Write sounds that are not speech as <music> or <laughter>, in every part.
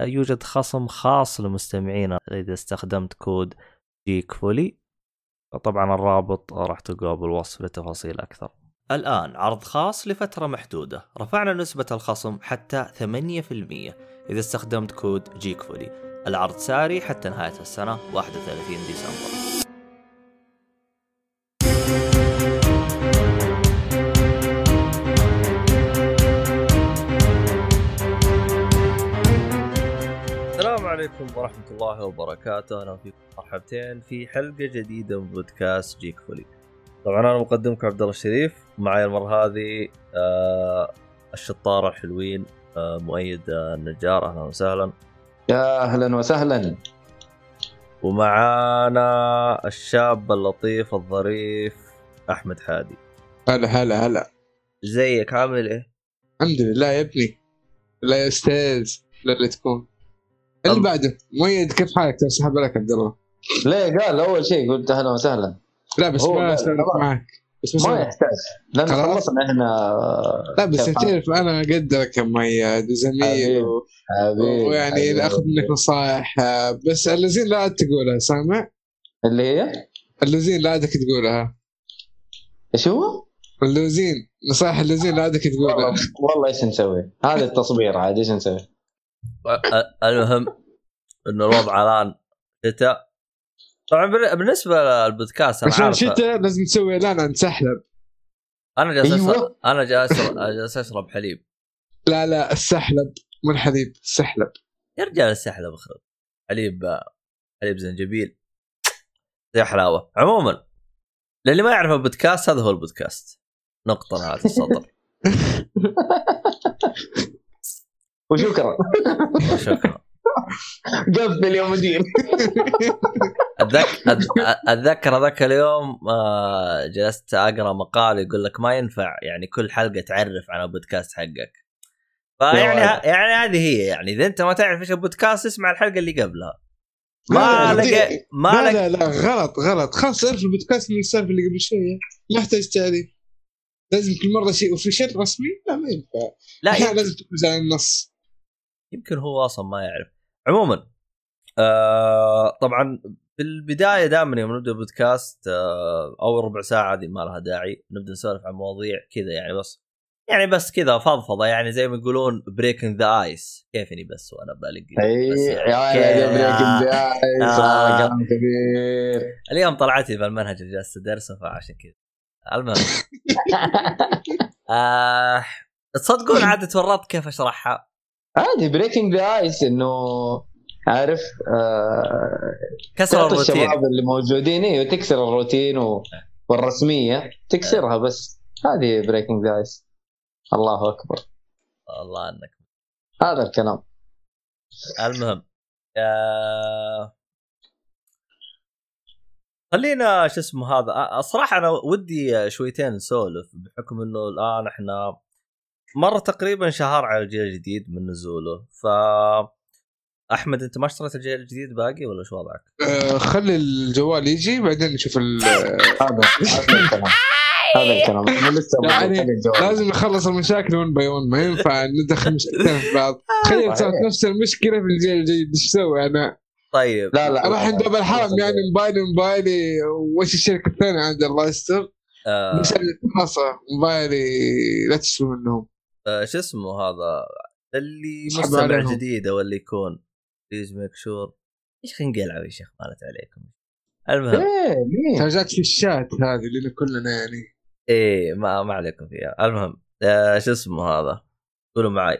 يوجد خصم خاص لمستمعينا إذا استخدمت كود جيك فولي طبعا الرابط راح تلقاه بالوصف لتفاصيل أكثر. الآن عرض خاص لفترة محدودة. رفعنا نسبة الخصم حتى 8% إذا استخدمت كود جيك فولي العرض ساري حتى نهاية السنة 31 ديسمبر. عليكم ورحمة الله وبركاته، أهلا فيكم مرحبتين في حلقة جديدة من بودكاست جيك فولي. طبعا أنا مقدمكم عبد الله الشريف، معي المرة هذه آه الشطارة الحلوين آه مؤيد النجار، أهلا وسهلا. يا أهلا وسهلا. ومعانا الشاب اللطيف الظريف أحمد حادي. هلا هلا هلا. زيك عامل إيه؟ الحمد لله يا ابني. لا يا أستاذ لا تكون. اللي بعده مؤيد كيف حالك؟ تسحب لك عبد الله؟ ليه؟ قال أول شيء قلت أهلا وسهلا. لا بس ما اسولف معك. بس ما يحتاج. لأن خلصنا إحنا لا بس تعرف أنا أقدرك يا مؤيد وزميل و... ويعني ناخذ منك نصائح بس اللزين لا تقولها سامع؟ اللي هي؟ اللزين لا عادك تقولها. إيش هو؟ اللوزين نصائح اللوزين لا عادك تقولها. والله إيش نسوي؟ هذا التصبير عاد إيش نسوي؟ المهم انه الوضع الآن شتاء. طبعا بالنسبة للبودكاست أنا عشان شتاء لازم تسوي إعلان عن سحلب أنا جالس أيوة. أنا جالس اشرب حليب. لا لا السحلب. مو الحليب السحلب. يا رجال السحلب اخرب. حليب حليب زنجبيل. زي حلاوة. عموما للي ما يعرف البودكاست هذا هو البودكاست. نقطة نهاية السطر. <laughs> وشكرا. شكرا. قفل يا مدير. أتذكر هذاك اليوم آه، جلست أقرأ مقال يقول لك ما ينفع يعني كل حلقة تعرف عن البودكاست حقك. فيعني يعني هذه هي يعني إذا أنت ما تعرف إيش البودكاست اسمع الحلقة اللي قبلها. ما لقى ما لا, لا لا غلط غلط. خلاص اعرف البودكاست من السالفة اللي قبل شوية. ما يحتاج تعريف لازم كل مرة شيء official رسمي؟ لا ما ينفع. لا لازم تفوز على النص. يمكن هو أصلا ما يعرف. عموما آه طبعا في البدايه دائما يوم نبدأ بودكاست آه أول ربع ساعة هذه ما لها داعي نبدأ نسولف عن مواضيع كذا يعني بس يعني بس كذا فضفضة يعني زي ما يقولون breaking the ice كيفني بس وأنا بالق أي يا the ice كلام كبير. اليوم طلعت لي بالمنهج اللي جالس أدرسه فعشان كذا. المهم. <laughs> آه تصدقون عاد تورطت كيف أشرحها؟ عادي breaking the ice إنه عارف آه كسر الروتين. الشباب اللي موجودين أيوه تكسر الروتين و... والرسمية تكسرها بس. هذه breaking the ice الله أكبر. الله انك هذا الكلام. المهم آه... خلينا شو اسمه هذا الصراحه أنا ودي شويتين نسولف بحكم إنه الآن إحنا مر تقريبا شهر على الجيل الجديد من نزوله. ف أحمد أنت ما اشتريت الجيل الجديد باقي ولا شو وضعك؟ أه خلي الجوال يجي بعدين نشوف <laughs> هذا الكلام. هذا الكلام. لسه يعني لازم نخلص المشاكل one by one ما ينفع <laughs> ندخل مشكلتين في بعض. تخيل صارت نفس المشكلة في الجيل الجديد. إيش أسوي أنا؟ طيب. لا لا. راح عند الحرم يعني موبايلي موبايلي. وش الشركة الثانية عند الله يستر؟ آه. بس موبايلي لا تشتروا منهم. آه شو اسمه هذا؟ اللي مستمع جديد أو اللي يكون. please make sure إيش نقلعوا يا شيخ؟ مالت عليكم. المهم. إيه جات في الشات هذه اللي كلنا يعني. إيه ما ما عليكم فيها. المهم آه شو اسمه هذا؟ قولوا معي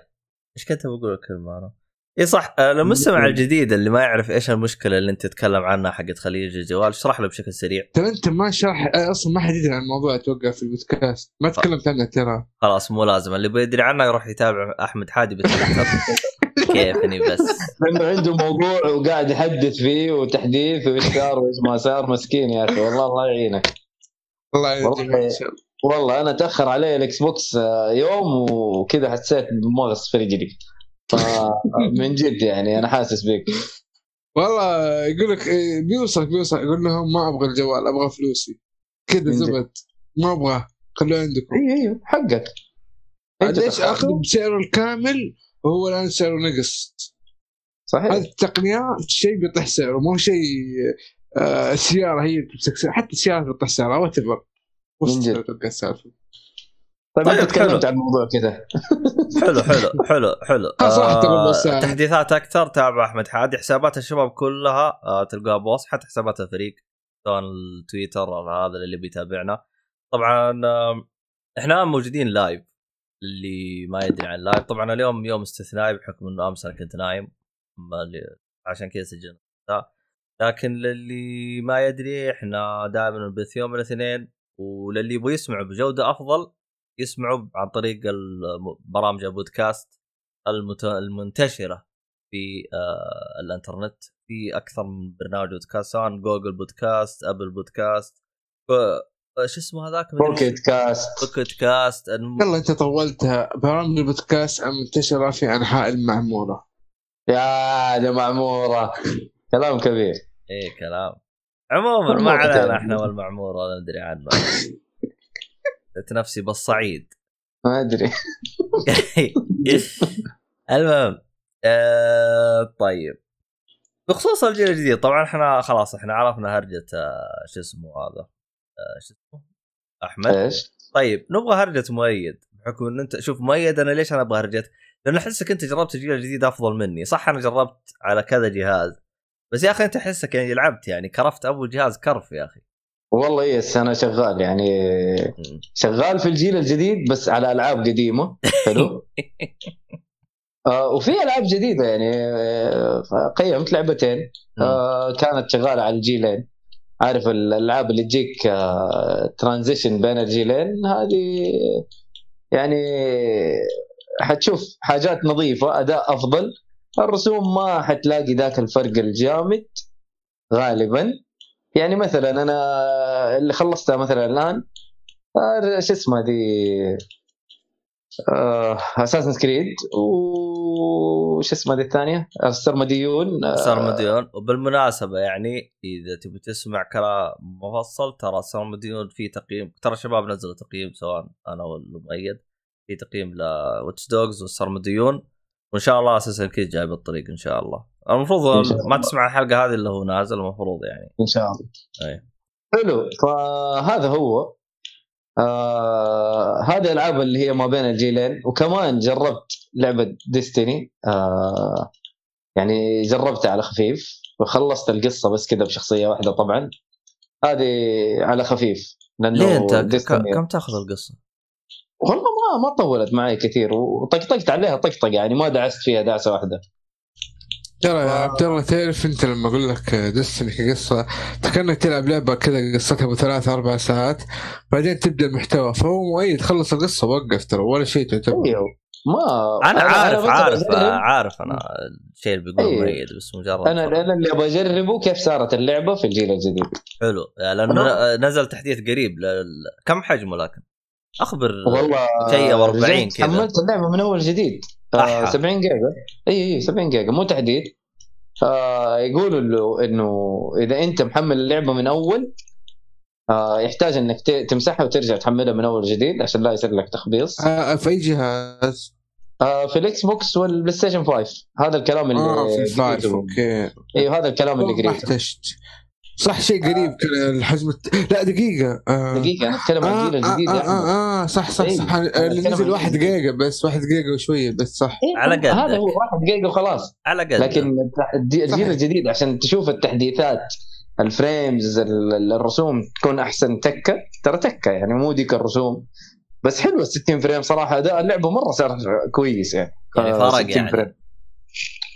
إيش كنت بقول الكلمة أنا؟ إي صح المستمع الجديد اللي ما يعرف إيش المشكلة اللي أنت تتكلم عنها حقت خليج الجوال اشرح له بشكل سريع. ترى أنت ما شرح أصلا ما حد يدري عن الموضوع أتوقع في البودكاست. ما تكلمت عنه ترى. خلاص مو لازم. اللي بيدري عنه يروح يتابع أحمد حادي بتويتر <laughs> كيفني بس. لأنه عنده موضوع وقاعد يحدث فيه وتحديث وإيش صار وإيش ما صار. مسكين يا أخي والله الله يعينك. الله يعينك والله إن شاء الله. والله أنا تاخر علي ال Xbox آه، يوم وكذا حسيت بمغص في رجلي. فمن جد يعني أنا حاسس بك والله يقول لك بيوصلك بيوصل يقول لهم ما أبغى الجوال أبغى فلوسي. كذا من. زبد. ما أبغى خلوه عندكم. اي اي حقك. أنت ليش. أخذ بسعره الكامل وهو الآن سعره نقص؟ صحيح. هذه التقنية شيء بيطيح سعره. مو شيء آه السياره هي اللي تمسك حتى السياره بتطيح سعرها whatever من السالفه طيب, طيب، أنت. تكلمت عن الموضوع كذا. حلو حلو <laughs> حلو حلو. آه، آه. تحديثات أكثر تابع أحمد حادي حسابات الشباب كلها آه تلقاها بوصف حتى حسابات الفريق سواء التويتر أو هذا اللي بيتابعنا طبعا آه إحنا موجودين live اللي ما يدري عن live طبعا اليوم يوم استثنائي بحكم إنه أمس أنا كنت نايم عشان كذا سجلنا. لكن للي ما يدري إحنا دائما نبث يوم الاثنين وللي يبغى يسمع بجودة أفضل يسمعوا عن طريق برامج البودكاست المت... المنتشرة في آه الانترنت. في أكثر من برنامج بودكاست سواء Google Podcast Apple Podcast. ف- شو اسمه هذاك؟ Pocket؟ Cast Pocket Cast الم... يلا أنت طولتها. برامج البودكاست منتشره في أنحاء المعمورة. يا ده معمورة. كلام كبير. إيه كلام. عموما ما علينا. إحنا والمعمور ولا ندري عنه. قلت نفسي بالصعيد ما أدري. <laughs> المهم آه طيب. بخصوص الجيل الجديد طبعا إحنا خلاص إحنا عرفنا هرجة آه شو اسمه هذا؟ آه شو اسمه؟ أحمد. إيش؟ طيب نبغى هرجة مؤيد بحكم إن أنت شوف مؤيد أنا ليش أنا أبغى هرجة؟ لأنه احسك أنت جربت الجيل الجديد أفضل مني. صح أنا جربت على كذا جهاز. بس يا أخي أنت أحسك يعني لعبت يعني كرفت أبو جهاز كرف يا أخي. والله يس أنا شغال يعني. <laughs> شغال في الجيل الجديد بس على ألعاب قديمة. حلو. <laughs> آه وفي ألعاب جديدة يعني آه قيمت لعبتين. آه كانت شغالة على الجيلين. عارف الألعاب اللي تجيك ترانزيشن بين الجيلين؟ هذه يعني حتشوف حاجات نظيفة أداء أفضل. الرسوم ما حتلاقي ذاك الفرق الجامد غالبا. يعني مثلا أنا اللي خلصتها مثلا الآن آه، شو اسمها دي Assassin's Creed وش اسمها دي الثانية؟ السرمديون آه، سرمديون وبالمناسبة يعني إذا تبي تسمع كلام مفصل ترى سرمديون في تقييم ترى شباب نزلوا تقييم سواء أنا والمؤيد في تقييم ل Watch Dogs والسرمديون وإن شاء الله Assassin's Creed جاي بالطريق إن شاء الله. المفروض إن شاء ما تسمع الحلقة هذه اللي هو نازل المفروض يعني. إن شاء الله. أي. حلو. فهذا هو. آه هذه الالعاب اللي هي ما بين الجيلين وكمان جربت لعبة ديستني آه يعني جربتها على خفيف. وخلصت القصة بس كذا بشخصية واحدة طبعا. هذه على خفيف لأنه ليه أنت؟ كم تأخذ القصة؟ والله ما ما طولت معي كثير وطقطقت عليها طقطقة يعني ما دعست فيها دعسة واحدة ترى يا. عبد الله تعرف انت لما أقول لك دستني كقصه كانك تلعب لعبة كذا قصتها ابو ثلاث أربع ساعات بعدين تبدأ المحتوى فهو مؤيد خلص القصة وقف ترى ولا شيء تعتبر أيوه ما أنا عارف بس عارف. عارف أنا الشيء اللي بيقول أيوه. مؤيد بس مجرد أنا أنا اللي أبغى أجربه كيف صارت اللعبة في الجيل الجديد حلو لأنه نزل تحديث قريب لل... كم حجمه لكن؟ أخبر والله شيء أبو 40 رجعت كذا. حملت اللعبة من أول جديد. آه أحا. 70 جيجا. إي إي 70 جيجا مو تحديث آه يقولوا له إنه إذا أنت محمل اللعبة من أول آه يحتاج إنك تمسحها وترجع تحملها من أول جديد عشان لا يصير لك تخبيص. آه في أي جهاز؟ آه في ال Xbox وال PlayStation 5 هذا الكلام اللي آه في ال five قريته. أوكي. أيوه هذا الكلام اللي ما قريته. احتجت. صح شيء قريب كان الحجم الت... لا دقيقة. آه. دقيقة أنا أتكلم عن آه, الجيل الجديد آه, يا آه, احمد آه, آه صح صح إيه. صح. اللي نزل واحد. جيجا بس واحد جيجا وشوية بس صح. إيه، على قدك. هذا هو واحد جيجا وخلاص. على قد. لكن الجيل الجديد عشان تشوف التحديثات ال frames ال- ال- الرسوم تكون أحسن تكة. ترى تكة يعني مو ديك الرسوم. بس حلوة 60 frame صراحة. أداء اللعبة مرة صار كويس يعني. يعني آه، فرق 60 يعني. frame.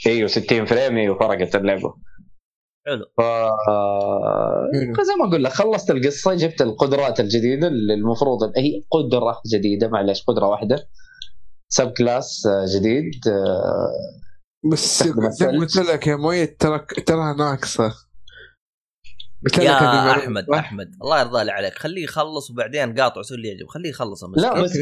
إيوه 60 frame إيوه فرقت اللعبة. حلو. ف. زي ما أقول لك خلصت القصة جبت القدرات الجديدة اللي المفروض هي قدرة جديدة معلش قدرة واحدة. subclass آه، جديد آه، بس. قلت لك يا مؤيد ترى تراها ناقصة. قلت لك هذه يا أحمد صح؟ أحمد الله يرضى لي عليك. خليه يخلص وبعدين قاطع سوي اللي يعجب خليه يخلص. لا بس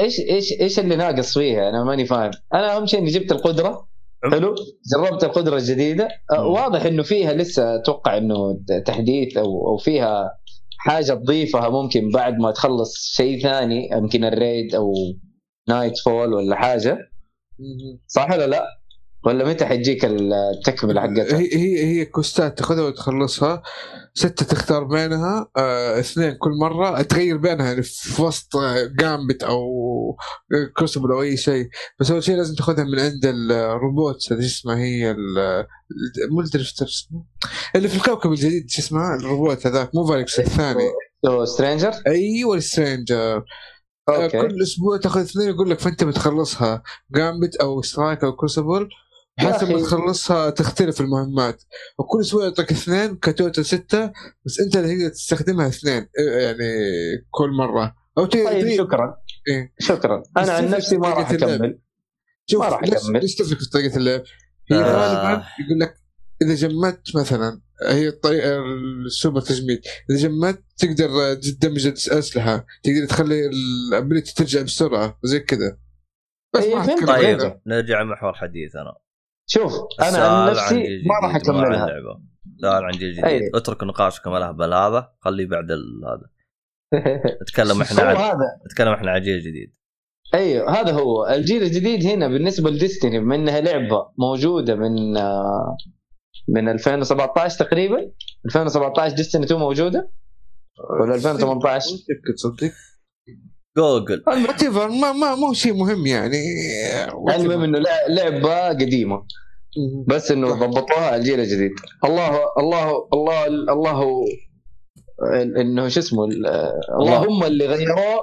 إيش إيش إيش اللي ناقص فيها؟ أنا ماني فاهم. أنا أهم شيء إني جبت القدرة. حلو جربت القدره الجديده أه،. واضح إنه فيها لسه أتوقع إنه تحديث أو أو فيها حاجة تضيفها ممكن بعد ما تخلص شيء ثاني يمكن ال raid أو nightfall ولا حاجة. صح ولا لا؟ ولا متى حتجيك التكملة حقتها؟ هي هي هي quest ات تاخذها وتخلصها. ستة تختار بينها آه اثنين كل مرة. تغير بينها يعني في وسط آه، gambit أو crucible أو أي شيء. بس أول شيء لازم تاخذها من عند الروبوت اللي اسمها؟ هي ال- مو ال Drifter اسمه اللي في الكوكب الجديد شو اسمها؟ الروبوت هذاك مو Variks الثاني. Stranger؟ أيوه ال Stranger okay. كل أسبوع تاخذ اثنين يقول لك فأنت بتخلصها. gambit أو strike أو crucible حسب ما. تخلصها تختلف المهمات وكل أسبوع يعطيك اثنين ك total ستة بس أنت اللي تقدر تستخدمها اثنين إيه، يعني كل مرة أو طيب شكرا إيه. شكرا أنا عن نفسي ما راح. أكمل شوف ما راح ليش أكمل. ليش تفرق في طريقه اللعب؟ هي آه. غالبا يقول لك إذا جمدت مثلا هي الطريقة السوبر تجميد إذا جمدت تقدر تدمج أسلحة تقدر تخلي ال ability ترجع بسرعة وزي كذا بس إيه، ما طيب. نرجع محور حديثنا شوف أنا عن نفسي ما راح أكملها. سؤال عن جيل جديد أي. اترك نقاشكم الاهبل هذا خليه بعد ال- هذا. <laughs> نتكلم إحنا عن هذا. نتكلم إحنا عن جيل جديد. أيوه هذا هو. الجيل الجديد هنا بالنسبة ل Destiny بما إنها لعبة موجودة من آه، من 2017 تقريبا. 2017 ديستني 2 موجودة؟ ولا 2018 متأكد صدق. جوجل. وات ما ما مو شيء مهم يعني المهم إنه لع- لعبة قديمة. بس إنه. ضبطوها على الجيل الجديد الله الله الله الله إنه شو اسمه ال- اللهم اللي غيروه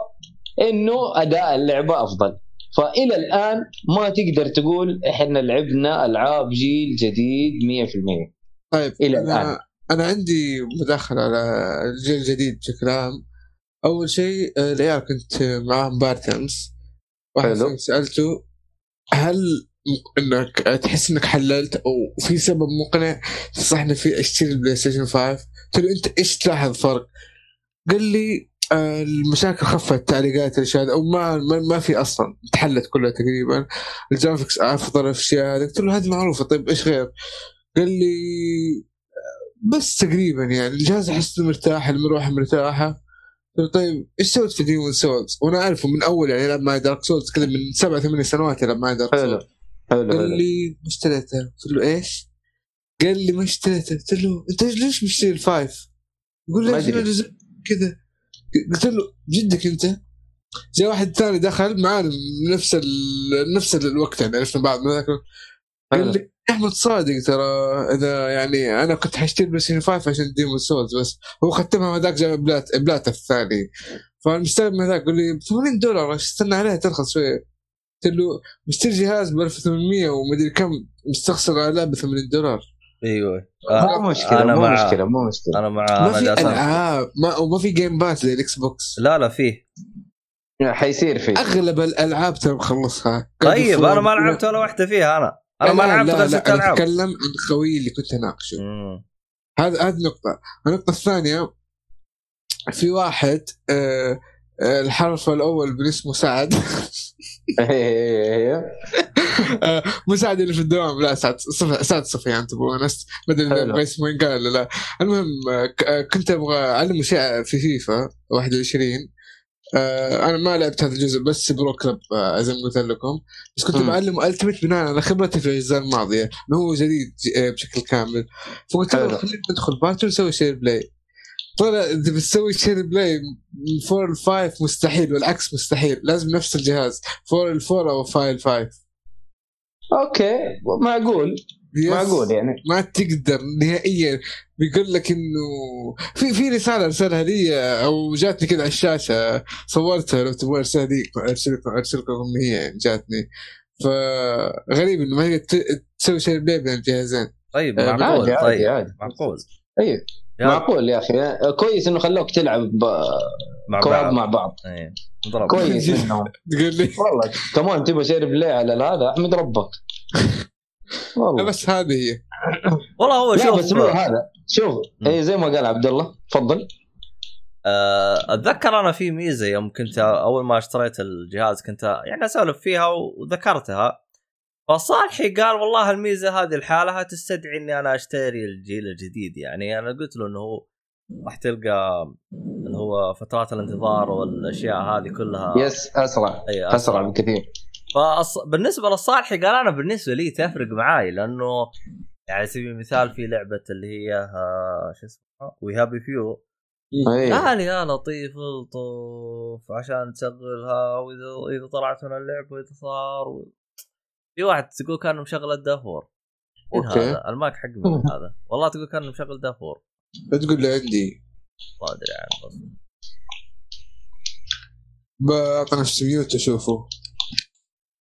إنه أداء اللعبة أفضل. فإلى الآن ما تقدر تقول إحنا لعبنا ألعاب جيل جديد 100% طيب إلى أنا الآن. أنا عندي مداخلة على الجيل الجديد بشكل عام. أول شيء آه، العيال كنت معاهم partners. واحد حلو. فيهم سألته هل إنك تحس إنك حللت؟ أو في سبب مقنع؟ تنصحني فيه أشتري ال PlayStation 5 قلت له أنت إيش تلاحظ فرق؟ قال لي آه، المشاكل خفت التعليقات الاشياء أو ما ما, ما في أصلا تحلت كلها تقريبا. ال graphics أفضل الاشياء هذه. قلت له هذه معروفة طيب إيش غير؟ قال لي آه، بس تقريبا يعني الجهاز أحس مرتاح المروحة مرتاحة. طيب إيش سويت في Demon's Souls؟ وأنا أعرفه من أول يعني يلعب معي Dark Souls كذا من سبع ثمان سنوات يلعب معي Dark Souls حلو قال لي ما اشتريته قلت له إيش؟ قال لي ما اشتريته قلت له أنت ليش مشتري ال five؟ يقول لي جزء كذا قلت له بجدك أنت؟ جاء واحد ثاني دخل معانا نفس ال... نفس الوقت يعني عرفنا بعض من ذاك قال. لي احمد صادق ترى إذا يعني أنا كنت حاشتري PlayStation 5 عشان Demon's Souls بس هو ختمها هذاك جاب plat plat الثاني. فالمستلم من ذاك يقول لي ب 80 دولار استنى عليها ترخص شوية. قلت له مشتري جهاز ب 1800 ومدري كم مستخسر على لعبه 80 دولار. أيوه. مو مشكلة أنا مو مع مشكلة مو مشكلة. أنا مع ما في. العاب ما وما في Game Pass زي ال Xbox. لا لا فيه. حيصير فيه. أغلب الألعاب ترى مخلصها. طيب أنا ما لعبت ولا واحدة فيها أنا. أنا ما لعبت غير ست أنا العاب أتكلم عن خويي اللي كنت أناقشه. هذا هذه نقطة، النقطة الثانية في واحد آه آه، الحرف الأول من اسمه سعد. <laughs> مو سعد اللي في الدوام لا سعد صف- سعد صفيان تبغى ناس ما أدري اسمه وين قال ولا لا. المهم آه، ك- آه، كنت أبغى أعلمه شيء في فيفا 21 آه، أنا ما لعبت هذا الجزء بس pro club آه، زي ما قلت لكم بس كنت مم. بعلمه ultimate بناء على خبرتي في الأجزاء الماضية إنه هو جديد آه، بشكل كامل فقلت له. خلينا ندخل battle نسوي share play طلع إذا بتسوي share play من 4 ل 5 مستحيل والعكس مستحيل لازم نفس الجهاز 4 ل 4 أو 5 ل 5 okay معقول. معقول يعني. ما تقدر نهائيا. بيقول لك إنه في في رسالة أرسلها لي أو جاتني كذا على الشاشة. صورتها لو تبغى أرسلها لي ارسل لكم أرسل لكم إن هي يعني جاتني. فغريب إنه ما ت- تسوي share play بين الجهازين طيب آه، معقول عادي عادي طيب عادي. معقول. أيوه يا معقول يا أخي. كويس إنه خلوك تلعب ب- مع بعض. مع بعض. إيه. كويس <laughs> منهم تقول لي. والله كمان تبغى share play على هذا احمد ربك. <laughs> والله. بس هذه هي. <coughs> والله هو شوف بس هو هذا شوف. اي زي ما قال عبد الله تفضل. آه، أتذكر أنا في ميزة يوم كنت أول ما اشتريت الجهاز كنت يعني أسولف فيها وذكرتها. فصالحي قال والله الميزة هذه لحالها تستدعي إني أنا أشتري الجيل الجديد. يعني أنا قلت له إنه هو راح تلقى اللي هو فترات الانتظار والأشياء هذه كلها. يس أسرع. أي أسرع بكثير. فأص... بالنسبة للصالحي قال أنا بالنسبة لي تفرق معاي لأنه يعني على سبيل المثال في لعبة اللي هي آه، شو اسمها؟ We Happy Few قال يا لطيف الطوف عشان تشغلها واذا إذا طلعت من اللعب وإذا صار و... في واحد تقول كأنه مشغل الدافور okay. هذا؟ المايك حق من <laughs> هذا. والله تقول كأنه مشغل دافور لا تقول لي عندي. ما أدري عنه بس. بعطنا mute أشوفه.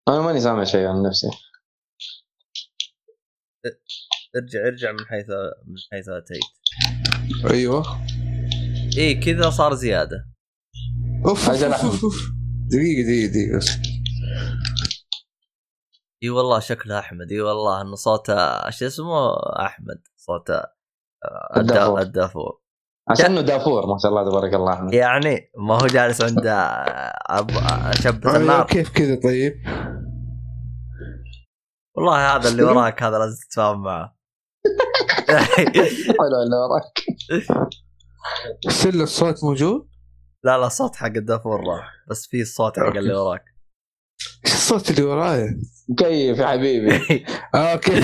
أنا ماني سامع شيء عن نفسي. ارجع ارجع من حيث من حيث أتيت. أيوه. إيه كذا صار زيادة. أوف أجل أوف، دقيقة دقيقة بس إي والله شكله أحمد إي والله إنه صوته شو اسمه أحمد؟ صوته آه، الدا- الدافور. عشان إنه دافور ما شاء الله تبارك الله. احمد يعني ما هو جالس عند أب- شبة أيوة، النار. كيف كذا طيب؟ والله هذا اللي وراك هذا لازم تتفاهم معه. <laughs> حلو اللي وراك. still الصوت موجود؟ لا لا الصوت حق الدافور راح بس في الصوت حق اللي وراك. إيش الصوت اللي ورايا؟ مكيف يا حبيبي؟ <laughs> okay. <laughs>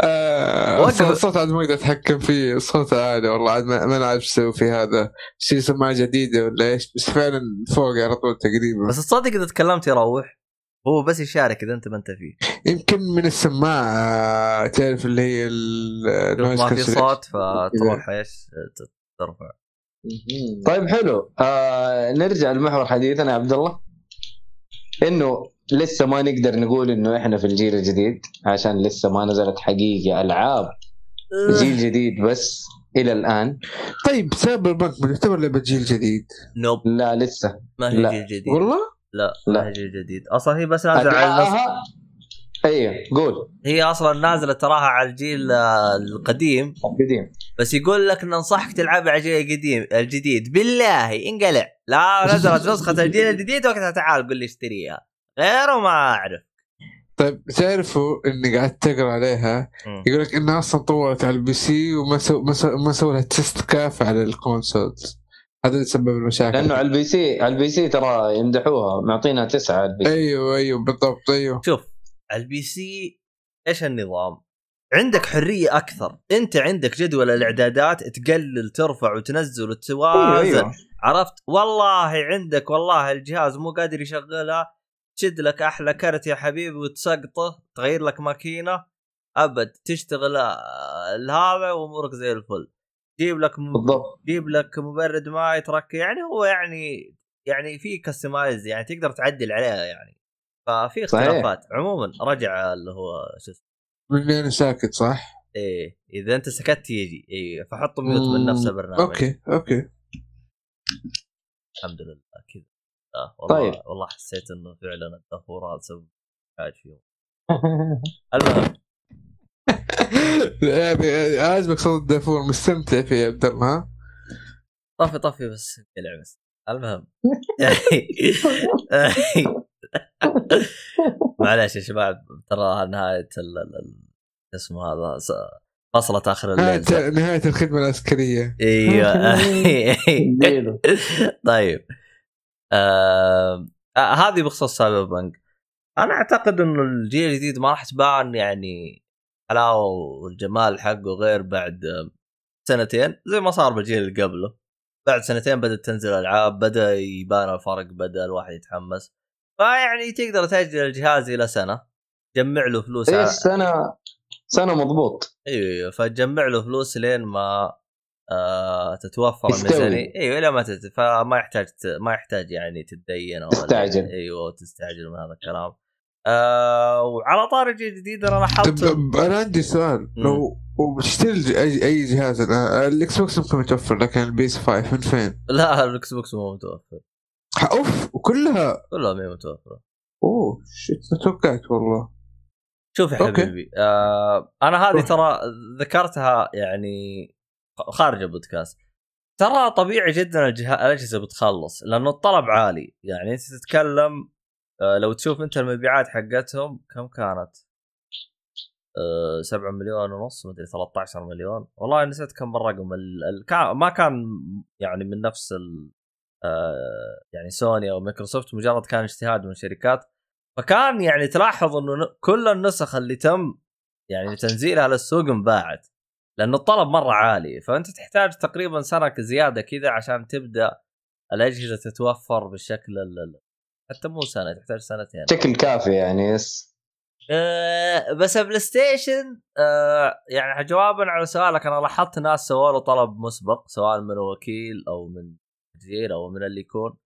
آه،. الصوت- الصوت عاد ما أقدر أتحكم فيه الصوت عالي والله عاد ما ما نعرف إيش أسوي في هذا. شيء سماعه جديدة ولا إيش؟ بس فعلا فوق على طول تقريبا. بس تصدق إذا تكلمت يروح هو بس يشارك إذا أنت ما أنت فيه. يمكن من السماعة تعرف اللي هي ما في. صوت فتروح إيش؟ ترفع. طيب حلو. آه نرجع لمحور حديثنا يا عبد الله. إنه لسه ما نقدر نقول إنه إحنا في الجيل الجديد عشان لسه ما نزلت حقيقة ألعاب جيل جديد بس إلى الآن. طيب Cyberpunk تعتبر لعبة جيل جديد. nope. لا لسه. ما هي لا. جيل جديد. والله؟ لا لا. ما هي جيل جديد. أصلا هي بس نازلة على النص. أيوه قول. هي أصلا نازلة تراها على الجيل آه، القديم. قديم. بس يقول لك ننصحك تلعبها على الجيل القديم الجديد. بالله انقلع. لا نزلت نسخة الجيل الجديد وقتها تعال قل لي اشتريها. غيره ما أعرف. طيب تعرفوا إني قاعد تقرا عليها. يقول لك إنها أصلا طورت على ال PC وما سو ما سو سووا لها test كافي على ال consoles. هذا اللي سبب المشاكل. لأنه على ال PC على ال PC ترى يمدحوها معطينها تسعة على ال PC. أيوه أيوه بالضبط أيوه. شوف على البي سي إيش النظام؟ عندك حرية أكثر، أنت عندك جدول الإعدادات تقلل ترفع وتنزل وتوازن أيوة. عرفت؟ والله عندك والله الجهاز مو قادر يشغلها. تشد لك أحلى كرت يا حبيبي وتسقطه تغير لك ماكينة. أبد تشتغل آه، هذا وأمورك زي الفل. جيب لك م... بالضبط. جيب لك مبرد ماء يترك يعني هو يعني يعني في customize يعني تقدر تعدل عليها يعني. ففي صحيح. اختلافات. عموما رجع اللي هو شو اسمه؟ ساكت صح؟ إيه إذا أنت سكت يجي. إيه فحط mute من نفس البرنامج okay okay. الحمد لله كذا. آه والله طيب. والله حسيت إنه فعلا الدافور هذا سبب حاجة فيهم. <laughs> المهم. يعني عاجبك صوت الدافور مستمتع فيه يا عبد الله ها؟ طفي طفي بس بس المهم. <laughs> معلش يا شباب ترى نهاية ال- ال- ال- اسمه هذا فصلة آخر الليل نهاية نهاية الخدمة العسكرية. إيوه. <laughs> طيب. آه آه، هذه بخصوص سايبر بانك. أنا أعتقد إنه الجيل الجديد ما راح تبان يعني حلاوه والجمال حقه غير بعد آه، سنتين زي ما صار بالجيل اللي قبله. بعد سنتين بدأت تنزل ألعاب بدأ يبان الفرق بدأ الواحد يتحمس. فيعني تقدر تأجل الجهاز إلى سنة جمع له فلوس إيش على... سنة سنة مضبوط. أيوه أيوه فتجمع له فلوس لين ما آه تتوفر. الميزانيه أيوه لا ما تت... فما يحتاج ت... ما يحتاج يعني تتدين أو تستعجل. أيوه تستعجل من هذا الكلام آه وعلى طاري الجيل الجديد أنا لاحظت طب أنا عندي سؤال لو وبتشتري اي أي جهاز الآن، الإكس بوكس ممكن متوفر لكن ال PS 5 من فين؟ لا الإكس بوكس مو متوفر أوف وكلها كلها ما هي متوفرة أوه shit ما توقعت والله شوف يا okay. حبيبي آه أنا هذه. ترى ذكرتها يعني خارج البودكاست. ترى طبيعي جدا الأجهزة بتخلص لأنه الطلب عالي. يعني أنت تتكلم آه لو تشوف أنت المبيعات حقتهم كم كانت؟ آه 7 مليون ونص مدري 13 مليون. والله نسيت كم الرقم. ما كان يعني من نفس ال... آه يعني سوني أو مايكروسوفت مجرد كان اجتهاد من الشركات فكان يعني تلاحظ إنه كل النسخ اللي تم يعني تنزيلها للسوق انباعت. لأنه الطلب مرة عالي. فأنت تحتاج تقريبا سنة زيادة كذا عشان تبدأ الأجهزة تتوفر بالشكل ال- ال- حتى مو سنة تحتاج سنتين. شكل كافي يعني yes. أه بس بلاي ستيشن أه يعني جوابا على سؤالك أنا لاحظت ناس سووا له طلب مسبق سواء من وكيل أو من تسجيل أو من اللي يكون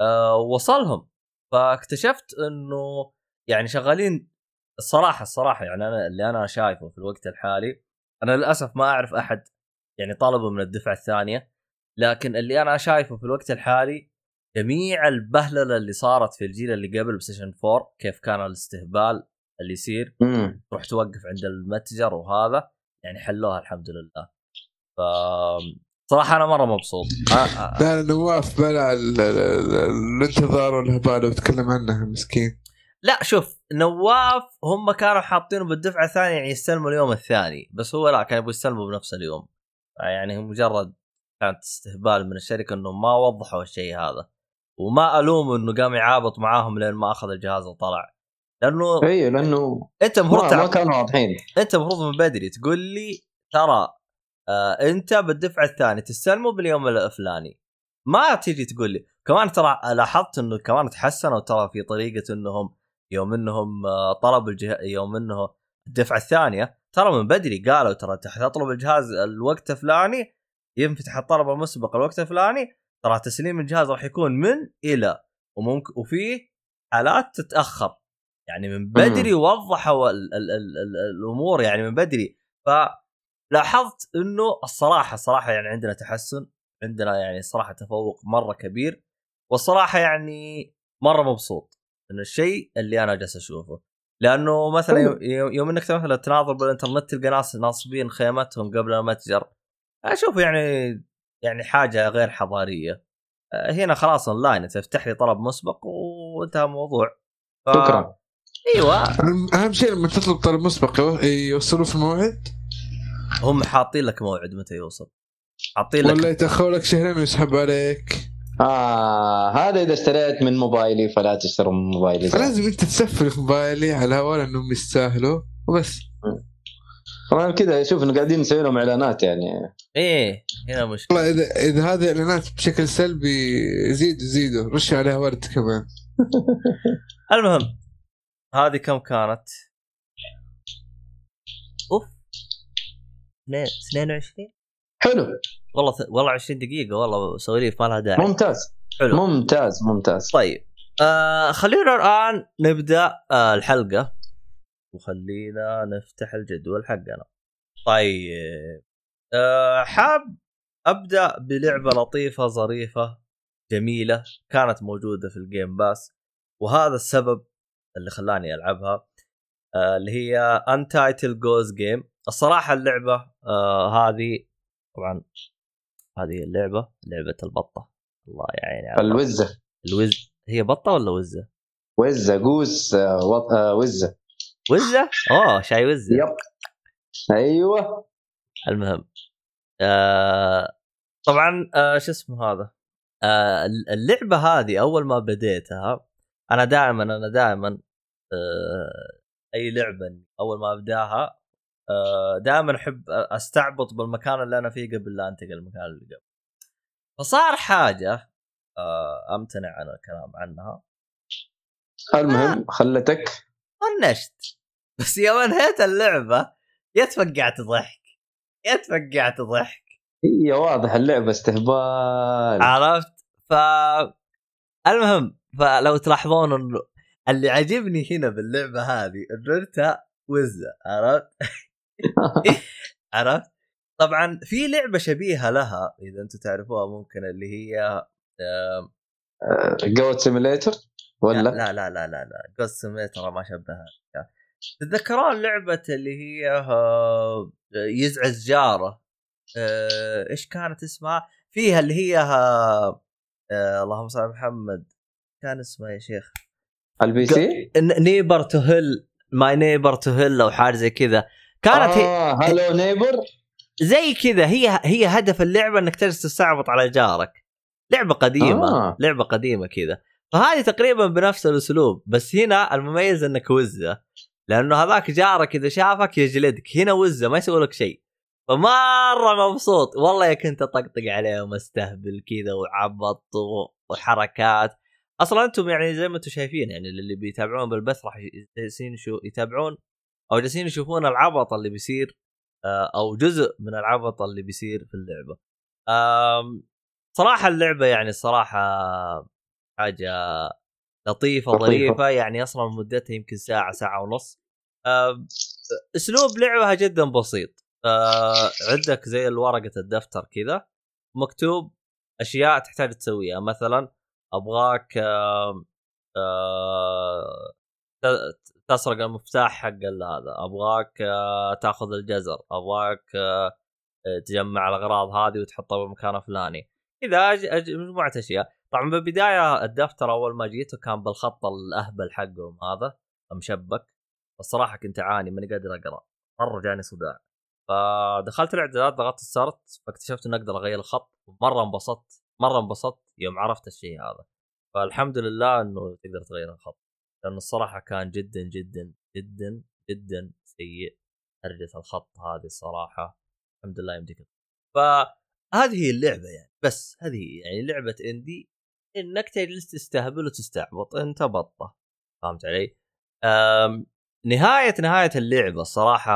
أه وصلهم فاكتشفت إنه يعني شغالين الصراحه الصراحه يعني أنا اللي أنا شايفه في الوقت الحالي أنا للأسف ما أعرف أحد يعني طلبه من الدفعة الثانية لكن اللي أنا شايفه في الوقت الحالي جميع البهللة اللي صارت في الجيل اللي قبل بلايستيشن 4 كيف كان الاستهبال اللي يصير. تروح توقف عند المتجر وهذا يعني حلوها الحمد لله. ف صراحة أنا مرة مبسوط. آه، آه، لا نواف بلع ال- ال- ال- الانتظار والهباله وتكلم عنها مسكين. لا شوف نواف هم كانوا حاطينه بالدفعة الثانية يعني يستلموا اليوم الثاني بس هو لا كان يبغوا يستلموا بنفس اليوم. يعني مجرد كانت استهبال من الشركة انهم ما وضحوا الشيء هذا وما الومه إنه قام يعابط معاهم لين ما أخذ الجهاز وطلع. لأنه أيوه لأنه أنت المفروض ما, ما كانوا واضحين. أنت المفروض من بدري تقول لي ترى آه أنت بالدفعة الثانية تستلمه باليوم الفلاني. ما تيجي تقول لي كمان ترى لاحظت إنه كمان تحسنوا ترى في طريقة إنهم يوم إنهم آه طلبوا الجه... يوم إنه الدفعة الثانية ترى من بدري قالوا ترى انت حتطلب الجهاز الوقت الفلاني ينفتح الطلب المسبق الوقت الفلاني ترى تسليم الجهاز راح يكون من إلى وممكن وفي حالات تتأخر. يعني من بدري وضحوا ال ال ال ال الأمور يعني من بدري. فلاحظت إنه الصراحة الصراحة يعني عندنا تحسن عندنا يعني صراحة تفوق مرة كبير والصراحة يعني مرة مبسوط. من الشيء اللي أنا جالس أشوفه. لأنه مثلا يوم, إنك مثلا تناظر بالإنترنت تلقى ناس ناصبين خيمتهم قبل المتجر أشوف يعني يعني حاجة غير حضارية. آه، هنا خلاص اونلاين تفتح لي طلب مسبق وانتهى الموضوع. ف... شكرا. أيوه. أهم شيء لما تطلب طلب مسبق يو- يوصلوا في الموعد؟ هم حاطين لك موعد متى يوصل. حاطين لك ولا يتاخروا لك شهرين ويسحب عليك. آه هذا إذا اشتريت من موبايلي فلا تشتروا من موبايلي فلازم أنت تسفل في موبايلي على الهواء لأنهم يستاهلوا وبس. طبعا كذا شوف إنه قاعدين نسوي لهم إعلانات يعني. إيه هنا مشكلة. والله إذا إذا هذه اعلانات بشكل سلبي زيدوا زيدوا رشوا عليها ورد كمان. <laughs> المهم هذه كم كانت؟ أوف. اثنين- 22 حلو. والله والله 20 دقيقة والله سواليف ما لها داعي. ممتاز. حلو. ممتاز ممتاز. طيب آه خلينا الآن نبدأ آه الحلقة. وخلينا نفتح الجدول حقنا. طيب آه حاب أبدأ بلعبة لطيفة ظريفة جميلة كانت موجودة في ال Game Pass وهذا السبب اللي خلاني ألعبها آه اللي هي Untitled Goose Game الصراحة اللعبة آه هذه طبعا هذه اللعبة لعبة البطة. الله يعيني الوزة. الوز هي بطة ولا وزة؟ وزة goose آه، وط- آه، وزة. وزة؟ اوه شاي وزة. يب. أيوه. المهم. آه طبعا آه شو اسمه هذا؟ آه اللعبة هذه أول ما بديتها أنا دائما أنا دائما آه أي لعبة أول ما أبداها دائما أحب أستعبط بالمكان اللي أنا فيه قبل لا أنتقل المكان اللي قبل. فصار حاجة آه أمتنع عن الكلام عنها. المهم خلتك؟ طنشت. بس يوم انهيت اللعبة يا تفقعت ضحك. يا تفقعت ضحك. هي واضح اللعبة استهبال. عرفت؟ ف المهم فلو تلاحظون إنه اللي عجبني هنا باللعبة هذه انه أنت وزة عرفت؟ <laughs> عرفت؟ طبعا في لعبة شبيهة لها إذا أنتم تعرفوها ممكن اللي هي Goat Simulator ولا؟ لا لا لا لا لا Goat Simulator ما شبهها. تتذكرون لعبة اللي هي آه، يزعج جاره؟ آه، إيش كانت اسمها؟ فيها اللي هي آه، آه، اللهم صل على محمد. كان اسمها يا شيخ؟ ال PC Neighbours from Hell My Neighbours from Hell أو حاجة زي كذا. كانت هي آه Hello Neighbor زي كذا هي هي هدف اللعبة إنك تجلس تستعبط على جارك. لعبة قديمة آه. لعبة قديمة كذا. فهذه تقريبا بنفس الأسلوب بس هنا المميز إنك وزة. لأنه هذاك جارك إذا شافك يجلدك. هنا وزة ما يسوي لك شيء. فمرة مبسوط. والله يا كنت أطقطق عليه ومستهبل كذا وعبط وحركات. أصلا أنتم يعني زي ما أنتم شايفين يعني اللي بيتابعون بالبث راح يتابعون. أو جالسين يشوفون العبط اللي بيصير آه، أو جزء من العبط اللي بيصير في اللعبة. صراحة اللعبة يعني صراحة حاجة لطيفة. ظريفه يعني أصلا مدتها يمكن ساعة ساعة ونص. أسلوب لعبها جدا بسيط. آه، عندك زي ورقه الدفتر كذا مكتوب أشياء تحتاج تسويها مثلا أبغاك تسرق المفتاح حق هذا. أبغاك آه، تاخذ الجزر. أبغاك آه، تجمع الأغراض هذه وتحطها بالمكان الفلاني كذا مجموعة أشياء. طبعا بالبداية الدفتر أول ما جيته كان بالخط الأهبل حقهم هذا مشبك. الصراحة كنت أعاني ماني قادر أقرأ. مرة جاني صداع. فدخلت الإعدادات ضغطت ستارت فاكتشفت إني أقدر أغير الخط. مرة انبسطت مرة انبسطت يوم عرفت الشيء هذا. فالحمد لله إنه تقدر تغير الخط. لأنه الصراحة كان جدا جدا جدا جدا سيء هرجه الخط هذه الصراحة. الحمد لله يمديك فهذه هي اللعبة يعني. بس هذه يعني لعبة إندي. إنك تجلس تستهبل وتستعبط. أنت بطة. فهمت علي؟ أم نهاية نهاية اللعبة الصراحه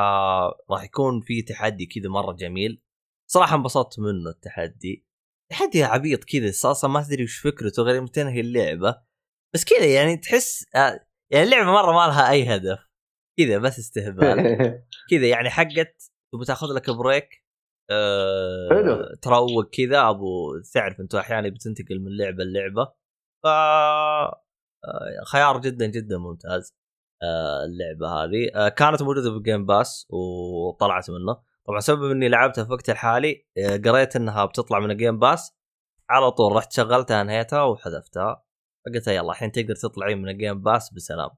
راح يكون في تحدي كذا مرة جميل. صراحة انبسطت منه التحدي. تحدي عبيط كذا. أصلا ما تدري وش فكرته. غير يوم تنهي اللعبة. بس كذا يعني تحس آه، يعني اللعبة مرة ما لها أي هدف. كذا بس استهبال. <laughs> كذا يعني حقت تبغى تاخذ لك break أه. تروق كذا. أبو تعرف انت أحيانا بتنتقل من لعبة للعبة. ف آه، خيار جدا جدا ممتاز آه، اللعبة هذه. كانت موجودة بال Game Pass وطلعت منه. طبعا سبب إني لعبتها في وقت الحالي قريت إنها بتطلع من ال Game Pass على طول رحت شغلتها انهيتها وحذفتها. فقلت يلا الحين تقدر تطلعين من الجيم باس بسلام.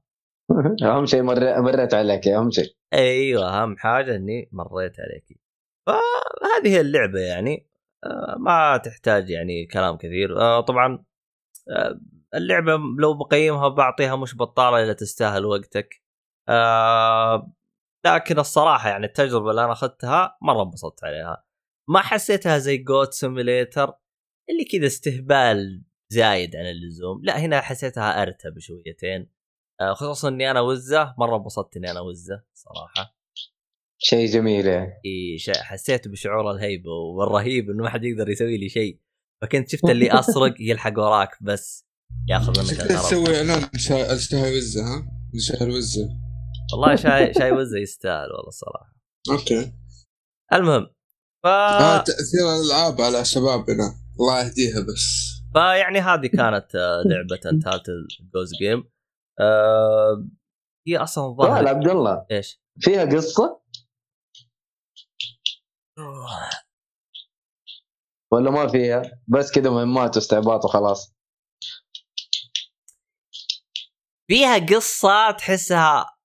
<laughs> أهم شيء مر... مرت عليك أهم شيء. أيوه أهم حاجة إني مريت عليك. فهذه هي اللعبة يعني. آه، ما تحتاج يعني كلام كثير. آه، طبعا آه، اللعبة لو بقيمها بعطيها مش بطالة إلا تستاهل وقتك. لكن الصراحة يعني التجربة اللي أنا أخذتها مرة انبسطت عليها. ما حسيتها زي Goat Simulator اللي كذا استهبال زايد عن اللزوم. لا هنا حسيتها أرتب شويتين. آه، خصوصا إني أنا وزة مرة انبسطت إني أنا وزة صراحة. شيء جميل يعني. إي شيء حسيت بشعور الهيبة والرهيب إنه ما حد يقدر يسوي لي شيء. فكنت شفت اللي <laughs> أسرق يلحق وراك بس ياخذ منك تسوي إعلان شاي وزة ها؟ شاي الوزه والله شاي شاي وزة يستاهل والله الصراحه okay. المهم ف آه تأثير الألعاب على شبابنا الله يهديها بس. فيعني هذه كانت آه، <laughs> لعبة Untitled Goose Game هي أصلا سؤال ظهر عبد الله. إيش؟ فيها قصة؟ ولا ما فيها؟ بس كذا مهمات واستعباط وخلاص. فيها قصة تحسها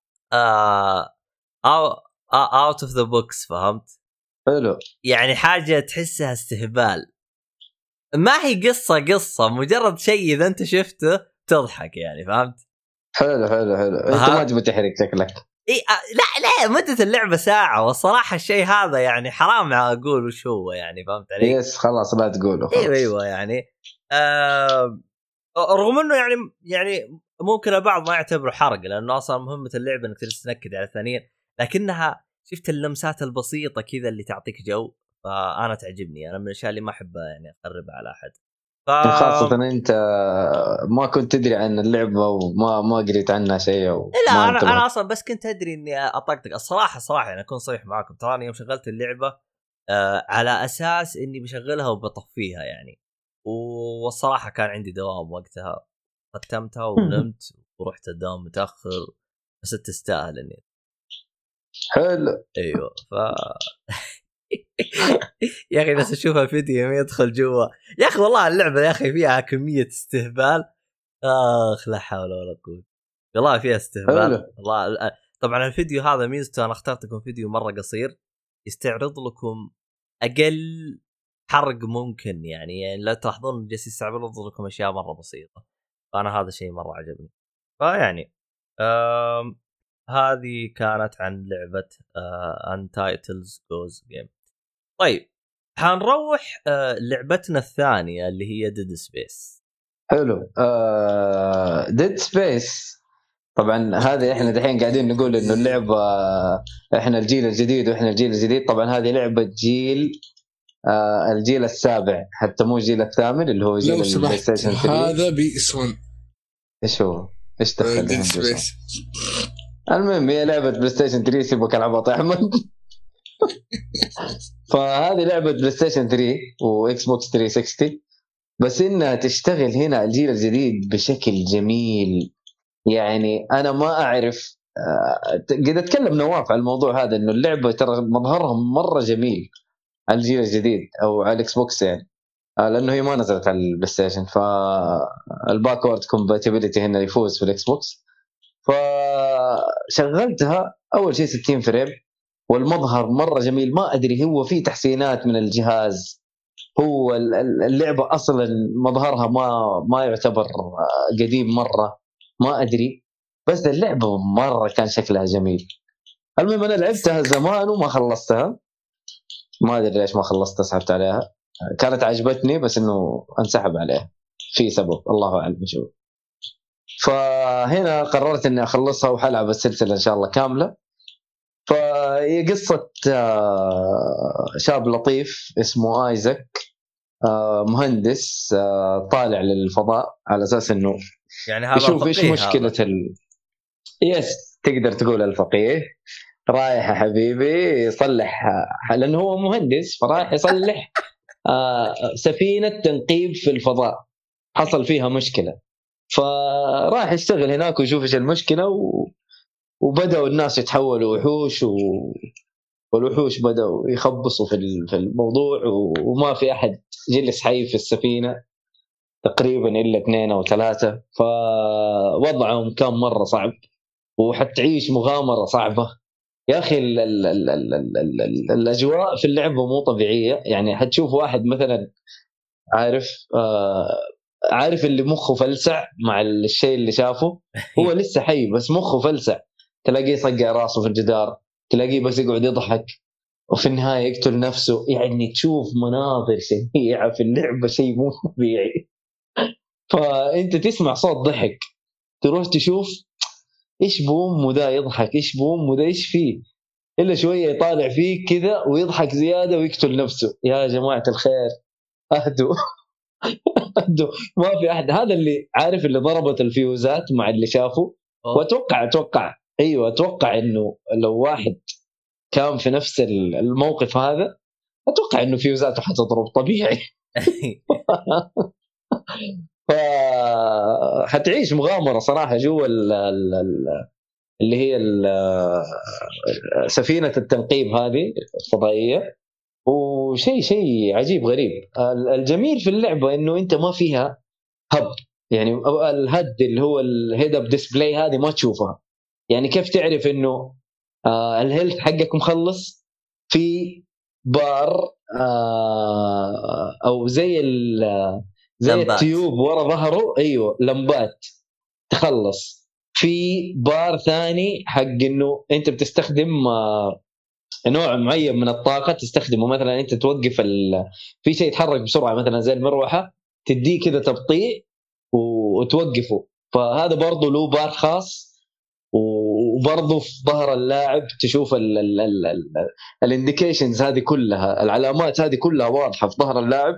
out of the box فهمت؟ حلو. يعني حاجة تحسها استهبال. ما هي قصة قصة مجرد شيء إذا أنت شفته تضحك يعني فهمت؟ حلو حلو حلو أنت؟ ما تبي تحرق شكلك إي لا لا مدة اللعبة ساعة والصراحة الشيء هذا يعني حرام أقول وش هو يعني فهمت علي؟ yes خلاص لا تقوله خلاص. إيوه إيوه يعني آه رغم إنه يعني يعني ممكن البعض ما يعتبره حرق لأنه أصلا مهمة اللعبة إنك تجلس تنكد على الثانيين لكنها شفت اللمسات البسيطة كذا اللي تعطيك جو فأنا تعجبني أنا من الأشياء اللي ما احب يعني اخربها على أحد. ف... خاصة أنت ما كنت تدري عن اللعبة وما ما قريت عنها شيء وما لا أنا. أنا أصلا بس كنت أدري إني أطقطق. الصراحه صراحة يعني أكون صريح معاكم. تراني يوم شغلت اللعبة آه على أساس إني بشغلها وبطفيها يعني. والصراحة كان عندي دوام وقتها. ختمتها ونمت ورحت الدوام متأخر بس تستاهل إني حلو. أيوه ف <laughs> يا أخي بس أشوف الفيديو يوم يدخل جوا. يا أخي والله اللعبة يا أخي فيها كمية استهبال. آخ لا حول ولا قوة. والله فيها استهبال. والله طبعا الفيديو هذا ميزته أنا اخترت لكم فيديو مرة قصير يستعرض لكم أقل حرق ممكن يعني, يعني لا تلاحظون جالس يستعرض لكم أشياء مرة بسيطة. فأنا هذا الشيء مرة عجبني. فيعني هذه كانت عن لعبة Untitled Goose Game طيب حنروح آه لعبتنا الثانية اللي هي Dead Space حلو. آه Dead Space طبعا هذه إحنا دحين قاعدين نقول إنه اللعبة إحنا الجيل الجديد وإحنا الجيل الجديد. طبعا هذه لعبة جيل آه الجيل السابع حتى مو الجيل الثامن اللي هو جيل ال PlayStation 3 هذا PS 1 إيش هو؟ إيش دخل Dead Space المهم هي لعبة PlayStation 3 سيبك العبط يا احمد <laughs> فهذه لعبة PlayStation 3 و Xbox 360 بس إنها تشتغل هنا الجيل الجديد بشكل جميل. يعني أنا ما أعرف آه، قد أتكلم نواف على الموضوع هذا إنه اللعبة ترى مظهرها مرة جميل على الجيل الجديد أو على ال Xbox يعني. آه، لأنه هي ما نزلت على ال PlayStation فال backward compatibility هنا يفوز في ال Xbox فشغلتها أول شيء 60 frame. والمظهر مرة جميل. ما أدري هو في تحسينات من الجهاز. هو ال- ال- اللعبة أصلا مظهرها ما ما يعتبر قديم مرة. ما أدري. بس اللعبة مرة كان شكلها جميل. المهم أنا لعبتها زمان وما خلصتها. ما أدري ليش ما خلصتها سحبت عليها. كانت عجبتني بس إنه انسحب عليها. في سبب الله أعلم شو فهنا قررت إني أخلصها وحلعب السلسلة إن شاء الله كاملة. فهي قصة آه، شاب لطيف اسمه ايزك آه، مهندس آه، طالع للفضاء على أساس إنه يعني هذا يشوف إيش مشكلة هذا. ال... يس تقدر تقول الفقيه. رايح يا حبيبي يصلح لأنه هو مهندس فرايح يصلح سفينة تنقيب في الفضاء. حصل فيها مشكلة. فراح يشتغل هناك ويشوف إيش المشكلة و... وبدأوا الناس يتحولوا وحوش و... والوحوش بدأوا يخبصوا في ال- في الموضوع. وما في أحد جلس حي في السفينة تقريبا إلا اثنين أو ثلاثة. فوضعهم كان مرة صعب وحتعيش مغامرة صعبة. يا أخي ال ال ال ال ال ال ال الأجواء في اللعبه مو طبيعية. يعني حتشوف واحد مثلا عارف آه عارف اللي مخه فلسع مع الشيء اللي شافه؟ هو <laughs> لسه حي بس مخه فلسع. تلاقيه صقع راسه في الجدار تلاقيه بس يقعد يضحك وفي النهاية يقتل نفسه. يعني تشوف مناظر شنيعه في اللعبة شيء مو طبيعي. <laughs> فأنت تسمع صوت ضحك. تروح تشوف إيش بامه ذا يضحك إيش بامه ذا إيش فيه؟ إلا شوية يطالع فيك كذا ويضحك زيادة ويقتل نفسه. يا جماعة الخير. اهدوا اهدوا ما في أحد. هذا اللي عارف اللي ضربت الفيوزات مع اللي شافه. وأتوقع أتوقع. أيوه أتوقع إنه لو واحد كان في نفس الموقف هذا أتوقع إنه فيوزاته حتضرب طبيعي. <laughs> ف حتعيش مغامرة صراحة جوا ال... ال... ال- اللي هي سفينة التنقيب هذه الفضائية. وشيء شيء عجيب غريب. ال- الجميل في اللعبة إنه أنت ما فيها HUD. يعني ال HUD اللي هو ال head up display هذه ما تشوفها. يعني كيف تعرف إنه آه ال health حقك مخلص في بار آه أو زي ال- زي لمبات. ال tube ورا ظهره؟ أيوه لمبات. تخلص. في بار ثاني حق إنه أنت بتستخدم آه نوع معين من الطاقة تستخدمه. مثلا أنت توقف ال... في شيء يتحرك بسرعة مثلا زي المروحة تديه كذا تبطيء و- وتوقفه. فهذا برضه له بار خاص وبرضه في ظهر اللاعب تشوف ال indications هذه كلها العلامات هذه كلها واضحة في ظهر اللاعب.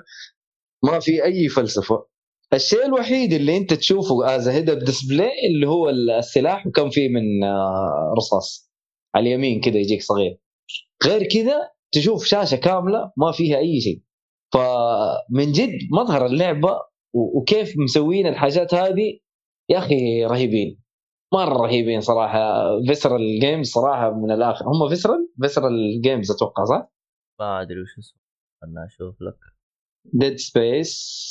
ما في أي فلسفة. الشيء الوحيد اللي أنت تشوفه as head display اللي هو السلاح وكم فيه من آه، رصاص على اليمين كذا يجيك صغير. غير كذا تشوف شاشة كاملة ما فيها أي شيء. فمن جد مظهر اللعبة وكيف مسوين الحاجات هذه يا أخي رهيبين. مرة رهيبين صراحة. Visceral Games صراحة من الآخر. هم Visceral Visceral Games أتوقع صح؟ ما أدري وش اسمه. خلنا أشوف لك. Dead Space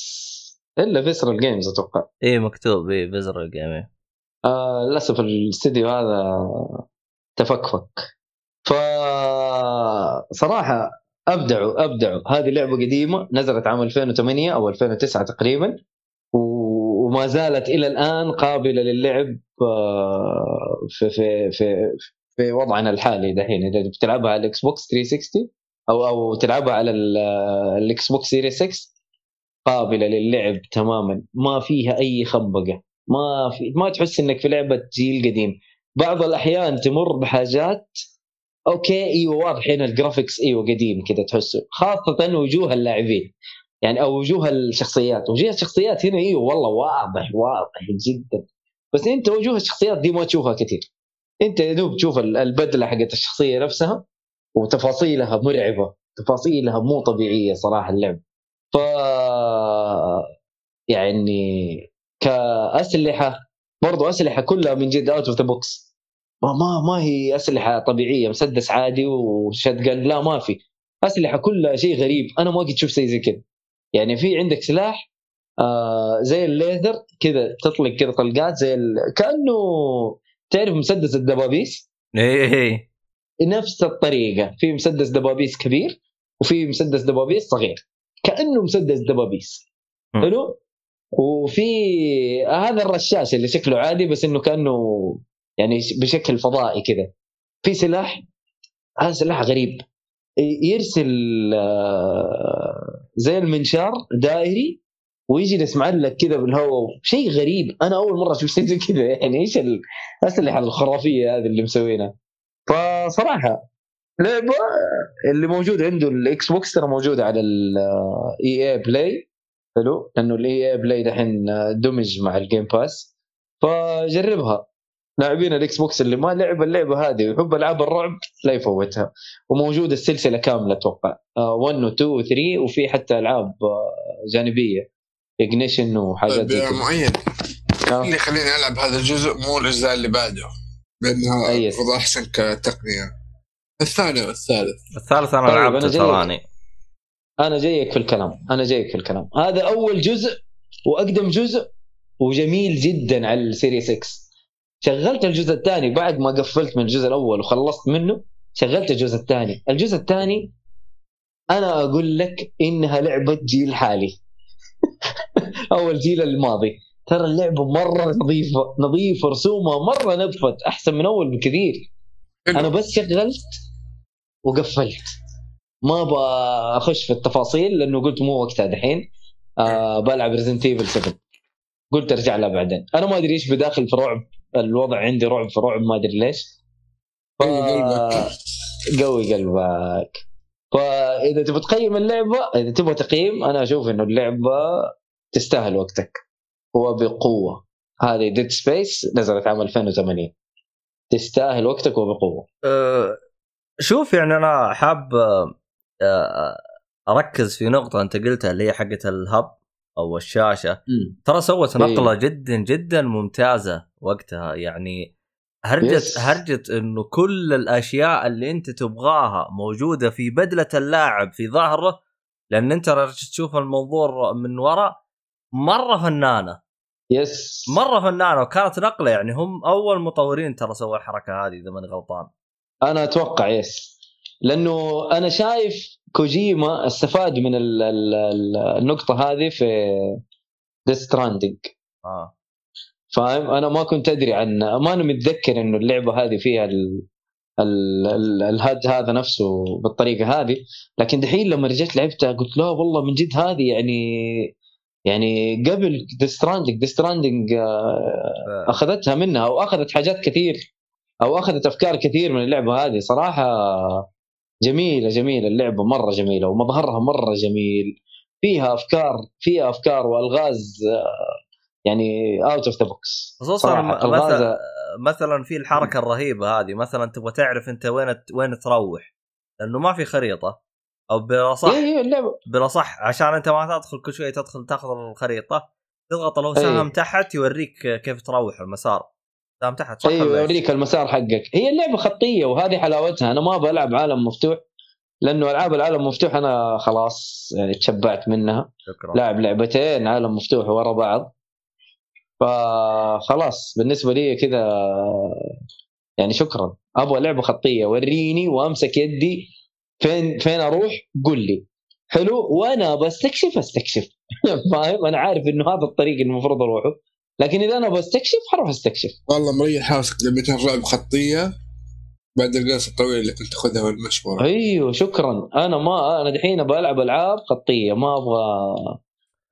إلا Visceral Games أتوقع. إيه مكتوب. إيه Visceral Games آه للأسف الاستديو هذا تفكفك. ف صراحة أبدعوا أبدعوا. هذه لعبة قديمة نزلت عام 2008 أو 2009 تقريبا. وما زالت إلى الآن قابلة للعب آه، في في في في وضعنا الحالي دحين. إذا بتلعبها على ال Xbox 360 أو أو تلعبها على ال- ال Xbox Series X قابلة للعب تماما. ما فيها أي خبقة. ما في ما تحس إنك في لعبة جيل قديم. بعض الأحيان تمر بحاجات okay إيوه واضح هنا ال graphics إيوه قديم كذا تحسه خاصة وجوه اللاعبين. يعني أو وجوه الشخصيات. وجوه الشخصيات هنا إيوه والله واضح واضح جدا. بس أنت وجوه الشخصيات دي ما تشوفها كثير أنت يا دوب تشوف ال- البدلة حقت الشخصية نفسها وتفاصيلها مرعبة تفاصيلها مو طبيعية صراحة اللعب. ف يعني كأسلحة برضو أسلحة كلها من جد out of the box ما ما ما هي أسلحة طبيعية مسدس عادي و shotgun لا ما في. أسلحة كلها شيء غريب. أنا ما قد شفت زي كذا يعني في عندك سلاح آه زي الليزر كذا تطلق كذا طلقات زي ال... كأنه تعرف مسدس الدبابيس؟ إيه إيه نفس الطريقة. في مسدس دبابيس كبير وفي مسدس دبابيس صغير. كأنه مسدس دبابيس. حلو؟ وفي هذا الرشاش اللي شكله عادي بس إنه كأنه يعني بشكل فضائي كذا. في سلاح؟ هذا سلاح غريب. يرسل آه، زي المنشار دائري ويجلس معلق كذا بالهواء شيء غريب. أنا أول مرة أشوف شيء زي كذا. يعني إيش الاسلحه الخرافية هذه اللي مسوينها؟ فصراحة لعبه اللي موجود عنده ال Xbox ترى موجوده على ال EA Play. حلو؟ لأنه ال EA Play دحين دمج مع ال Game Pass فجربها. لاعبين ال Xbox اللي ما لعب اللعبة هذه ويحب ألعاب الرعب لا يفوتها. وموجودة السلسلة كاملة أتوقع. 1 و 2 و 3 وفي حتى ألعاب آه، جانبية. Ignition وحاجات طيب زي كذا. معين آه. اللي يخليني ألعب هذا الجزء مو الأجزاء اللي بعده لأنها. المفروض أحسن كتقنية. الثاني والثالث. الثالث أنا طيب، لعبته. تراني. أنا جايك في الكلام. أنا جايك في الكلام. هذا أول جزء وأقدم جزء وجميل جدا على السيريس 6 شغلت الجزء الثاني بعد ما قفلت من الجزء الأول وخلصت منه شغلت الجزء الثاني. الجزء الثاني أنا أقول لك إنها لعبة جيل حالي. <laughs> أو الجيل الماضي. ترى اللعبة مرة نظيفة نظيفة رسومها مرة نظفت أحسن من أول بكثير. أنا بس شغلت وقفلت. ما أبغى أخش في التفاصيل لأنه قلت مو وقتها دحين. آه بلعب Resident Evil 7 قلت أرجع لها بعدين. أنا ما أدري إيش بداخل في رعب. الوضع عندي رعب في رعب ما أدري ليش. ف... قوي قلبك. قوي قلبك. فإذا تبغى تقيم اللعبة إذا تبغى تقييم أنا أشوف إنه اللعبة تستاهل وقتك. وبقوه هذه Dead Space نزلت عام 2008 تستاهل وقتك وبقوة. أه، شوف يعني أنا حاب أه، أركز في نقطة أنت قلتها اللي هي حقه ال HUD. أو الشاشة. مم. ترى سوت إيه. نقلة جدا جدا ممتازة وقتها. يعني هرجه yes. هرجه إنه كل الأشياء اللي أنت تبغاها موجودة في بدلة اللاعب في ظهره. لأن أنت تشوف المنظور من وراء مرة فنانة. yes مرة فنانة وكانت نقلة. يعني هم أول مطورين ترى سووا الحركة هذه إذا ماني غلطان. أنا أتوقع yes لأنه أنا شايف كوجيما استفاد من ال- ال- ال- النقطة هذه في Stranding آه. فاهم؟ أنا ما كنت أدري عن ما أنا متذكر إنه اللعبة هذه فيها ال... ال... ال... ال HUD هذا نفسه بالطريقة هذه. لكن دحين لما رجعت لعبتها قلت لا والله من جد هذه يعني يعني قبل Death Stranding Death Stranding ف- أخذتها منها أو أخذت حاجات كثير أو أخذت أفكار كثير من اللعبة هذه. صراحة جميلة جميلة. اللعبة مرة جميلة ومظهرها مرة جميل. فيها أفكار فيها أفكار وألغاز آه، يعني out of the box خصوصا مثلا مثلا في الحركة الرهيبة هذه. مثلا تبغى تعرف أنت وين وين تروح لأنه ما في خريطة. أو بالاصح هي هي اللعبه بالاصح عشان أنت ما تدخل كل شوية تدخل تاخذ الخريطة تضغط لو سهم أي. تحت يوريك كيف تروح المسار. دام تحت صح أيوه؟ يوريك المسار حقك. هي اللعبة خطية وهذه حلاوتها. أنا ما بلعب عالم مفتوح لأنه ألعاب العالم مفتوح أنا خلاص يعني تشبعت منها. شكرا. لاعب لعبتين عالم مفتوح ورا بعض. فخلاص بالنسبة لي كذا يعني شكرا. أبغى لعبة خطية. وريني وأمسك يدي. فين فين أروح؟ قل لي. حلو؟ وأنا بستكشف أستكشف. <laughs> فاهم؟ أنا عارف إنه هذا الطريق المفروض أروحه. لكن إذا أنا بستكشف حروح أستكشف. والله مريح حاسك لعبتين رعب خطيه بعد الجلسة الطويلة اللي كنت تاخذها والمشوره أيوه شكرا. أنا ما أنا دحين بلعب ألعاب خطية ما أبغى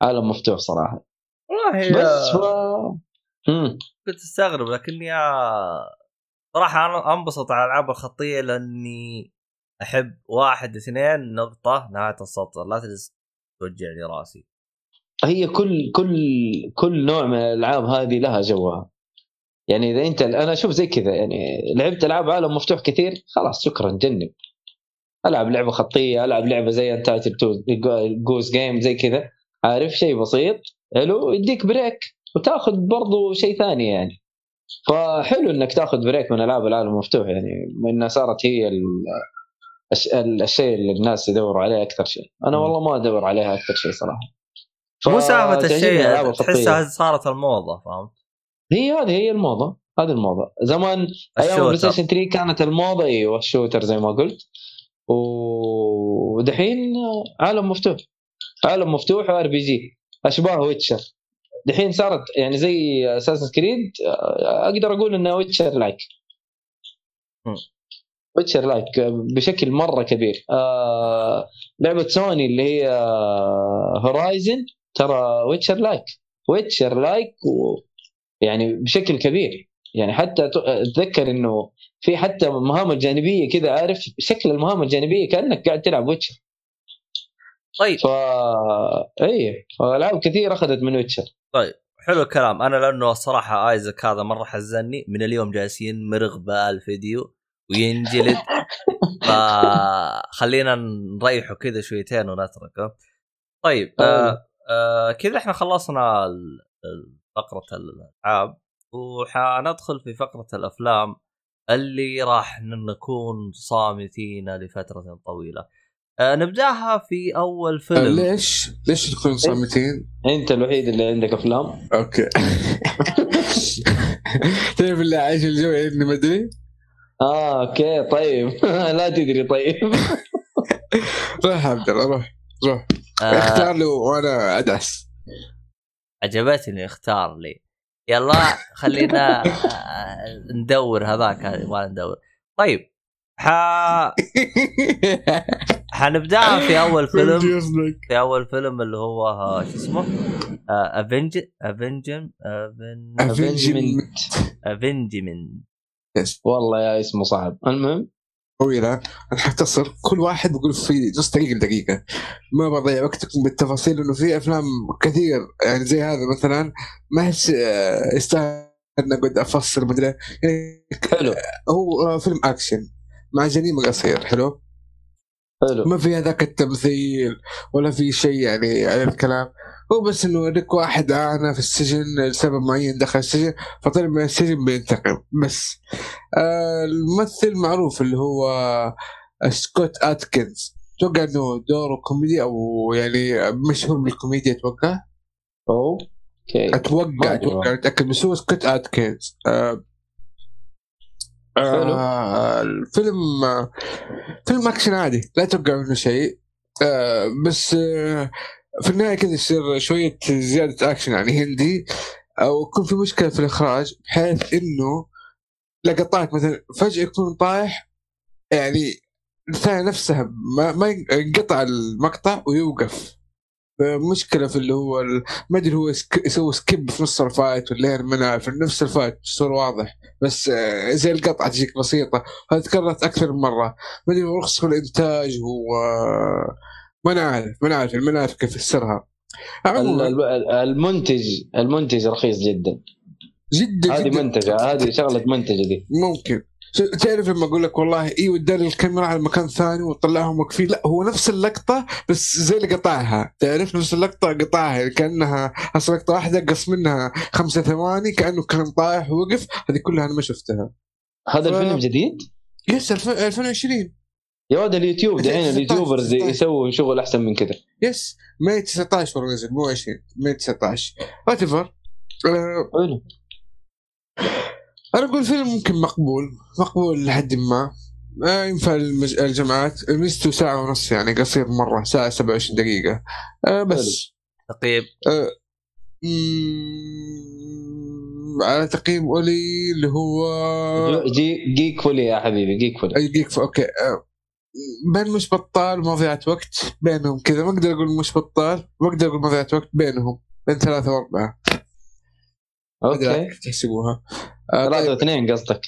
عالم مفتوح صراحة. والله بس ف... كنت أستغرب لكني صراحة أنا أنبسط على الألعاب الخطية لأني أحب واحد اثنين نقطة نهاية السطر لا تجلس توجع لي رأسي. هي كل كل كل نوع من الألعاب هذه لها جوها. يعني إذا أنت أنا أشوف زي كذا يعني لعبت ألعاب عالم مفتوح كثير خلاص شكرا جنب. ألعب لعبة خطية ألعب لعبة زي Untitled Goose Game زي كذا. عارف؟ شيء بسيط. حلو يديك break وتأخذ برضو شيء ثاني يعني. فحلو إنك تأخذ break من ألعاب العالم المفتوح يعني انها صارت هي ال... الش... ال- الشيء اللي الناس يدوروا عليه أكثر شيء. أنا. والله ما أدور عليها أكثر شيء صراحة. مو سالفة الشيء. تحسها صارت الموضة فهمت؟ هي هذه هي الموضة هذه الموضة. زمان أيام ال PlayStation 3 كانت الموضة أيوه ال shooter زي ما قلت. ودحين عالم مفتوح عالم مفتوح و RPG أشباه Witcher. دحين صارت يعني زي Assassin's Creed أقدر أقول انها Witcher like. Witcher like بشكل مرة كبير. آه لعبة سوني اللي هي Horizon ترى Witcher like ويتشر لايك و يعني بشكل كبير. يعني حتى أتذكر إنه في حتى مهام الجانبية كذا عارف؟ شكل المهام الجانبية كأنك قاعد تلعب ويتشر طيب. ف اي فألعاب كثير أخذت من ويتشر حلو الكلام. أنا لأنه الصراحه ايزك هذا مرة حزني. من اليوم جالسين مرغ بالفيديو وينجلد. <laughs> فخلينا نريحه كذا شويتين ونتركه. طيب آه آه كذا إحنا خلصنا فقرة الألعاب وحندخل في فقرة الأفلام اللي راح نكون صامتين لفترة طويلة. آه نبدأها في أول فيلم. ليش؟ ليش نكون صامتين؟ أنت الوحيد اللي عندك أفلام. أوكي. <laughs> تعرف اللي عايش الجو اني ما أدري؟ آه أوكي طيب. <laughs> لا تدري طيب. <laughs> روح عبد الله روح. روح. آه اختار له وأنا ادعس. عجبتني اختار لي. يلا خلينا آه، ندور هذاك ما ندور. طيب ح... حنبداها في أول <laughs> فيلم. في أول فيلم اللي هو آه، شو اسمه؟ افنج افنجن افنجمنت افنجمن والله يا اسمه صعب. المهم طويلة أنا حختصر كل واحد بقول في نص دقيقة لدقيقة. ما بضيع وقتكم بالتفاصيل لأنه في أفلام كثير يعني زي هذا مثلا. ما هيش آه، يستاهل إني أقعد أفصل مدري يعني حلو. هو آه، فيلم أكشن مع جريمة قصير حلو؟ حلو. ما في هذاك التمثيل ولا في شيء يعني على الكلام. هو بس إنه يوريك واحد عانى في السجن لسبب معين دخل السجن فطلع من السجن بينتقم بس آه الممثل معروف اللي هو Scott Adkins. أتوقع إنه دوره كوميدي أو يعني مشهور بالكوميديا أتوقع؟ okay. أتوقع أتوقع اتاكد بس هو Scott Adkins. آه حلو. آه الفيلم آه فيلم أكشن عادي لا أتوقع منه شيء. آه بس آه في النهاية كذا يصير شوية زيادة اكشن يعني هندي أو يكون في مشكلة في الإخراج بحيث إنه لقطات مثلا فجأة يكون طايح يعني الثانية نفسها ما, ما ينقطع المقطع ويوقف. مشكله في اللي هو ما أدري هو يسوي skip في نص ال fight ولا ما نعرف نفس ال fight بصورة واضح. بس آه، زي القطعة تجيك بسيطة. هذه تكررت أكثر من مرة. ما أدري رخص في الانتاج هو ما نعرف ما نعرف ما نعرف كيف يفسرها المنتج المنتج رخيص جدا. جدا هذه منتجة هذه شغلة منتجة دي. ممكن. تعرف لما أقول لك والله إي وداني الكاميرا على مكان ثاني وطلعهم واقفين لا هو نفس اللقطة بس زي اللي قطعها. تعرف نفس اللقطة؟ قطعها. كأنها أصلا لقطة واحدة قص منها خمسة ثواني كأنه كان طايح ووقف. هذه كلها أنا ما شفتها. هذا ف- الفيلم جديد؟ يس الف- 2020 يا ولد اليوتيوب دحين 16 اليوتيوبرز 16. يسووا شغل أحسن من كذا. يس ماي 19 والله نزل مو 20 ماي 19 وات ايفر حلو. أنا أقول فيلم ممكن مقبول مقبول لحد ما. آه ينفع المج... الجماعات. ميزته ساعة ونص يعني قصير مرة ساعة 27 دقيقة. آه بس. تقييم. آه مم، على تقييم أولي اللي هو جي جيك فولي يا حبيبي جيك فولي أي جيك ف- okay. آه بين مش بطال ومضيعة وقت بينهم كذا. ما أقدر أقول مش بطال ما أقدر أقول مضيعة وقت بينهم بين ثلاثة وأربعة. okay. كيف تحسبوها آه ثلاثة طيب. واثنين قصدك.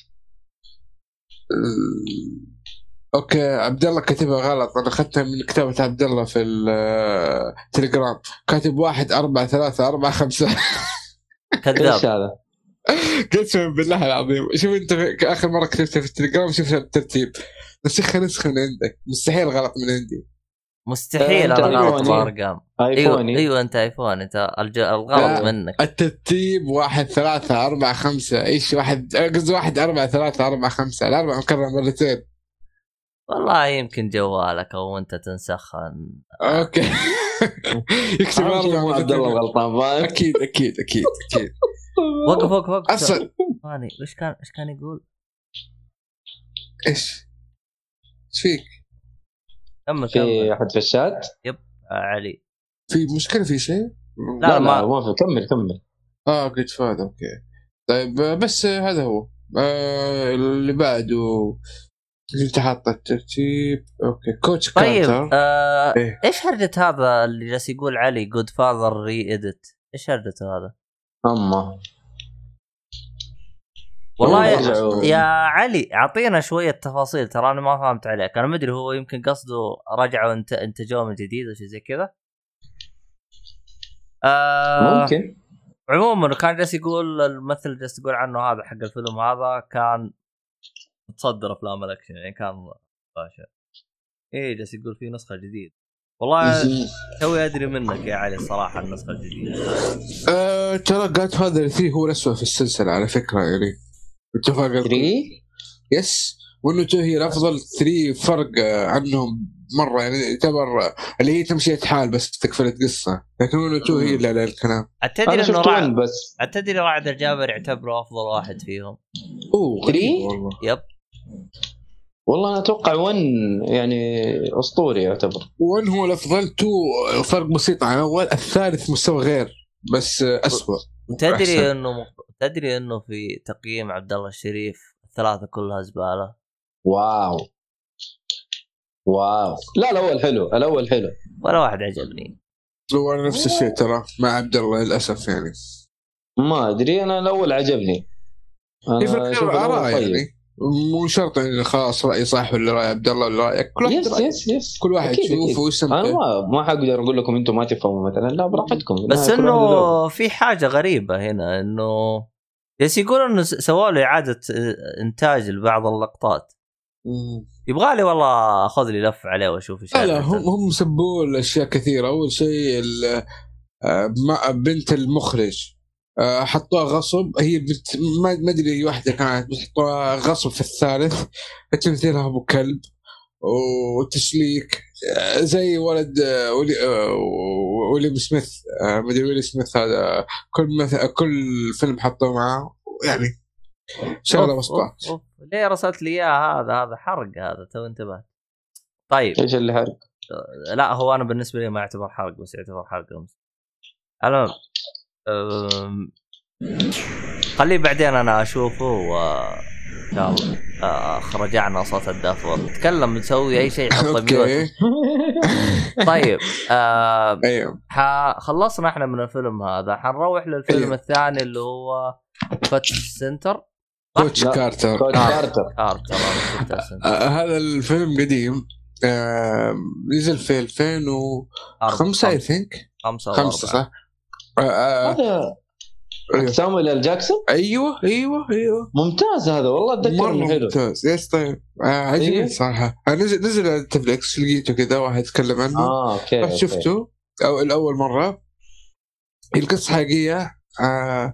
أوكي. عبد الله كاتبها غلط. أنا أخذتها من كتابة عبد الله في التليجرام كاتب واحد أربعة ثلاثة أربعة خمسة. إيش كذاب هذا؟ قسما بالله العظيم. شوف أنت في آخر مرة كتبتها في التليجرام شوف الترتيب. نسخها نسخة من عندك. مستحيل غلط من عندي. مستحيل أنت أنا غلط ايفوني. بأرقام. أيوه أيوه أنت آيفون أنت. الغلط منك. الترتيب واحد ثلاثة أربعة خمسة إيش واحد؟ قصدي واحد أربعة ثلاثة أربعة خمسة. الأربعة مكررة مرتين. والله يمكن جوالك أو أنت تنسخها أوكي. <laughs> يكتب أربعة مو عبد الله غلطان فاهم؟ أكيد أكيد أكيد أكيد. وقف وقف وقف. أصلا. ثاني وش كان إيش كان يقول؟ إيش؟ إيش فيك؟ كمل في أحد في الشات؟ آه علي. في مشكلة في شيء؟ لا، لا ما- لا ما في. كمل كمل. آه Godfather okay. طيب آه، بس آه، هذا هو. آه اللي بعده. اللي انت حاطة الترتيب. أوكي coach طيب آه إيه. إيش هرجة هذا اللي جالس يقول علي Godfather re-edit إيش هرجته هذا؟ أما. والله يا, يا علي اعطينا شوية تفاصيل ترى أنا ما فهمت عليك. أنا ما أدري هو يمكن قصده رجعوا انت انتجوه من جديد أو شيء زي كذا. آه ممكن. عموما كان جالس يقول الممثل اللي جالس تقول عنه هذا حق الفيلم هذا كان متصدر أفلام الأكشن يعني كان باشا إيه جالس يقول في نسخة جديدة. والله توي أدري منك يا علي الصراحه النسخة الجديدة. آه ترى جاد فاذر 3 هو الاسوء في السلسلة على فكرة يعني. اتفاق الكل 3 يس وإنه تو هي الأفضل. 3 فرق عنهم مرة. يعني يعتبر اللي هي تمشية حال بس تكفلت قصه لكن إنه تو هي اللي على الكلام. تدري أنا إنه رعد 1 بس. تدري رعد الجابر يعتبره أفضل واحد فيهم. أوه غريب Three؟ والله. يب. والله أنا أتوقع 1 يعني أسطوري يعتبر. وان هو الأفضل. two فرق بسيط. عن اول الثالث مستوى غير بس اسوء وتدري أحسن. إنه تدري إنه في تقييم عبد الله الشريف الثلاثة كلها زبالة؟ wow. wow. لا الأول حلو الأول حلو. ولا واحد عجبني. هو أنا نفس الشيء ترى مع عبد الله للأسف يعني. ما أدري أنا الأول عجبني. في أنا الأول اراء طيب. يعني مو شرط ان خلاص رايي صح ولا رأي عبد الله ولا رايك كل واحد yes رأي. yes yes كل واحد يشوفه. ويستمتع أنا ما ما حقدر أقول لكم أنتم ما تفهموا مثلا لا براحتكم. بس. إنه في حاجة غريبة هنا إنه جالس يقول إنه سووا له إعادة آه، إنتاج لبعض اللقطات. يبغى لي والله أخذ لي لف عليه وأشوف إيش لا لا هرجته. هم هم سبوا الاشياء كثيرة. أول شيء آه، بنت المخرج آه، حطوها غصب. هي بنت ما أدري أي واحدة كانت بس حطوها غصب في الثالث. <laughs> تمثيلها أبو كلب وتسليك. زي ولد آه، ولي آه، ويليام سميث آه، ما أدري ويلي سميث هذا كل مثل كل فيلم حطوه معاه يعني شغلة أوف. ليه رسلت لي إياه؟ هذا هذا حرق هذا تو انتبهت. طيب. إيش اللي حرق؟ لا هو أنا بالنسبة لي ما يعتبر حرق بس يعتبر حرق رمز. المهم أم، خليه بعدين أنا أشوفه و شاء الله آه، رجعنا صوت الدافور نتكلم نسوي أي شيء حط mute okay طيب آه أيوه خلصنا إحنا من الفيلم هذا حنروح للفيلم أيوه. الثاني اللي هو كوتش سنتر كوتش. كارتر كوتش آه. كارتر Carter آه، هذا الفيلم قديم نزل في 2005 I think خمسة خمسة وأربعة. صح؟ هذا. سامويل ال جاكسون أيوه أيوه أيوه. ممتاز هذا والله اتذكر إنه حلو. ممتاز. yes طيب. آه عجبني إيه. صراحة. آه نزل نزل على نتفلكس لقيته كذا واحد يتكلم عنه. آه okay رحت. شفته. أو الأول مرة. القصة حقيقية آه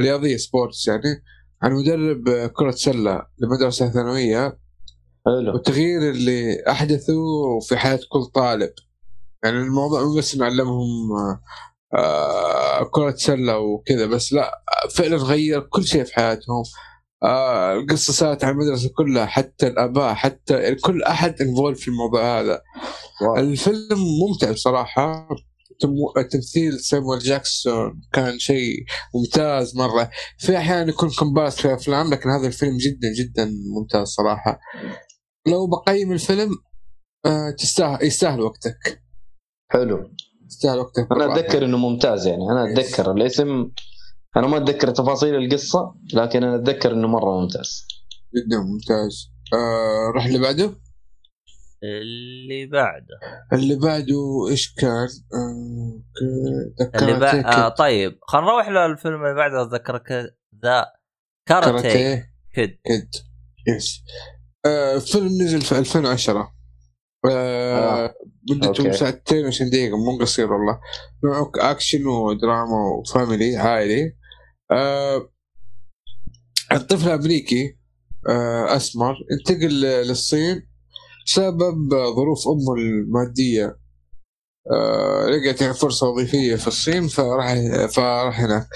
رياضية sports يعني عن مدرب كرة سلة لمدرسة ثانوية. حلو. والتغيير اللي أحدثه في حياة كل طالب. يعني الموضوع مو بس نعلمهم آه، كرة سلة وكذا بس لا فعلا غير كل شيء في حياتهم. آه، القصة صارت على المدرسة كلها حتى الآباء حتى يعني كل أحد involve في الموضوع هذا. wow. الفيلم ممتع بصراحة. تم- تمثيل سامويل جاكسون كان شيء ممتاز مرة. في أحيانا يكون كومبارس في أفلام لكن هذا الفيلم جدا جدا ممتاز صراحة. لو بقيم الفيلم آه، تستاهل يستاهل وقتك. حلو. يستاهل وقتك أنا. أتذكر إنه ممتاز يعني. أنا أتذكر الاسم. أنا ما أتذكر تفاصيل القصة لكن أنا أتذكر إنه مرة ممتاز. جدا ممتاز. آه روح اللي بعده؟ اللي بعده. اللي بعده إيش كان؟ آه اللي بعد كاراتيه آه. طيب خلينا نروح للفيلم اللي بعده. اتذكرك The Karate. Karate. Kid. Kid. yes. آه فيلم نزل في 2010 آه آه. مدته. ساعتين وعشرين دقيقة مو قصير والله. نوعه أكشن ودراما و family عائلي آه الطفل أمريكي آه أسمر انتقل للصين بسبب ظروف أمه المادية. آه لقيت يعني فرصة وظيفية في الصين فراح فراح هناك.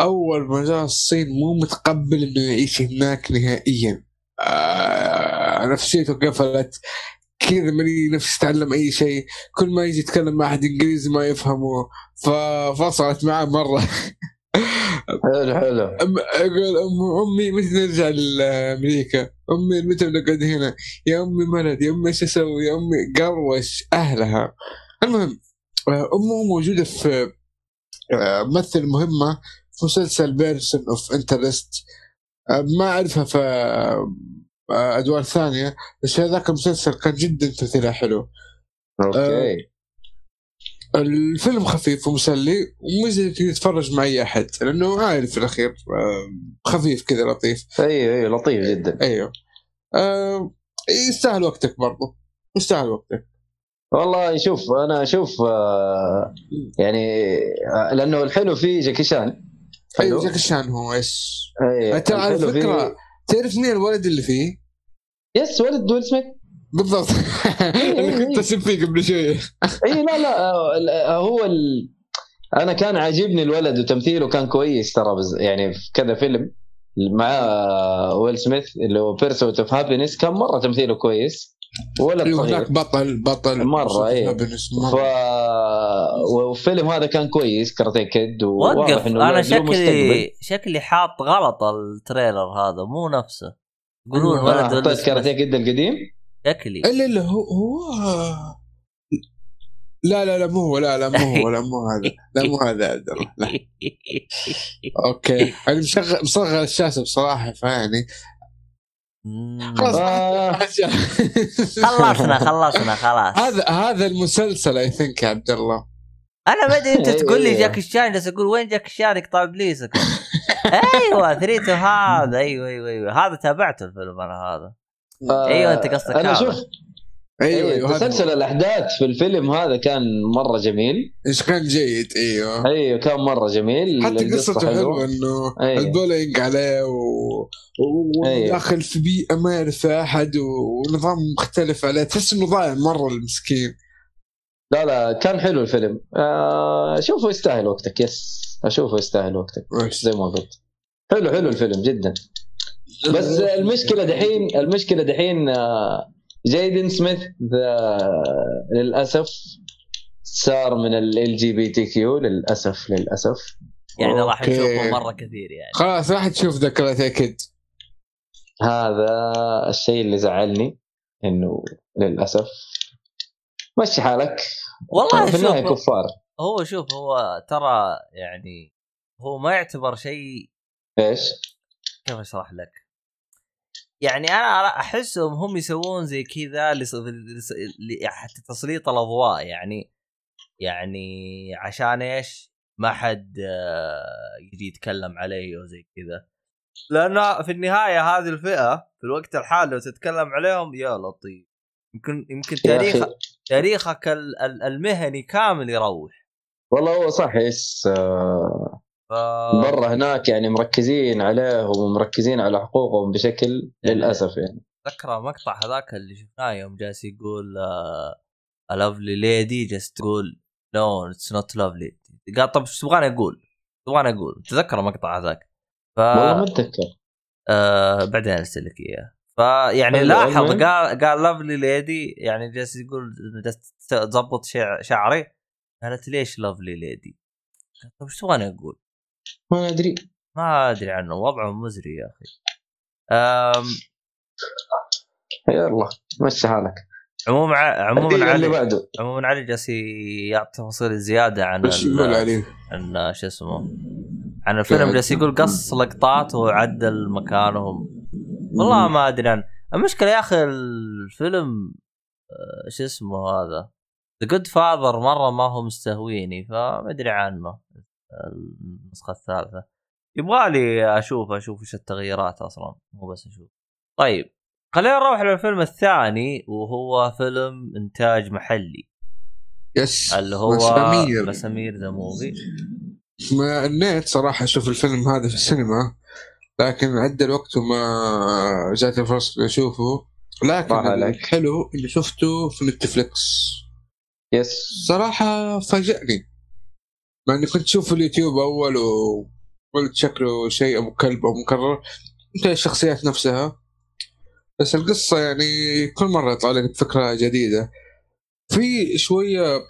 أول ما جاء الصين مو متقبل إنه يعيش هناك نهائيا. آه نفسيته قفلت. كذا مالي نفس يتعلم أي شيء كل ما يجي يتكلم مع أحد إنجليزي ما يفهمه ففصلت معاه مرة <laughs> حلو حلو أم أقول ام أمي متى نرجع لأمريكا؟ أمي متى بنقعد هنا؟ يا أمي مرض يا أمي إيش أسوي؟ يا أمي قروش أهلها. المهم امه موجودة في آه، ممثل مهمة في مسلسل Person of Interest ما أعرفها آه، ادوار ثانية بس هذاك المسلسل كان جدا تمثيلها حلو. أوكي. الفيلم خفيف ومسلي ومزي تتفرج مع أي أحد لأنه عائلي في الأخير آه، خفيف كذا لطيف. أيوه أيوه لطيف جدا. أيوه. آه يستاهل وقتك برضو. يستاهل وقتك. والله شوف أنا أشوف آه، يعني آه، لأنه الحلو فيه جاكي شان. حلو. أيوه جاك شان هو إيش. أنت على فكرة تعرف مين الولد اللي فيه؟ يس ولد ويل سميث. بالضبط. <laughs> اللي كنت اسب فيه قبل شوية. اي لا لا آه، لا، هو ال... أنا كان عاجبني الولد وتمثيله كان كويس ترى بز... يعني في كذا فيلم مع آه، ويل سميث اللي هو Pursuit of Happyness كان مرة تمثيله كويس ولد أيوه صغير. هناك بطل بطل مرة، إيه. Happyness ف. والفيلم هذا كان كويس Karate Kid وواضح وقف إنه أنا. شكلي شكلي حاط غلط ال trailer هذا مو نفسه. يقولون ولد ولد Karate Kid القديم شكلي. الا الا هو هو لا لا لا مو هو لا لا مو هو لا مو هذا لا مو هذا عبد الله لا. okay. أنا مشغل مصغر الشاشة بصراحة فيعني. خلاص. آه. خلصنا خلصنا خلاص. هذا هذا المسلسل I think يا عبد الله. أنا ما أدري أنت تقول لي إيه. جاك الشان بس أقول وين جاك الشان يقطع ابليسك أيوه ثريتو هذا أيوه أيوه أيوه. هذا تابعته الفيلم أنا هذا. أيوة، أنت قصدك أنا. شوف أيوه أيوة أيوه تسلسل. الأحداث في الفيلم هذا كان مرة جميل. إيش كان جيد؟ أيوه. أيوه كان مرة جميل. حتى قصته حلوة. إنه أيوة. البولينج عليه و... أيوة. وداخل في بيئة ما يعرف أحد و- ونظام مختلف عليه. تحس إنه ضايع مرة المسكين. لا لا كان حلو الفيلم. آه شوفه يستاهل وقتك. yes أشوفه يستاهل وقتك. زي ما قلت. حلو حلو الفيلم جدا. بس المشكلة دحين المشكلة دحين آه، جايدن سميث للأسف صار من ال LGBTQ للأسف للأسف. يعني راح. نشوفه مرة كثير يعني. خلاص راح تشوف ذا Karate Kid. هذا الشيء اللي زعلني إنه للأسف مشي حالك. والله في النهاية شوف كفار. هو شوف هو ترى يعني هو ما يعتبر شيء إيش؟ كيف أشرح لك؟ يعني أنا أحسهم هم يسوون زي كذا حتى تسليط الأضواء يعني يعني عشان إيش؟ ما حد آه، يجي يتكلم عليه أو زي كذا لأن في النهاية هذه الفئة في الوقت الحالي لو تتكلم عليهم يا لطيف يمكن يمكن تاريخ تاريخك ال- ال- المهني كامل يروح والله هو صح yes آه، ف... برا هناك يعني مركزين عليهم ومركزين على حقوقهم بشكل للأسف يعني. ذكر المقطع هذاك اللي شفناه يوم جالس يقول lovely lady جالس تقول no it's not lovely قال طب إيش تبغاني أقول؟ تبغاني أقول. تذكر المقطع هذاك. ف والله ما أتذكر. آه بعدين أرسل لك إياه. فيعني لاحظ. قال قال لافلي ليدي يعني جالس يقول جالس تظبط شع- شعري. قالت ليش لافلي ليدي؟ طب إيش تبغاني أقول؟ ما أدري ما أدري عنه وضعه مزري يا أخي. أم يلا مشي حالك عموما ع- عموما علي بعده عموما علي جالس يعطي تفاصيل زيادة عن إيش يقول عليه؟ عن شو اسمه عن الفيلم جالس يقول قص لقطات وعدل مكانهم والله ما أدري عن المشكلة يا أخي الفيلم آه، شو اسمه هذا ذا جود فاذر مرة ما هو مستهويني فما أدري عنه النسخة الثالثة. يبغى لي أشوف أشوف إيش التغييرات أصلا مو بس أشوف. طيب خلينا نروح للفيلم الثاني وهو فيلم إنتاج محلي. yes اللي هو مسامير. مسامير the movie. ما كنت صراحة أشوف الفيلم هذا في السينما لكن عدى الوقت وما جات الفرصة إني أشوفه. لكن. الحلو اللي شفته في نتفليكس. yes. صراحة فاجأني. مع إني كنت أشوف اليوتيوب أول وقلت شكله شيء أبو كلب أو مكرر. أنت الشخصيات نفسها. بس القصة يعني كل مرة يطلع لك فكرة جديدة. في شوية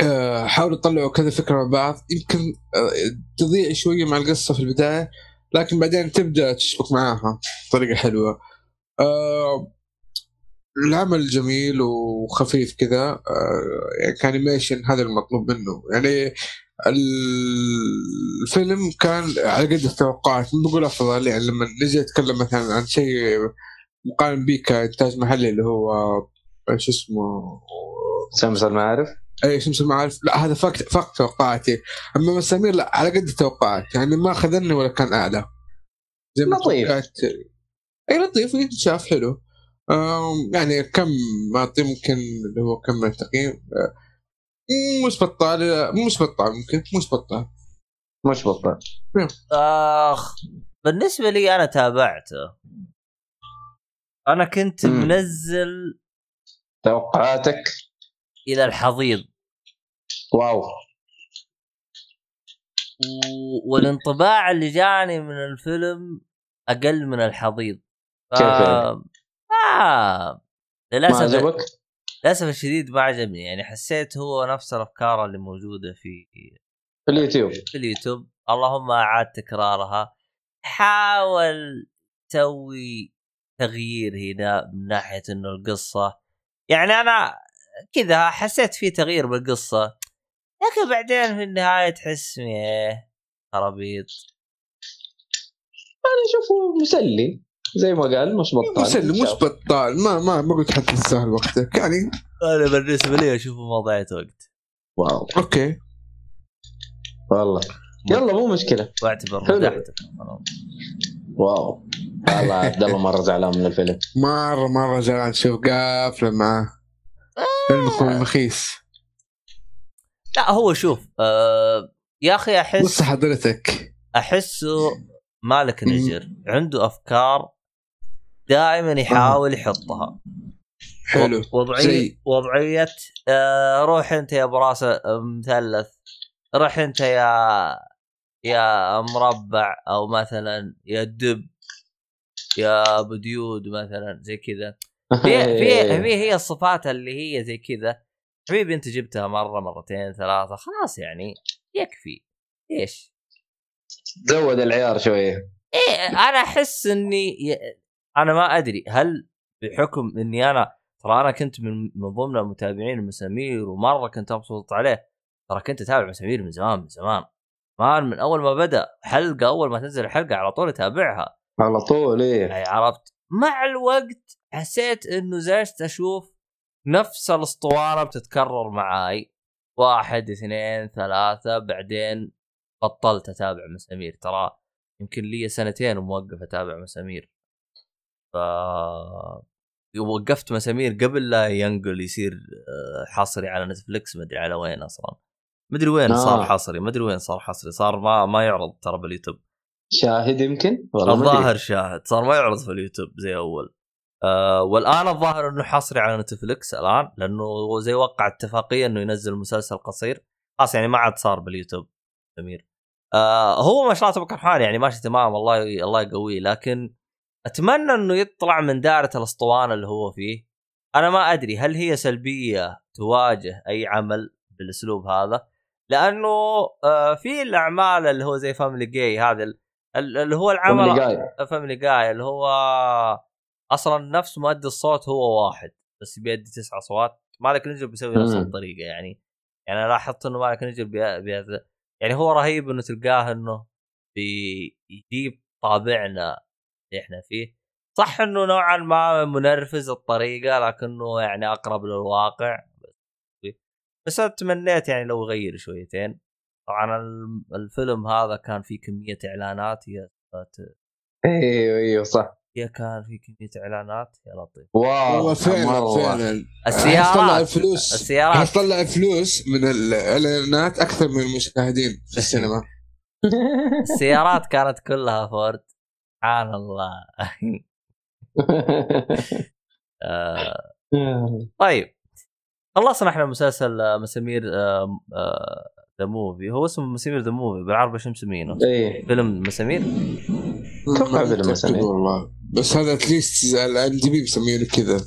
آه، حاولوا يطلعوا كذا فكرة مع بعض. يمكن آه، تضيع شوية مع القصة في البداية. لكن بعدين تبدأ تشبك معاها بطريقة حلوة. آه، العمل جميل وخفيف كذا آه، يعني كانيميشن هذا المطلوب منه. يعني الفيلم كان على قد التوقعات بقول أفضل يعني لما نجي نتكلم مثلا عن شيء مقارن به كإنتاج محلي اللي هو آه، شو اسمه؟ شمس المعارف؟ اي شمس المعارف؟ لا هذا فاق فاق توقعاتي. أما مسامير لا على قد التوقعات. يعني ما خذلني ولا كان أعلى. زي ما لطيف. اي لطيف يتشاف حلو. يعني كم معطي ممكن اللي هو كم من التقييم آه، مش بطال مش بطال ممكن مش بطال مش بطال آخ بالنسبة لي أنا تابعته. أنا كنت مم. منزل توقعاتك؟ إلى الحضيض. واو. و... والانطباع اللي جاني من الفيلم أقل من الحضيض. ف... كيف آه. ما للأسف عجبك؟ للأسف الشديد ما عجبني يعني حسيت هو نفس الأفكار اللي موجودة في في اليوتيوب في اليوتيوب اللهم أعاد تكرارها حاول تسوي تغيير هنا من ناحية إنه القصة يعني أنا كذا حسيت في تغيير بالقصة لكن بعدين في النهاية تحس إيه خرابيط أنا أشوفه مسلي زي ما قال مش بطال مسلي مش بطال. ما ما ما قلت حتى تستاهل وقتك يعني أنا بالنسبة لي اشوفه موضوعيه وقت wow. okay. والله. يلا مو مشكلة. واعتبر حلو. wow. والله عبد الله مرة زعلان من الفيلم. مره مرة زعلان. شوف قافلة معاه. فيلمكم المخيس لا هو شوف آه يا أخي بص احس حضرتك. أحسه مالك نجر. عنده أفكار دائما يحاول يحطها. حلو. وضعيه زي- وضعية آه روح أنت يا براس مثلث. روح أنت يا يا مربع أو مثلا يا دب يا أبو ديود مثلا زي كذا. في في هي الصفات اللي هي زي كذا. حبيبي أنت جبتها مرة مرتين ثلاثة خلاص يعني يكفي. إيش؟ زود العيار شوية. إيه أنا أحس إني. أنا ما أدري هل بحكم إني أنا ترى أنا كنت من من ضمن المتابعين المسامير ومرة كنت مبسوط عليه ترى كنت أتابع مسامير من زمان من زمان. ما من أول ما بدأ حلقة أول ما تنزل الحلقة على طول أتابعها. على طول إيه. يعني عرفت؟ مع الوقت حسيت إنه زعجت أشوف نفس الأسطوانة بتتكرر معاي. واحد اثنين ثلاثة بعدين بطلت أتابع مسامير. ترى يمكن لي سنتين وموقف أتابع مسامير. ف وقفت مسامير قبل لا ينقل يصير آه، حصري على نتفلكس مدري على وين أصلا. مدري وين صار آه. حصري مدري وين صار حصري صار ما ما يعرض ترى باليوتيوب. شاهد يمكن؟ والله الظاهر. شاهد صار ما يعرض في اليوتيوب زي أول. آه والآن الظاهر إنه حصري على نتفلكس الآن لأنه زي وقع اتفاقية إنه ينزل مسلسل قصير. خلاص يعني ما عاد صار باليوتيوب سمير آه هو ما شاء الله تبارك الرحمن يعني ماشي تمام الله الله يقويه لكن أتمنى إنه يطلع من دائرة الأسطوانة اللي هو فيه أنا ما أدري هل هي سلبية تواجه أي عمل بالأسلوب هذا لأنه آه في الأعمال اللي هو زي Family Guy هذا ال- ال- اللي هو العمل. Family Guy اللي هو أصلا نفس مؤدي الصوت هو واحد بس بيدي تسع أصوات مالك نجر بيسوي نفس. الطريقة يعني يعني لاحظت إنه مالك نجر بي... بي... يعني هو رهيب إنه تلقاه إنه بيجيب طابعنا اللي إحنا فيه. صح إنه نوعا ما منرفز الطريقة لكنه يعني أقرب للواقع. بس أنا تمنيت يعني لو يغير شويتين. طبعا الفيلم هذا كان فيه كمية إعلانات. يا إيوه إيوه صح. يا كان في كمية إعلانات. يا لطيف. واو. فعلا. فعلا. السيارات. طلع فلوس السيارات. حيطلع فلوس من الإعلانات أكثر من المشاهدين في السينما. <laughs> السيارات كانت كلها فورد. سبحان الله. <laughs> <laughs> آه، طيب. خلصنا إحنا مسلسل آه، مسامير the movie هو اسمه مسامير the movie بالعربي شو مسمينه؟ إيه. فيلم مسامير؟ أتوقع ما فيلم مسامير. والله. بس هذا at least ال IMDb مسمينه كذا.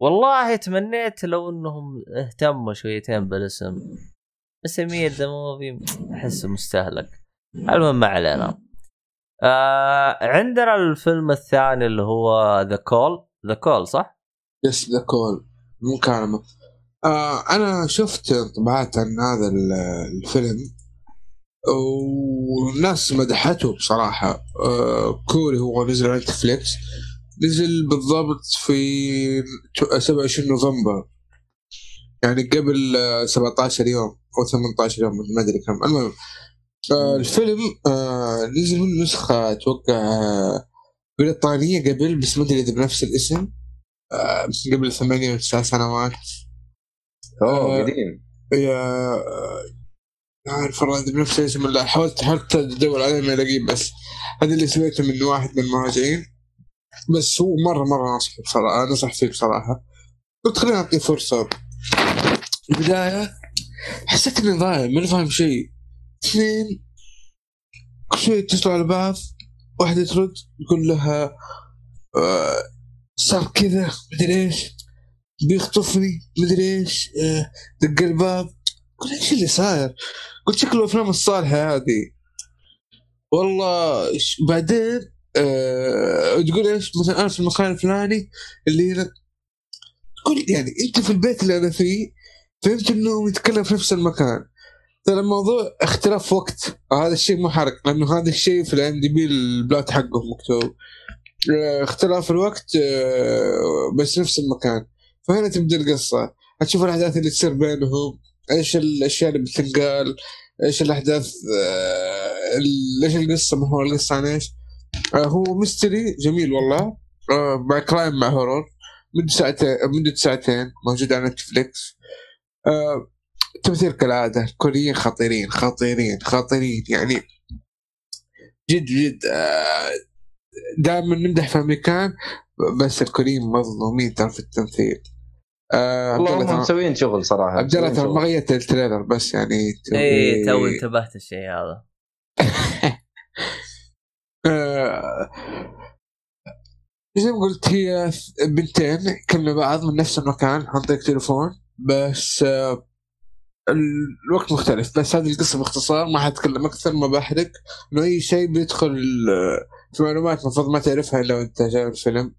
والله تمنيت لو انهم اهتموا شويتين بالاسم. مسامير the movie أحسه مستهلك. المهم ما علينا. آه عندنا الفيلم الثاني اللي هو The Call The Call صح؟ yes The Call مكالمة آه أنا شفت انطباعات عن هذا ال- الفيلم والناس مدحته بصراحة. آه كوري هو نزل على نتفليكس. نزل بالضبط في 27 نوفمبر. يعني قبل آه، 17 يوم أو 18 يوم ما أدري كم. المهم آه الفيلم آه نزل منه نسخة أتوقع آه، بريطانية قبل بس ما أدري إذا بنفس الاسم آه قبل ثمانية تسع سنوات. أوه آه، قديم. يا عارف والله إذا بنفس الاسم ولا حاولت حاولت أدور عليه ما الاقيه بس هذا اللي سمعته من واحد من المراجعين. بس هو مرة مرة نصح بصراحة نصح فيه بصراحة. قلت خلينا نعطيه فرصة. البداية حسيت اني ضايع ماني فاهم شيء. اثنين كل شوي يتصلوا على بعض واحدة ترد يقول لها آه صار كذا مدري إيش. بيخطفني مدري إيش آه دق الباب. قلت إيش اللي صاير؟ قلت شكله افلام الصالحة هذه. والله بعدين آه تقول إيش مثلا أنا في المكان الفلاني اللي هنا. تقول يعني أنت في البيت اللي أنا فيه فهمت إنه يتكلم في نفس المكان. ترى الموضوع اختلاف وقت هذا الشيء مو حرق لأنه هذا الشيء في الام دي بي البلات حقه مكتوب. آه، اختلاف الوقت آه، بس نفس المكان. فهنا تبدأ القصة. هتشوف الأحداث اللي تصير بينهم إيش الاشياء اللي بتنقال إيش الأحداث آه، إيش القصة محور القصة عن إيش. هو mystery جميل والله. مع crime مع horror مدة ساعتين ساعتين موجود على نتفليكس. تمثيل كالعادة الكوريين خطيرين خطيرين خطيرين. يعني جد جد دائما نمدح في أمريكان بس الكوريين مظلومين ترى في التمثيل. آه، والله الله هم مسويين شغل صراحة عبد الله ما. غيرت ال trailer بس يعني إيه تو انتبهت الشيء هذا. <laughs> آه، زي ما قلت هي بنتين يكلموا بعض من نفس المكان عن طريق تليفون بس آه، الوقت مختلف بس هذه القصة باختصار ما حتكلم أكثر ما بحرق. إنه أي شيء بيدخل في معلومات المفروض ما تعرفها إلا وأنت جاي الفيلم.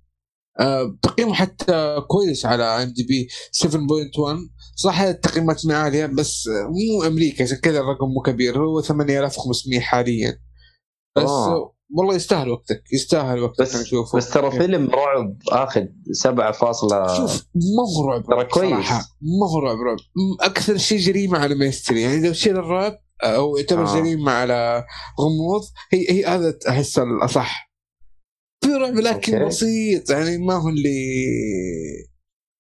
آه، تقييمه حتى كويس على ام دي بي 7.1 صح التقييمات ما عالية بس مو أمريكا عشان كذا الرقم مو كبير هو 8500 حاليا. بس آه. والله يستاهل وقتك يستاهل وقتك بس- نشوفه بس ترى فيلم رعب اخذ 7 شوف ما هو رعب ترى كويس. ما هو رعب رعب أكثر شيء جريمة على ما يستري يعني لو شيل الرعب أو يعتبر آه. جريمة على غموض هي هي هذا احس الأصح في رعب لكن أوكي. بسيط يعني ما هو اللي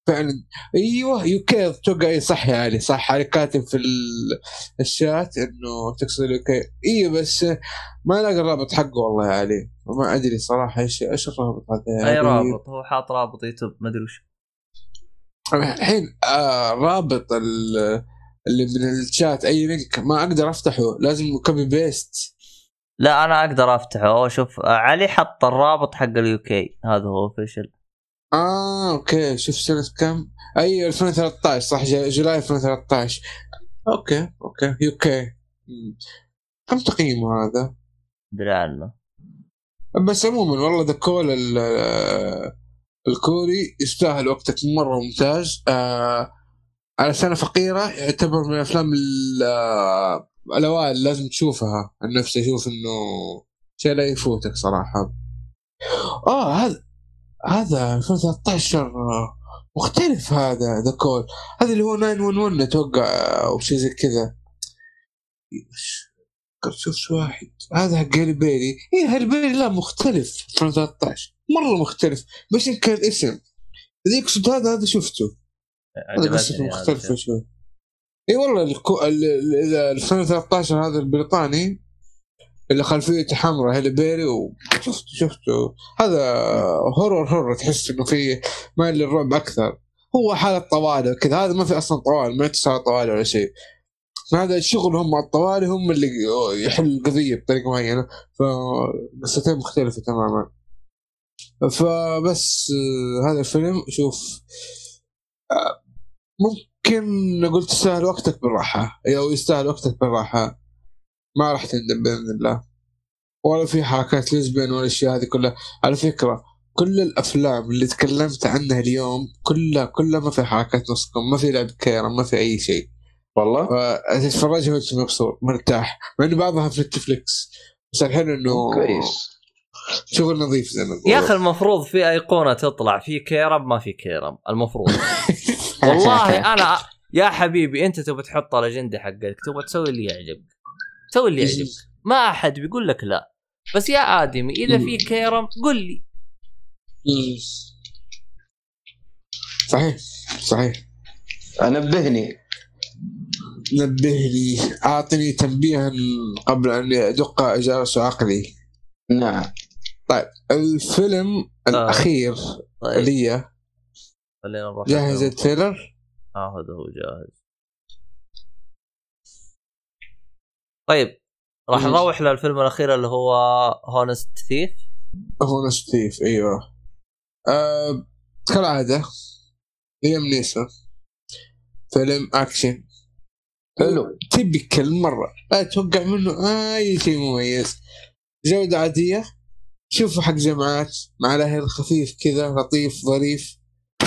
فعلا. أيوه يوكي أتوقع صح يا علي صح. علي كاتب في ال- الشات إنه تقصد يوكي أيوه بس ما لاقي الرابط حقه والله يا علي. ما أدري صراحة إيش إيش الرابط هذا أي؟ رابط؟ هو حاط رابط يوتيوب ما أدري وش. الحين آه رابط ال- اللي من الشات. أي link ما أقدر أفتحه. لازم copy paste لا أنا أقدر أفتحه. شوف علي حط الرابط حق اليوكي هذا هو official آه okay. شوف سنة كم؟ أي 2013 صح؟ July 2013 okay okay. يوكي. مم. كم تقييمه هذا؟ ادري عنه بس عموما والله The Call ال- الكوري يستاهل وقتك. مرة ممتاز. آه على سنة فقيرة يعتبر من الأفلام ال- آه، الأوائل لازم تشوفها. عن نفسي أشوف إنه شيء لا يفوتك صراحة. آه هذا هذا 2013 آه، مختلف هذا The Call. هذا اللي هو 911 أتوقع آه، أو شيء زي كذا. شوف واحد. هذا حق هالي بيري. إيه هالي بيري لا مختلف. 2013 مرة مختلف. بس يمكن الاسم ذيك اقصد هذا هذا شفته. هذا قصته مختلفة. شوي. اي والله الكو... ال... ال... ال- 2013 هذا البريطاني. اللي خلفيته حمراء هيلي بيري وشفته شفته. هذا هورر هورر تحس إنه في مايل للرعب أكثر. هو حالة طوالي وكذا. هذا ما في أصلا طوال ما يتصل طوالي ولا شيء. هذا الشغل هم الطوالي هم اللي يحل القضية بطريقة معينة. فقصتين مختلفة تماما. فبس آه، هذا الفيلم شوف آه، ممكن نقول تستاهل وقتك بالراحة أو يستاهل وقتك بالراحة. ما راح تندم بإذن الله. ولا في حركات lesbian ولا الأشياء هذه كلها. على فكرة كل الأفلام اللي تكلمت عنها اليوم كلها كلها ما في حركات نصكم ما في لعب كيرة ما في أي شيء. والله؟ فتتفرجها وأنت مبسوط مرتاح. مع إنه بعضها في Netflix بس الحين إنه كويس. شغل نظيف زي ما يا أخي المفروض في أيقونة تطلع. في كيرم ما في كيرم المفروض. <laughs> والله أنا يا حبيبي أنت تبغى تحط الاجنده حقك تبغى تسوي اللي يعجبك. سوي اللي يعجبك. ما أحد بيقول لك لا. بس يا آدمي إذا في كيرم قل لي. صحيح صحيح. نبهني. نبهني. أعطني تنبيها قبل أن يدق جرس عقلي. نعم. الفيلم الأخير طيب. لي خلينا نروح جاهز ال trailer؟ آه هذا هو جاهز. طيب راح. نروح للفيلم الأخير اللي هو Honest Thief Honest Thief إيوه. آه كالعاده ليام نيسون فيلم أكشن. حلو. typical مرة لا أتوقع منه أي شيء مميز. جودة عادية. شوفوا حق جماعات مع الأهل خفيف كذا لطيف ظريف.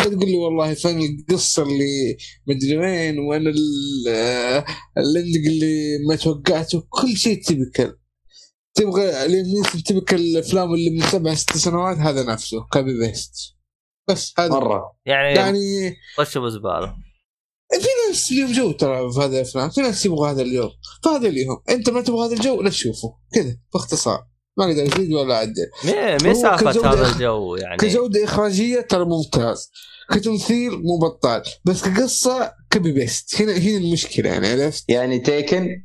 تقول لي والله فن القصة اللي مدري وين وين ال- ال ending اللي ما توقعته كل شيء typical تبغى ليام نيسون typical الأفلام اللي من سبع ست سنوات هذا نفسه copy paste بس هذا. مرة. يعني, يعني طشه بزباله في ناس اليوم جو ترى في هذه الأفلام في ناس يبغوا هذا الجو فهذا اللي هم. أنت ما تبغى هذا الجو لا تشوفه. كذا باختصار. ما أقدر أزيد ولا أعدل. مي مي هو سالفه كجودة- هذا الجو يعني. كجودة إخراجية ترى ممتاز. كتمثيل مو بطال بس كقصة copy paste هنا هنا المشكلة يعني عرفت؟ يعني Taken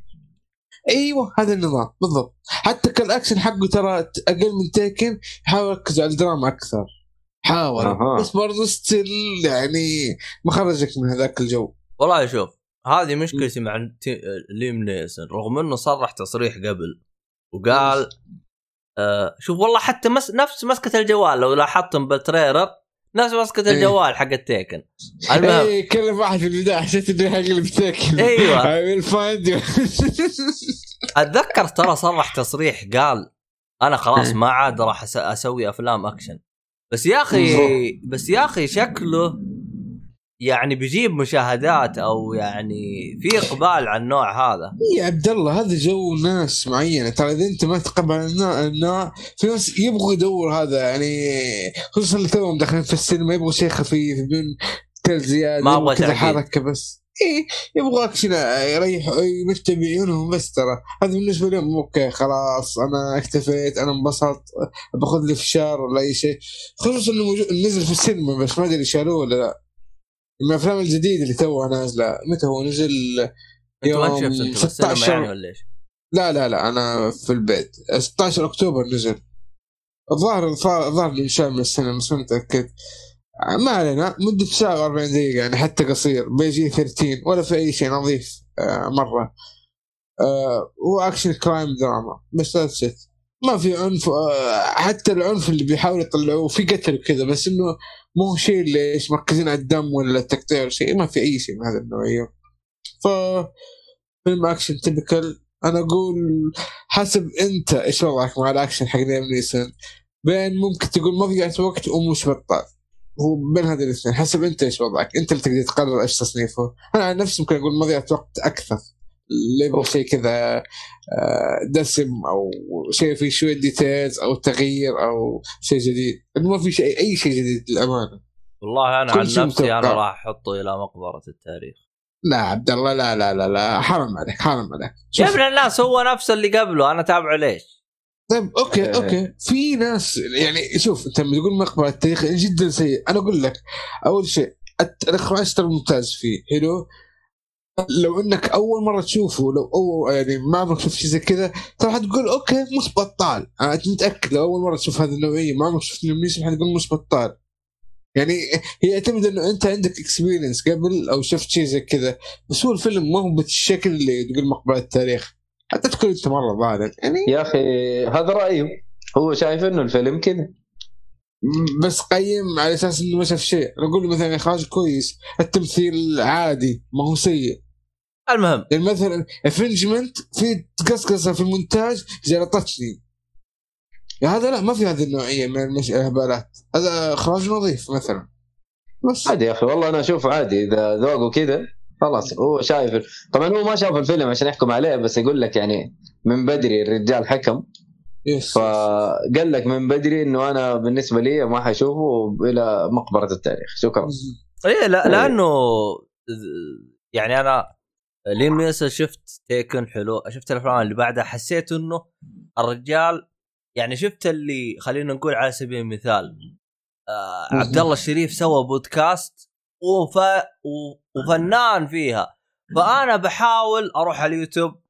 أيوه هذا النظام بالضبط. حتى كالاكشن حقه ترى أقل من Taken يحاول يركز على الدراما أكثر. حاول أها. بس برضه still يعني ما خرجك من هذاك الجو. والله شوف هذه مشكلتي مع ليام نيسون رغم إنه صرح تصريح قبل وقال آه شوف والله حتى مس نفس مسكة الجوال لو لاحظتم بال trailer نفس مسكه إيه. الجوال حق ال Taken المهم اي كلم واحد في البداية حسيت إنه حيقلب Taken أيوة. <laughs> I will find you <laughs> أتذكر ترى صرح تصريح قال أنا خلاص إيه. ما عاد راح أسوي أفلام أكشن بس يا أخي بس يا أخي شكله يعني بيجيب مشاهدات أو يعني في إقبال على النوع هذا. يا عبد الله هذا جو ناس معينة. ترى إذا أنت ما تقبل النوع, النوع في ناس يبغوا يدور هذا يعني خصوصا اللي توهم داخلين في السينما يبغوا شيء خفيف بدون details زيادة ما كذا تعقيد. حركة بس. إي يبغوا اكشن يريح يمتع بعيونهم بس ترى. هذا بالنسبة لهم okay خلاص أنا اكتفيت أنا انبسطت باخذ لي فشار ولا أي شيء. خصوصا إنه نزل في السينما بس ما أدري شالوه ولا لا. من الأفلام الجديدة اللي توها نازلة. متى هو نزل؟ يوم شفت أنت في السينما 16 يعني ولا إيش؟ لا لا لا أنا في البيت. 16 أكتوبر نزل. الظاهر الظاهر انشاء من السينما بس ما متأكد. ما علينا. مدة ساعة و40 دقيقة يعني حتى قصير. بيجي 13 ولا في أي شيء نظيف آه مرة. آه هو أكشن crime دراما. بس that's it ما في عنف آه حتى العنف اللي بيحاولوا يطلعوه في قتل وكذا بس إنه مو شيء إيش مركزين على الدم ولا التقطيع ولا شيء ما في أي شيء من هذا النوعية. ف فيلم اكشن typical أنا أقول حسب أنت إيش وضعك مع الاكشن حق ليام نيسون بين ممكن تقول مضيعة وقت ومش بطال هو بين هذه الاثنين حسب أنت إيش وضعك أنت اللي تقدر تقرر إيش تصنيفه. أنا عن نفسي ممكن أقول مضيعة وقت أكثر. اللي يبغى شيء كذا آه، دسم أو شيء فيه شوية details أو تغيير أو شيء جديد. إنه ما في شيء أي شيء جديد للأمانة. والله أنا كل عن شيء نفسي أنا متوقع. راح أحطه إلى مقبرة التاريخ. لا عبد الله لا لا لا لا حرام عليك حرام عليك. يا شوف ابن الناس هو نفسه اللي قبله أنا تابعه ليش؟ طيب أوكي إيه. أوكي. في ناس يعني شوف أنت لما تقول مقبرة التاريخ جدا سيء. أنا أقول لك أول شيء الإخراج ترى ممتاز فيه حلو؟ لو انك اول مرة تشوفه لو أو يعني ما عمرك شفت شيء زي كذا ترى حتقول okay مش بطال. أنا متأكد لو أول مرة تشوف هذه النوعية ما عمرك شفت نيسون حتقول مش بطال. يعني هي يعتمد إنه أنت عندك experience قبل أو شفت شيء زي كذا. بس هو الفيلم ما هو بالشكل اللي تقول مقبره التاريخ. حتى تكون أنت مرة ظالم يعني يا أخي هذا رايه هو شايف إنه الفيلم كذا. بس قيم على أساس إنه ما شاف شيء. له مثلا اخراج كويس. التمثيل عادي ما هو سيء. المهم. يعني مثلا افنجمنت في قصقصه في المونتاج جلطتني هذا لا ما في هذه النوعية من المش... الهبالات. هذا اخراج نظيف مثلا. بس. عادي يا أخي والله أنا أشوف عادي. إذا ذوقه كذا خلاص هو شايف طبعا هو ما شاف الفيلم عشان يحكم عليه بس يقول لك يعني من بدري الرجال حكم. يس فقال لك من بدري إنه أنا بالنسبة لي ما حشوفه إلى مقبرة التاريخ. شكرا إيه لا إيه. لأنه يعني أنا لين نيسون شفت تيكن حلو شفت الأفلام اللي بعدها حسيت إنه الرجال يعني شفت اللي خلينا نقول على سبيل المثال آه عبد الله الشريف سوى بودكاست وف... وفنان فيها. فأنا بحاول أروح على اليوتيوب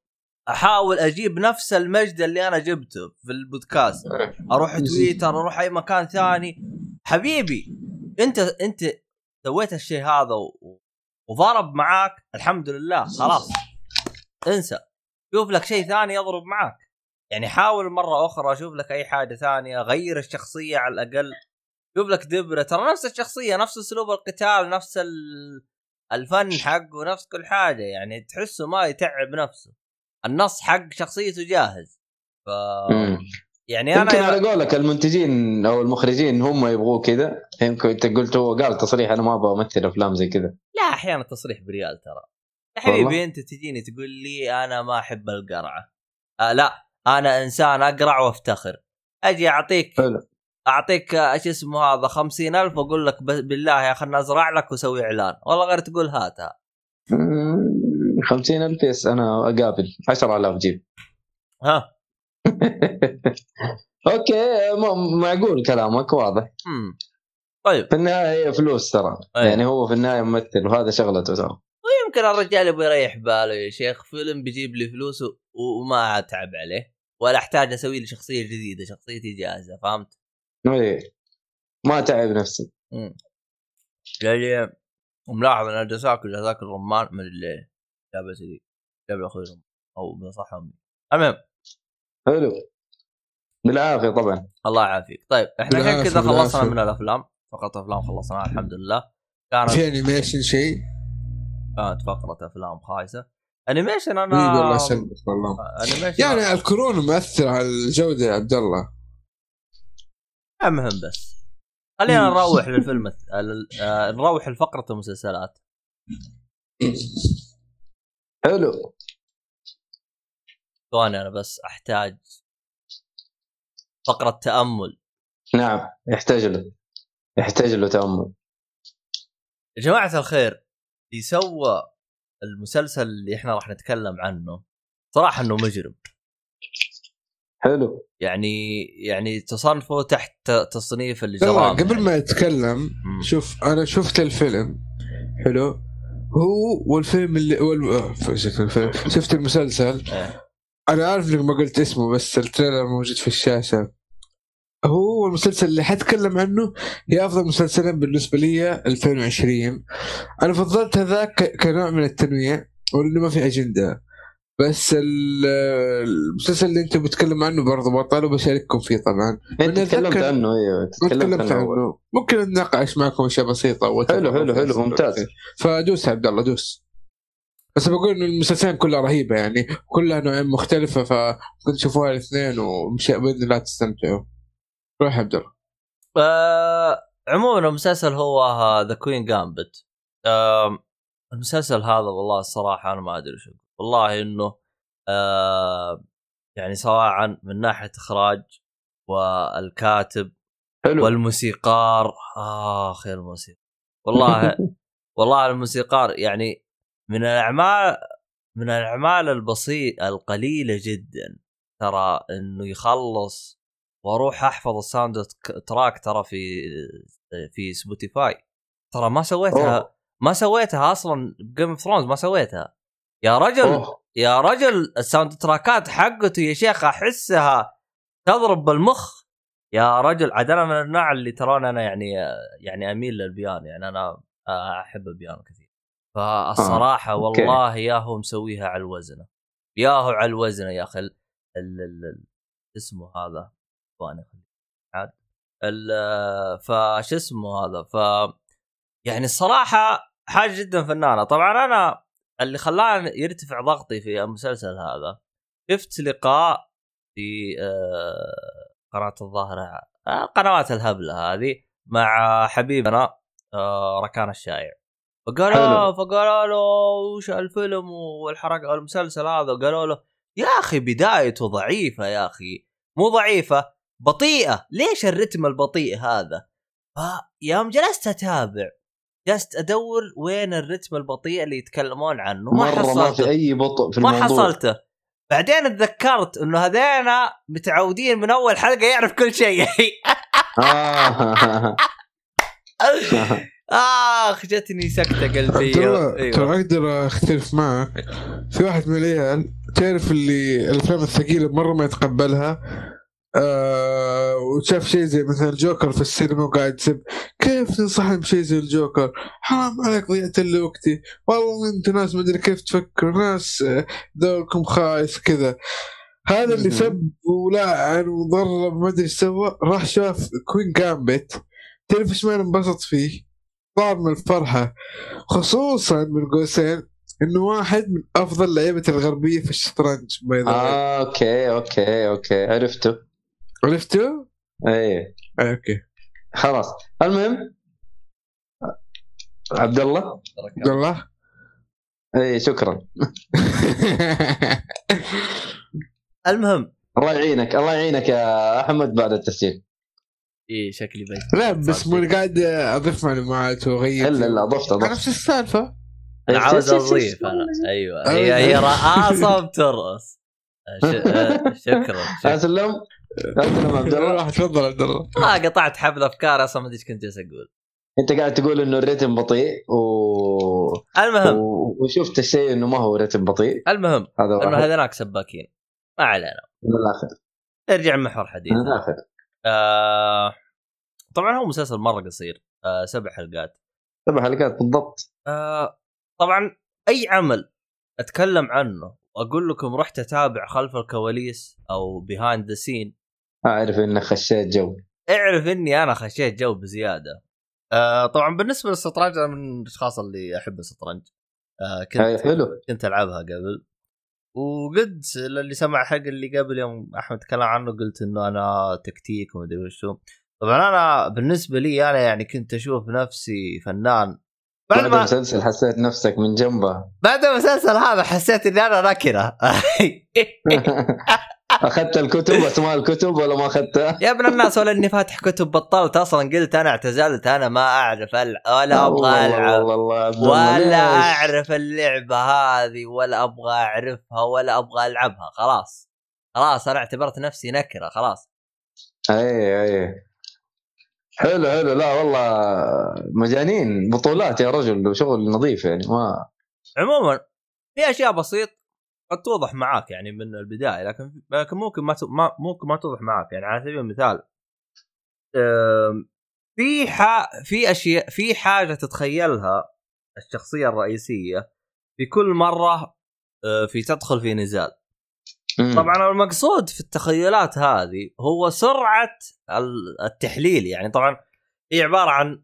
أحاول أجيب نفس المجد اللي أنا جبته في البودكاست. <laughs> أروح تويتر أروح أي مكان ثاني. حبيبي أنت أنت سويت الشيء هذا و... وضرب معاك. الحمد لله. خلاص. انسى. شوف لك شيء ثاني يضرب معاك. يعني حاول مرة أخرى أشوف لك أي حاجة ثانية. غير الشخصية على الأقل. شوف لك دبرة. ترى نفس الشخصية نفس أسلوب القتال نفس ال- الفن حقه نفس كل حاجة. يعني تحسه ما يتعب نفسه. النص حق شخصيته جاهز. ف مم. يعني يمكن أنا على قولك المنتجين أو المخرجين هم يبغوه كذا. يمكن أنت قلت هو قال تصريح أنا ما أبغى أمثل أفلام زي كذا. لا أحيانا التصريح بريال ترى. يا؟ حبيبي أنت تجيني تقول لي أنا ما أحب القرعة. آه لا أنا إنسان أقرع وأفتخر. أجي أعطيك حلو. أعطيك آه، إيش اسمه هذا خمسين ألف وأقول لك بالله يا خلنا أزرع لك وأسوي إعلان. والله غير تقول هاتها. خمسين ألف yes أنا أقابل. 10000 جيب. ها. <laughs> okay م- معقول كلامك واضح. امم طيب. في النهاية هي فلوس ترى. أيوة. يعني هو في النهاية ممثل وهذا شغلته ترى. يمكن الرجال يبغى يريح باله يا شيخ. فيلم بيجيب لي فلوس وما أتعب عليه. ولا أحتاج أسوي لي شخصية جديدة شخصيتي جاهزة فهمت؟ إيه. ما تعب نفسي. يعني ملاحظ إن جزاك جزاك الرمان من اللي جابت لي جاب لي أخوي أو بصح امي المهم حلو. بالعافية طبعا. الله يعافيك. طيب إحنا بالعافية، كذا خلصنا بالعافية. من الأفلام. فقط أفلام خلصناها الحمد لله. كانت في animation شيء؟ كانت فقرة أفلام خايسة. animation والله أنا يسلمك والله. animation يعني الكورونا مؤثر على الجودة يا عبد الله. المهم بس خلينا نروح للفيلم آه، نروح لفقرة المسلسلات. <laughs> حلو. ثواني أنا بس أحتاج فقرة تأمل؟ نعم يحتاج له يحتاج له تأمل. يا جماعة الخير اللي سوى المسلسل اللي إحنا راح نتكلم عنه صراحة إنه مجرم. حلو. يعني يعني تصنفه تحت تصنيف الجرائم. قبل يعني. ما اتكلم مم. شوف أنا شفت الفيلم حلو؟ هو والفيلم اللي وال... آه، شفت المسلسل؟ إيه. أنا عارف إنك ما قلت اسمه بس التريلر موجود في الشاشة. هو المسلسل اللي حتكلم عنه هي أفضل مسلسلين بالنسبة لي 2020 أنا فضلت هذاك كنوع من التنويع ولأنه ما في أجندة. بس ال- المسلسل اللي انت بتتكلم عنه برضه بطل وبشارككم فيه طبعا. انت أنا تكلمت عنه أيوه تكلمت عنه ممكن نتناقش معكم أشياء بسيطة حلو حلو حلو ممتاز. فدوس يا عبد الله دوس. بس بقول إنه المسلسلين كلها رهيبة يعني كلها نوعين مختلفة فكنت تشوفوها الاثنين ومشي بإذن الله تستمتعوا. روح يا عبد الله. آه عموما المسلسل هو ذا كوين جامبت المسلسل هذا والله الصراحة أنا ما أدري شو. والله إنه آه يعني سواء من ناحية إخراج والكاتب حلو. والموسيقار اخ يا الموسيقى. والله <laughs> والله الموسيقار يعني من الأعمال من الأعمال البسيط القليلة جدا ترى إنه يخلص وأروح أحفظ ال soundtrack ترى في في سبوتيفاي ترى ما سويتها أوه. ما سويتها أصلا Game of Thrones ما سويتها. يا رجل أوه. يا رجل ال soundtrackات حقته يا شيخ أحسها تضرب بالمخ يا رجل عاد أنا من النوع اللي ترون أنا يعني يعني أميل للبيانو يعني أنا أحب البيانو كثير فالصراحة آه. okay. والله يا هو مسويها على الوزنة يا هو على الوزنة يا أخي ال- ال- ال- اسمه هذا ثواني خليني عاد ال- فش اسمه هذا ف يعني الصراحة حاجة جدا فنانة طبعا أنا اللي خلاني يرتفع ضغطي في المسلسل هذا. شفت لقاء في آه، قناة الظاهرة آه، قنوات الهبلة هذه مع حبيبنا آه، ركان الشايع. فقالوا حلو. فقالوا له وش الفيلم والحركة المسلسل هذا؟ وقالوا له يا أخي بدايته ضعيفة يا أخي مو ضعيفة بطيئة. ليش الرتم البطيء هذا؟ فيوم جلست أتابع. جلست أدور وين الرتم البطيء اللي يتكلمون عنه. ما ما حصلته. في أي بطء في ما الموضوع. حصلته. بعدين اتذكرت إنه هذينا متعودين من أول حلقة يعرف كل شيء. آه. <laughs> آخ جتني سكتة قلبية. ترى أيوه. ترى أقدر أختلف معك. في واحد من العيال تعرف اللي الأفلام الثقيلة مرة ما يتقبلها؟ آه وشاف شيء زي مثلا جوكر في السينما وقاعد يسب كيف تنصحني بشيء زي الجوكر؟ حرام عليك ضيعت لي وقتي. والله انت ناس ما أدري كيف تفكر ناس آه، ذولكم خايس كذا. هذا اللي. سب ولعن وضرب ما أدري إيش سوى راح شاف Queen's Gambit تعرف إيش ما انبسط فيه؟ طار من الفرحة. خصوصا من قوسين إنه واحد من أفضل لعيبة الغربية في الشطرنج by the آه، okay okay okay. عرفته. عرفته؟ إيه. آه، okay. خلاص. المهم عبد الله. عبد الله. إيه شكرا. <laughs> المهم. الله يعينك الله يعينك يا أحمد بعد التسجيل. إيه شكلي بيت لا بس مو قاعد أضيف معلومات واغير إلا لا ضفت نفس ضفت السالفة. أنا عاوز أضيف أنا. أيوه. هي هي رقاصه بترقص <laughs> آه، شكرا شكرا. اسلم عبد الله. راح تفضل عبد الله. ما قطعت حبل أفكار أصلا ما أدري إيش كنت جالس أقول. أنت قاعد تقول إنه ال rhythm بطيء و... المهم. و... وشفت الشيء إنه ما هو rhythm بطيء. المهم هذا هذناك سباكين ما علينا. من الآخر. نرجع محور من حديثنا الآخر. آه طبعا هو مسلسل مرة قصير. آه سبع حلقات. سبع حلقات بالضبط. آه طبعا أي عمل أتكلم عنه وأقول لكم رحت أتابع خلف الكواليس أو behind the scene أعرف انك خشيت جو اعرف إني أنا خشيت جو بزيادة. آه طبعا بالنسبة للشطرنج أنا من الأشخاص اللي أحب الشطرنج. آه كنت حلو. كنت ألعبها قبل. وقد اللي سمع الحلقة اللي قبل يوم أحمد تكلم عنه قلت إنه أنا تكتيك ومدري وشو. طبعا أنا بالنسبة لي أنا يعني كنت أشوف نفسي فنان. بعد بعد ما المسلسل حسيت نفسك من جنبه. بعد المسلسل هذا حسيت إني أنا نكرة. <laughs> <laughs> أخذت الكتب اسماء الكتب ولا ما أخذتها؟ يا ابن الناس ولا إني فاتح كتب بطلت أصلا. قلت أنا اعتزلت أنا ما أعرف ألع... ولا أبغى ألعب. ولا؟ أعرف اللعبة هذه ولا أبغى أعرفها ولا أبغى ألعبها. خلاص خلاص أنا اعتبرت نفسي نكرة خلاص. أي أي. حلو حلو. لا والله مجانين بطولات يا رجل وشغل نظيف يعني ما عموما في أشياء بسيط قد توضح معاك يعني من البداية لكن لكن ممكن ما ممكن ما توضح معاك. يعني على سبيل المثال في ح... في أشياء في حاجة تتخيلها الشخصية الرئيسية في كل مرة أه، في تدخل في نزال. طبعا المقصود في التخيلات هذه هو سرعة ال- التحليل. يعني طبعا هي عبارة عن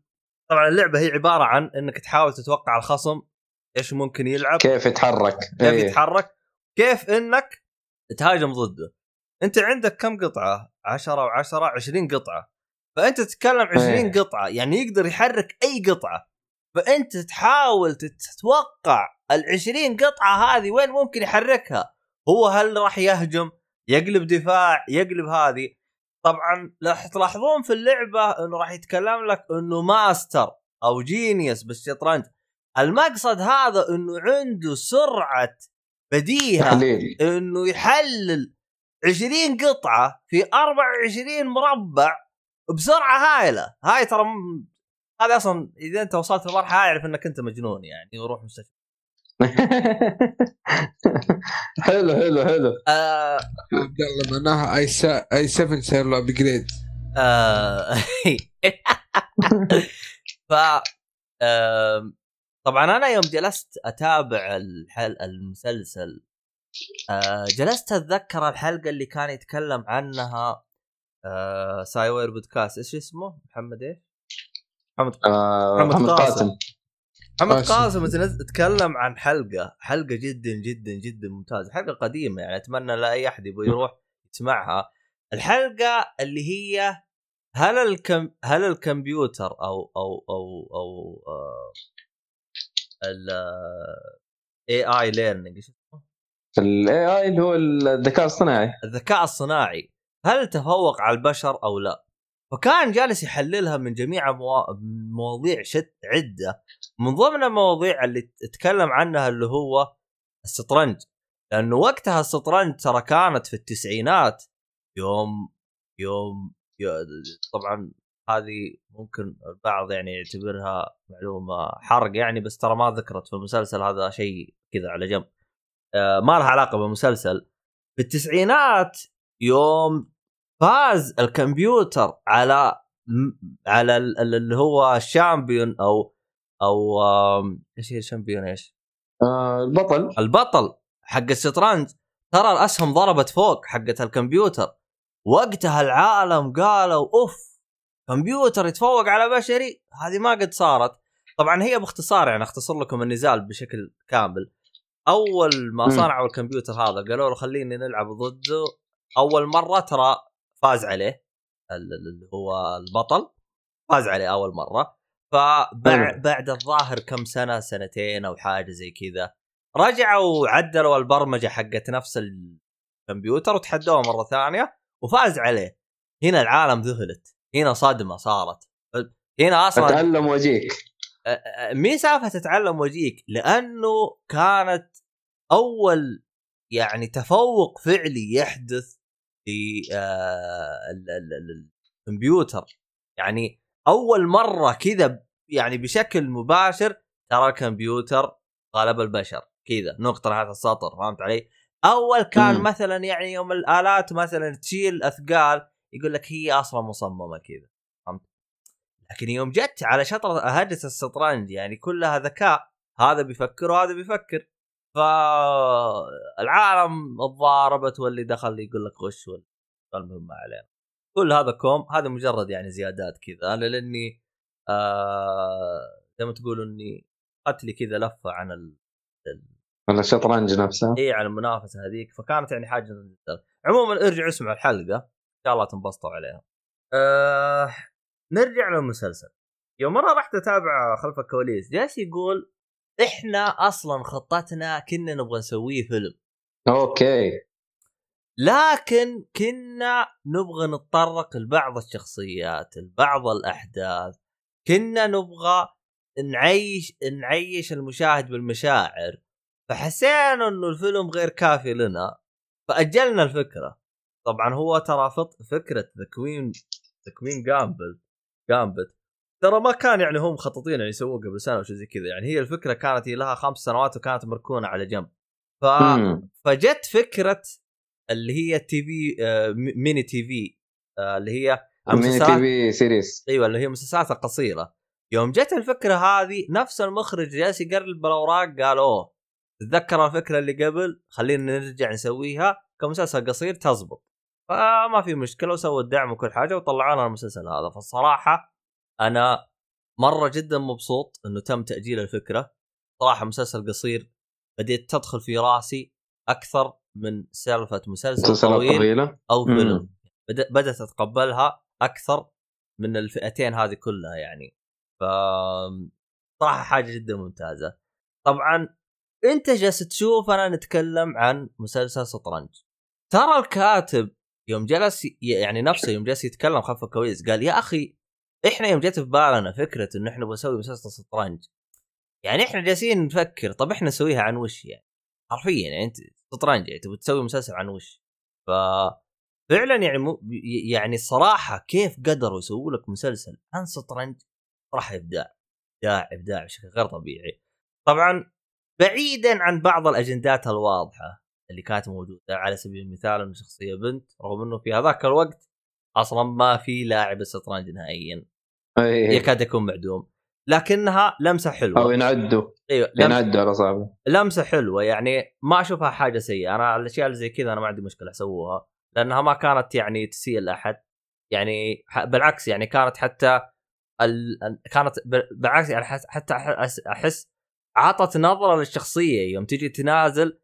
طبعا اللعبة هي عبارة عن إنك تحاول تتوقع الخصم إيش ممكن يلعب كيف يتحرك. كيف إيه. يتحرك. كيف إنك تهاجم ضده. أنت عندك كم قطعة؟ 10 و10 20 قطعة. فأنت تتكلم 20 إيه. قطعة يعني يقدر يحرك أي قطعة. فأنت تحاول تتوقع ال 20 قطعة هذه وين ممكن يحركها. هو هل راح يهجم؟ يقلب دفاع يقلب هذه. طبعا راح تلاحظون في اللعبة إنه راح يتكلم لك إنه ماستر أو جينيوس بالشطرنج المقصد هذا إنه عنده سرعة بديهة تحليل. إنه يحلل 20 قطعة في 24 مربع بسرعة هائله هاي ترى م- هذا أصلا إذا أنت وصلت لمرحلة أعرف إنك أنت مجنون يعني وروح مستشفى. <laughs> حلو حلو حلو. آه عبد الله معناها آي سا... آي 7 صار له ابجريد آه <laughs> <laughs> ف طبعا أنا يوم جلست أتابع الحل المسلسل آه جلست أتذكر الحلقة اللي كان يتكلم عنها آه سايوير بودكاست إيش اسمه؟ محمد إيش؟ محمد آه، محمد قاسم. محمد قاسم. تكلم عن حلقة حلقة جدا جدا جدا ممتازة حلقة قديمة يعني أتمنى لا أي أحد يبغى يروح يسمعها الحلقة اللي هي هل الكم هل الكمبيوتر أو أو أو أو آه ال AI learning إيش اسمه؟ ال AI اللي هو الذكاء الصناعي. الذكاء الصناعي. هل تفوق على البشر أو لا؟ فكان جالس يحللها من جميع موا- مواضيع شت عدة. من ضمن المواضيع اللي تتكلم عنها اللي هو الشطرنج. لأنه وقتها الشطرنج ترى كانت في التسعينات. يوم يوم يو- طبعا هذه ممكن البعض يعني يعتبرها معلومة حرق يعني بس ترى ما ذكرت في المسلسل هذا شيء كذا على جنب. آه، ما لها علاقة بالمسلسل. في التسعينات يوم فاز الكمبيوتر على على ال- ال- اللي هو الشامبيون أو أو إيش هي الشامبيون؟ إيش؟ آه البطل. البطل حق الشطرنج. ترى الأسهم ضربت فوق حقت الكمبيوتر. وقتها العالم قالوا أوف كمبيوتر يتفوق على بشري هذه ما قد صارت. طبعا هي باختصار يعني أختصر لكم النزال بشكل كامل. أول ما. صنعوا الكمبيوتر هذا قالوا له خليني نلعب ضده. أول مرة ترى فاز عليه ال- ال- اللي هو البطل. فاز عليه أول مرة. فبعد. بعد الظاهر كم سنة سنتين أو حاجة زي كذا رجعوا عدلوا البرمجة حقت نفس الكمبيوتر وتحدوه مرة ثانية وفاز عليه. هنا العالم ذهلت. هنا صدمه صارت هنا أصلا أتعلم وأجيك مين سالفة تتعلم وجيك لأنه كانت أول يعني تفوق فعلي يحدث في آه، ال- ال- ال- الكمبيوتر يعني أول مرة كذا يعني بشكل مباشر ترى الكمبيوتر غلب البشر كذا نقطه نهايه السطر فهمت علي؟ أول كان. مثلا يعني يوم الآلات مثلا تشيل أثقال يقول لك هي أصلا مصممة كذا فهمت؟ لكن يوم جت على شطرة هندسة الشطرنج يعني كلها ذكاء هذا بيفكر وهذا بيفكر. فالعالم تضاربت واللي دخل يقول لك غش المهم ما علينا. كل هذا كوم هذا مجرد يعني زيادات كذا أنا لأني آه زي ما تقولوا إني اخذت لي كذا لفة عن ال... ولا الشطرنج نفسها اي عن المنافسة هذيك فكانت يعني حاجة. عموما ارجعوا اسمعوا الحلقة. شاء الله تنبسطوا عليها. آه نرجع للمسلسل. يوم مرة رحت اتابع خلف الكواليس جالس يقول إحنا أصلا خطتنا كنا نبغى نسويه فيلم. أوكي. لكن كنا نبغى نتطرق لبعض الشخصيات لبعض الأحداث. كنا نبغى نعيش نعيش المشاهد بالمشاعر. فحسينا إنه الفيلم غير كافي لنا فأجلنا الفكرة. طبعا هو ترى فكرة The Queen The Queen's جامبل Gambit ترى ما كان يعني هم مخططين يعني يسووه قبل سنة أو شيء زي كذا. يعني هي الفكرة كانت لها خمس سنوات وكانت مركونة على جنب. ف. فجت فكرة اللي هي TV آه، mini TV آه، اللي هي mini TV series أيوه اللي هي المسلسلات القصيرة. يوم جت الفكرة هذه نفس المخرج جالس يقرب بالاوراق قال أوه تتذكر الفكرة اللي قبل؟ خلينا نرجع نسويها. كمسلسل قصير تزبط. فما في مشكلة وسووا الدعم وكل حاجة وطلعوا لنا المسلسل هذا. فالصراحة أنا مرة جدا مبسوط إنه تم تأجيل الفكرة. صراحة مسلسل قصير بديت تدخل في راسي أكثر من سالفة مسلسل طويل طويلة؟ أو. فيلم. بدأت أتقبلها أكثر من الفئتين هذه كلها يعني. ف صراحة حاجة جدا ممتازة. طبعا أنت جالس تشوف أنا نتكلم عن مسلسل شطرنج. ترى الكاتب يوم جلس يعني نفسه يوم جلس يتكلم خلف الكواليس قال يا أخي إحنا يوم جت في بالنا فكرة إنه إحنا بنسوي مسلسل شطرنج. يعني إحنا جالسين نفكر طب إحنا نسويها عن وش يعني؟ حرفيا يعني أنت شطرنج يعني تبي تسوي مسلسل عن وش؟ ف فعلا يعني مو يعني الصراحه كيف قدروا يسووا لك مسلسل عن شطرنج؟ صراحة إبداع إبداع إبداع بشكل غير طبيعي. طبعا بعيدا عن بعض الأجندات الواضحة. اللي كانت موجودة على سبيل المثال إنه شخصية بنت رغم إنه في هذاك الوقت أصلا ما في لاعب شطرنج نهائيا. أي. يكاد يكون معدوم. لكنها لمسة حلوة. أو ينعدوا. إيوه ينعدوا على اصابع لمسة حلوة. يعني ما أشوفها حاجة سيئة. أنا الأشياء اللي زي كذا أنا ما عندي مشكلة سووها لأنها ما كانت يعني تسيء لأحد. يعني بالعكس يعني كانت حتى ال... كانت بالعكس يعني حتى احس عطت نظرة للشخصية. يوم تجي تنازل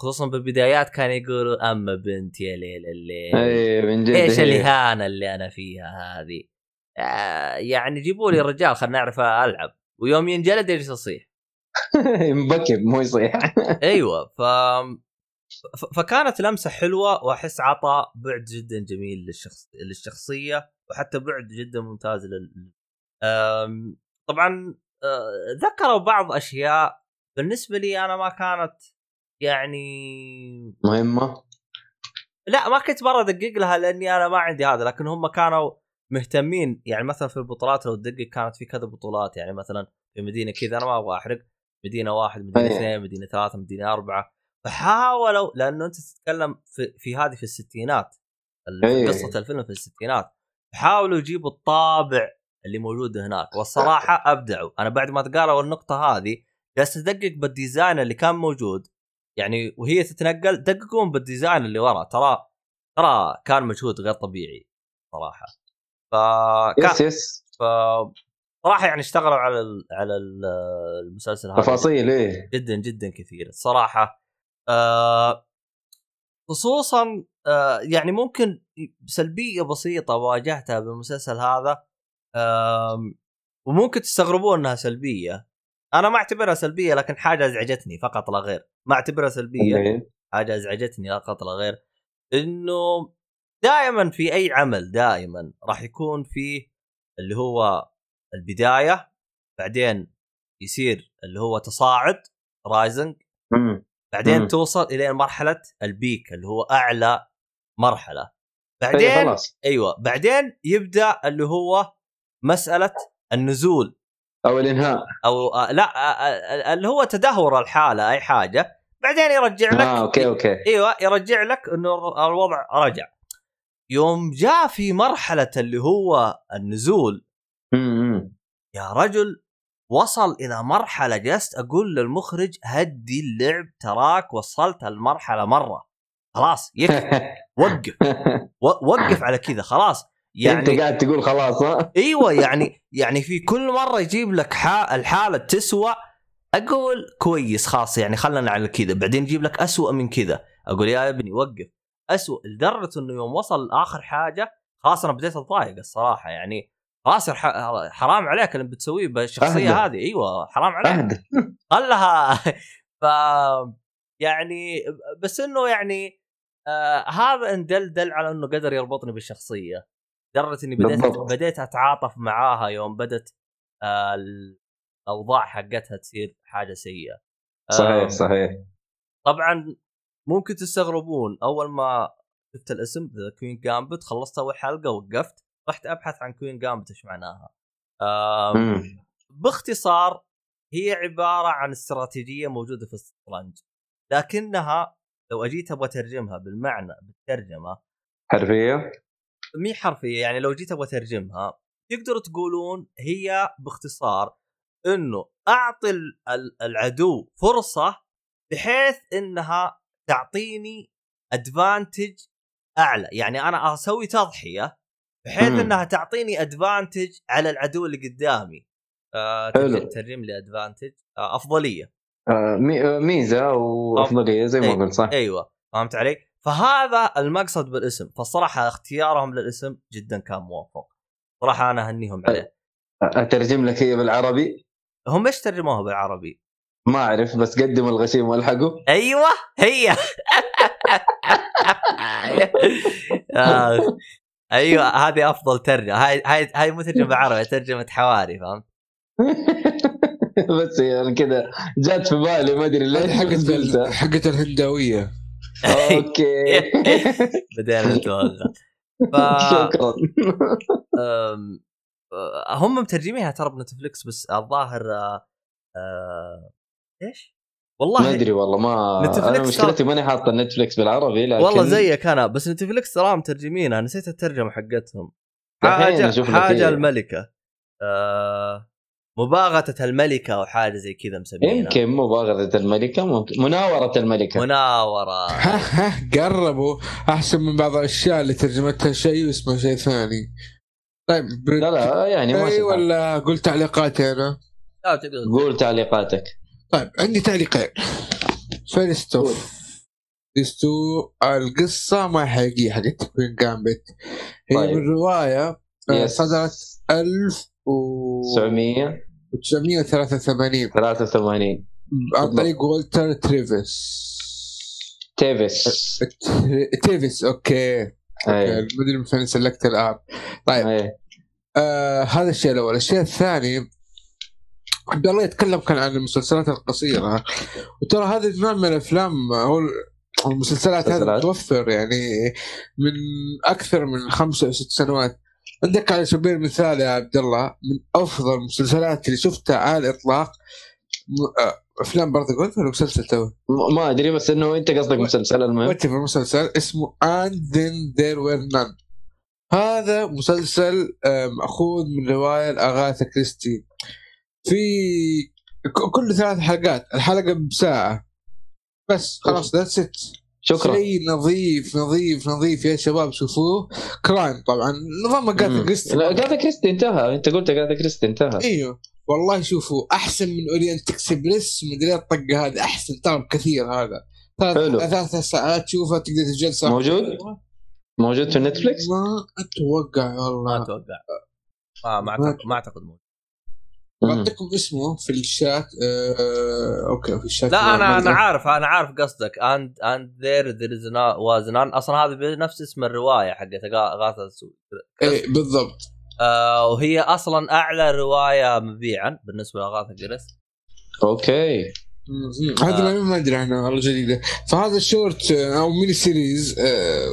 خصوصا بالبدايات كان يقولوا أما بنت يا ليل الليل. اي من جد إيش. الإهانة اللي أنا فيها هذه؟ آه، يعني جيبوا لي الرجال خلنا نعرف ألعب. ويوم ينجلد يجلس يصيح؟ <laughs> مبكب مو يصيح. <laughs> أيوه ف ف- فكانت لمسة حلوة وأحس عطى بعد جدا جميل للشخص للشخصية وحتى بعد جدا ممتاز لل طبعا آه، ذكروا بعض أشياء. بالنسبة لي أنا ما كانت يعني مهمة؟ لا ما كنت مرة أدقق لها لأني أنا ما عندي هذا لكن هم كانوا مهتمين. يعني مثلا في البطولات لو تدقق كانت في كذا بطولات. يعني مثلا في مدينة كذا أنا ما أبغى أحرق. مدينة واحد مدينة أيه. اثنين مدينة ثلاثة مدينة أربعة. فحاولوا لأنه أنت تتكلم في, في هذه في الستينات. ال- أيه. قصة الفيلم في الستينات. حاولوا يجيبوا الطابع اللي موجود هناك. والصراحة أبدعوا. أنا بعد ما قالوا النقطة هذه جالس أدقق بالديزاين اللي كان موجود. يعني وهي تتنقل دققون بال design اللي ورا. ترى ترى كان مجهود غير طبيعي صراحة. فكان yes yes. ف صراحة يعني اشتغلوا على ال على ال المسلسل هذا. تفاصيل إيه. جدا جدا كثير الصراحه آه خصوصا آه يعني ممكن سلبية بسيطة واجهتها بالمسلسل هذا آم، وممكن تستغربون إنها سلبية. أنا ما أعتبرها سلبية لكن حاجة أزعجتني فقط لا غير ما أعتبرها سلبية. حاجة أزعجتني فقط لا غير إنه دائما في أي عمل دائما راح يكون فيه اللي هو البداية بعدين يصير اللي هو تصاعد رايزنج. بعدين مم. توصل إلى مرحلة البيك اللي هو أعلى مرحلة إيه، بعدين أيوه بعدين يبدأ اللي هو مسألة النزول أو الإنهاء. أو آه لا آه آه اللي هو تدهور الحالة أي حاجة. بعدين يرجع لك آه okay okay. أيوه يرجع لك إنه الوضع رجع. يوم جاء في مرحلة اللي هو النزول. مم. يا رجل وصل إلى مرحلة جلست أقول للمخرج هدي اللعب تراك وصلت المرحلة مرة. خلاص يكفي. <laughs> وقف. وقف على كذا خلاص. يعني انت قاعد تقول خلاص ها؟ أيوه يعني يعني في كل مرة يجيب لك حا الحالة تسوى أقول كويس خلاص يعني خلنا على كذا. بعدين يجيب لك أسوأ من كذا. أقول يا ابني وقف. أسوأ لدرجة إنه يوم وصل اخر حاجة خلاص أنا بديت أتضايق الصراحة يعني خلاص حرام عليك اللي بتسويه بالشخصية أهدى. هذه. أيوه حرام عليك. <laughs> خلها <laughs> ف يعني بس إنه يعني آه هذا إن دل دل على إنه قدر يربطني بالشخصية. لدرجة إني بديت بالضبط. بديت أتعاطف معاها يوم بدت آه الأوضاع حقتها تصير حاجة سيئة. صحيح صحيح. طبعا ممكن تستغربون أول ما شفت الاسم The Queen's Gambit خلصت أول حلقة وقفت رحت أبحث عن Queen's Gambit إيش معناها. باختصار هي عبارة عن استراتيجية موجودة في الشطرنج لكنها لو أجيت أبغى أترجمها بالمعنى بالترجمة. حرفيه مي حرفية يعني لو جيت أبغى اترجمها تقدروا تقولون هي باختصار إنه أعطي ال- ال- العدو فرصة بحيث إنها تعطيني ادفانتج أعلى يعني أنا أسوي تضحية بحيث مم. إنها تعطيني ادفانتج على العدو اللي قدامي آه حلو. ترجم, ترجم لي ادفانتج آه أفضلية آه، آه، ميزة وأفضلية زي ما إيه. قلت صح أيوه فهمت علي؟ فهذا المقصد بالاسم فالصراحه اختيارهم للاسم جدا كان موفق صراحة أنا أهنيهم عليه أترجم لك هي بالعربي هم إيش ترجموها بالعربي؟ ما أعرف بس قدم الغشيم والحقه أيوه هي آه. أيوه هذه أفضل ترجمة هاي هاي هاي مو ترجمة بالعربي ترجمة حواري فهمت؟ <laughs> بس هي أنا كذا جات في بالي ما أدري ليش حقت. حقت الهنداويه أوكي. <laughs> بدينا نتوغل ف شكرا. أم، هم مترجمينها ترى بنتفلكس بس الظاهر إيش؟ والله ما أدري والله ما أنا مشكلتي ماني حاطة نتفلكس بالعربي لكن والله زيك أنا بس نتفلكس ترى مترجمينها نسيت الترجمة حقتهم. حاجة حاجة. الملكة. آه مباغتة الملكة أو حاجة زي كذا مسمينها. يمكن مباغرة الملكة ممكن. مناورة الملكة. مناورة. ها ها قربوا. أحسن من بعض الأشياء اللي ترجمتها شيء واسمه شيء ثاني. طيب ب... لا لا يعني ما إي ولا قلت تعليقاتي أنا؟ لا تقدر قول تعليقاتك. طيب عندي تعليقين. First of. تو القصة ما حقيقية حقت. Queen's Gambit هي طيب. من رواية آه،. صدرت 1000 و 900 983 83 عن طريق والتر تريفيس. تيفيس. تيفيس okay. أي. مدري من فين سلكت الان طيب. آه هذا الشيء الأول. الشيء الثاني عبد الله يتكلم كان عن المسلسلات القصيرة. وترى هذا النوع من الأفلام أو المسلسلات مسلسلات. متوفر يعني من أكثر من خمسة أو ست سنوات. عندك على سبيل المثال يا عبد الله من أفضل المسلسلات اللي شفتها على الإطلاق آه، أفلام برضه قلت ولا مسلسل two? ما أدري بس إنه أنت قصدك مسلسل المهم. what مسلسل اسمه and then there were none. هذا مسلسل آه، مأخوذ من رواية لأغاثا كريستي في كل ثلاث حلقات الحلقة بساعة. بس خلاص that's it شكرا. شيء نظيف نظيف نظيف يا شباب شوفوه. crime طبعا. نظام مم. كريستي لا جاتا كريستي انتهى. انت قلت جاتا كريستي انتهى. إيوه. والله شوفوا أحسن من Orient Express ومدري الطقة هذه أحسن. ترى بكثير هذا. حلو. ثلاث ثلاث ساعات تشوفها تقدر تجلس. موجود؟ موجود في Netflix ما أتوقع ما والله أتوقع. ما ما اعتقد ما أعتقد موجود. بعطيكم اسمه في الشات آه، أوكي في الشات لا أنا أنا. عارف أنا عارف قصدك. and and there there is was none أصلا هذا بنفس اسم الرواية حقت غاثا إيه بالضبط. آه وهي أصلا أعلى رواية مبيعا بالنسبة لاغاثا كريس أوكي. هذا ما- ما أدري عنه والله جديدة. فهذا شورت آه، أو mini series آه،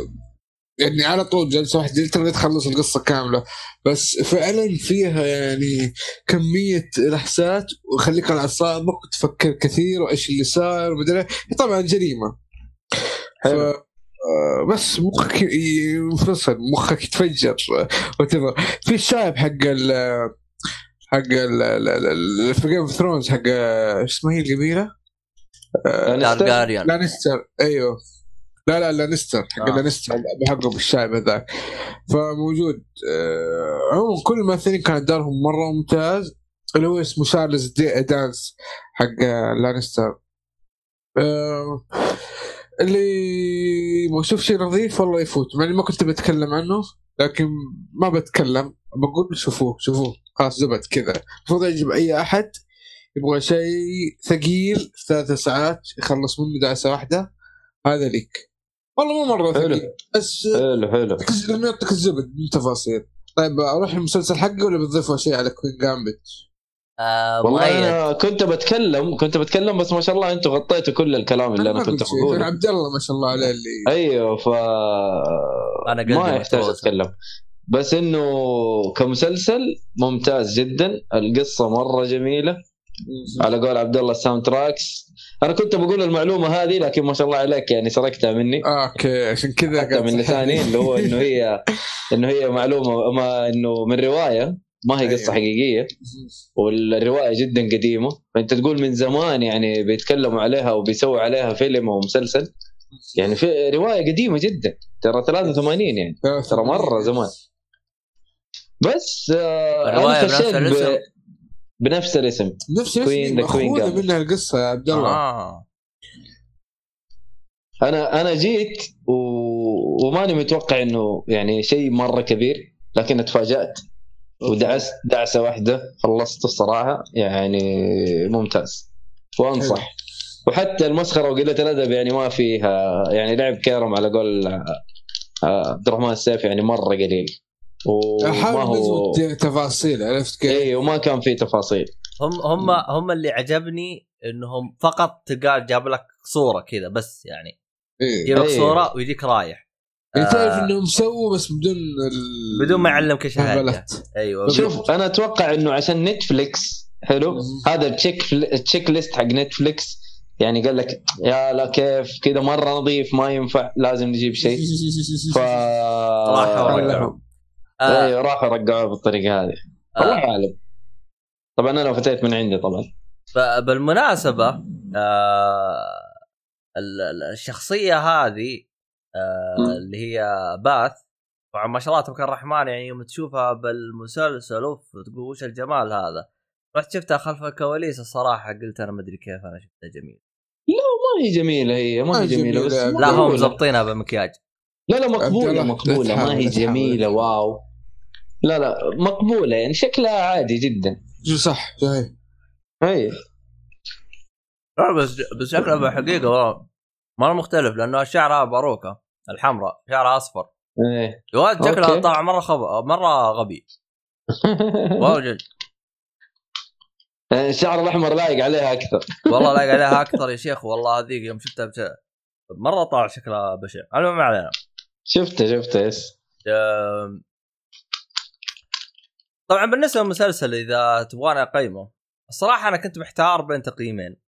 يعني على طول جلسة واحدة تقدر تخلص القصة كاملة بس فعلا فيها يعني كمية لحسات ويخليك على أعصابك وتفكر كثير وإيش اللي صار ومدري إيه. طبعا جريمة. حلو. بس مخك ينفصل مخك يتفجر وتبغى في الشايب حق ال حق ال- ال- ال- في Game of Thrones حق اسمها هي القبيله؟ لانستر؟ تارجاريان لانستر أيوه لا لا لانستر حق آه. لانستر بحقه بالشايب هذاك. فموجود آه، عموما كل الممثلين كان دورهم مرة ممتاز. اللي هو اسمه شارلز دي دانس حق آه، لانستر آه، اللي يبغى يشوف شيء نظيف والله يفوت مع إني ما كنت بتكلم عنه لكن ما بتكلم. بقول شوفوه شوفوه. خلاص زبد كذا. المفروض يعجب أي أحد. يبغى شيء ثقيل ثلاث ساعات يخلص منه دعسه واحدة. هذا ليك. والله مو مرة حلو. ثقيل بس حلو حلو. لأنه يعطيك الزبد من تفاصيل طيب أروح المسلسل حقي ولا بتضيفوا شيء على كوين جامبت؟ آه والله مؤيد أنا كنت بتكلم كنت بتكلم بس ما شاء الله أنتم غطيتوا كل الكلام اللي أنا كنت بقوله. عبد الله ما شاء الله عليه اللي أيوه ف قلبي ما يحتاج. أتكلم. بس إنه كمسلسل ممتاز جدا. القصة مرة جميلة. على قول عبد الله ال soundtracks أنا كنت بقول المعلومة هذه لكن ما شاء الله عليك يعني سرقتها مني. آه أوكي عشان كذا حتى من لساني اللي هو إنه هي <laughs> إنه هي معلومة ما إنه من رواية ما هي قصة أيوه. حقيقية. والرواية جدا قديمة. فأنت تقول من زمان يعني بيتكلموا عليها وبيسووا عليها فيلم أو مسلسل. يعني في رواية قديمة جدا ترى 83 يعني. ترى مرة زمان. بس آه أنا بنفس الاسم؟ بنفس الاسم. نفس الاسم Gambit. منها القصة يا عبد الله. آه. أنا أنا جيت و... وماني متوقع إنه يعني شيء مرة كبير لكن اتفاجات ودعست دعسة واحدة خلصت الصراحة يعني ممتاز. وأنصح. وحتى المسخرة وقلة الأدب يعني ما فيها يعني لعب كيرم على قول آه، عبد الرحمن السيف يعني مرة قليل. حاول هو تفاصيل عرفت كيف؟ اي وما كان في تفاصيل هم هم هم اللي عجبني إنهم فقط تلقى جاب لك صورة كذا بس يعني إيه. يجيب لك أيوه. صورة ويجيك رايح يعني تعرف آه. إنهم سووا بس بدون ال... بدون ما يعلمك إيش. أيوه شوف أنا أتوقع إنه عشان Netflix حلو مم. هذا ال check ال checklist حق Netflix يعني قال لك يا لا كيف كذا مرة نظيف ما ينفع لازم نجيب شيء <laughs> ف راحوا آه أيوه راحوا رجعوه بالطريقة هذه الله آه أعلم طبعا أنا فتيت من عندي طبعا ب- بالمناسبه آه ال- ال- الشخصية هذه آه. اللي هي باث طبعا ما شاء الله تبارك الرحمن يعني يوم تشوفها بالمسلسل أوف تقول وش الجمال هذا رحت شفتها خلف الكواليس الصراحة قلت أنا ما أدري كيف أنا شفتها جميل ما هي جميلة هي ما هي جميلة بس. لا هم مقبولة. مزبطينها بمكياج لا لا مقبولة الله، مقبولة لا ما هي لا. جميلة واو لا لا مقبولة يعني شكلها عادي جدا. صح؟ صحيح اي لا بس بس شكلها بالحقيقة والله مرة مختلف لأنه شعرها باروكة الحمراء شعرها أصفر. إيه. ولد شكلها. طالع مرة خب... مرة غبي. <laughs> والله جد. الشعر الأحمر لايق عليها أكثر. والله لايق عليها <laughs> أكثر يا شيخ والله هذيك يوم شفتها بش... مرة طالع شكلها بشع. المهم ما علينا. شفته شفته يس. أم، طبعا بالنسبة للمسلسل إذا تبغاني أقيمه الصراحة أنا كنت محتار بين تقييمين.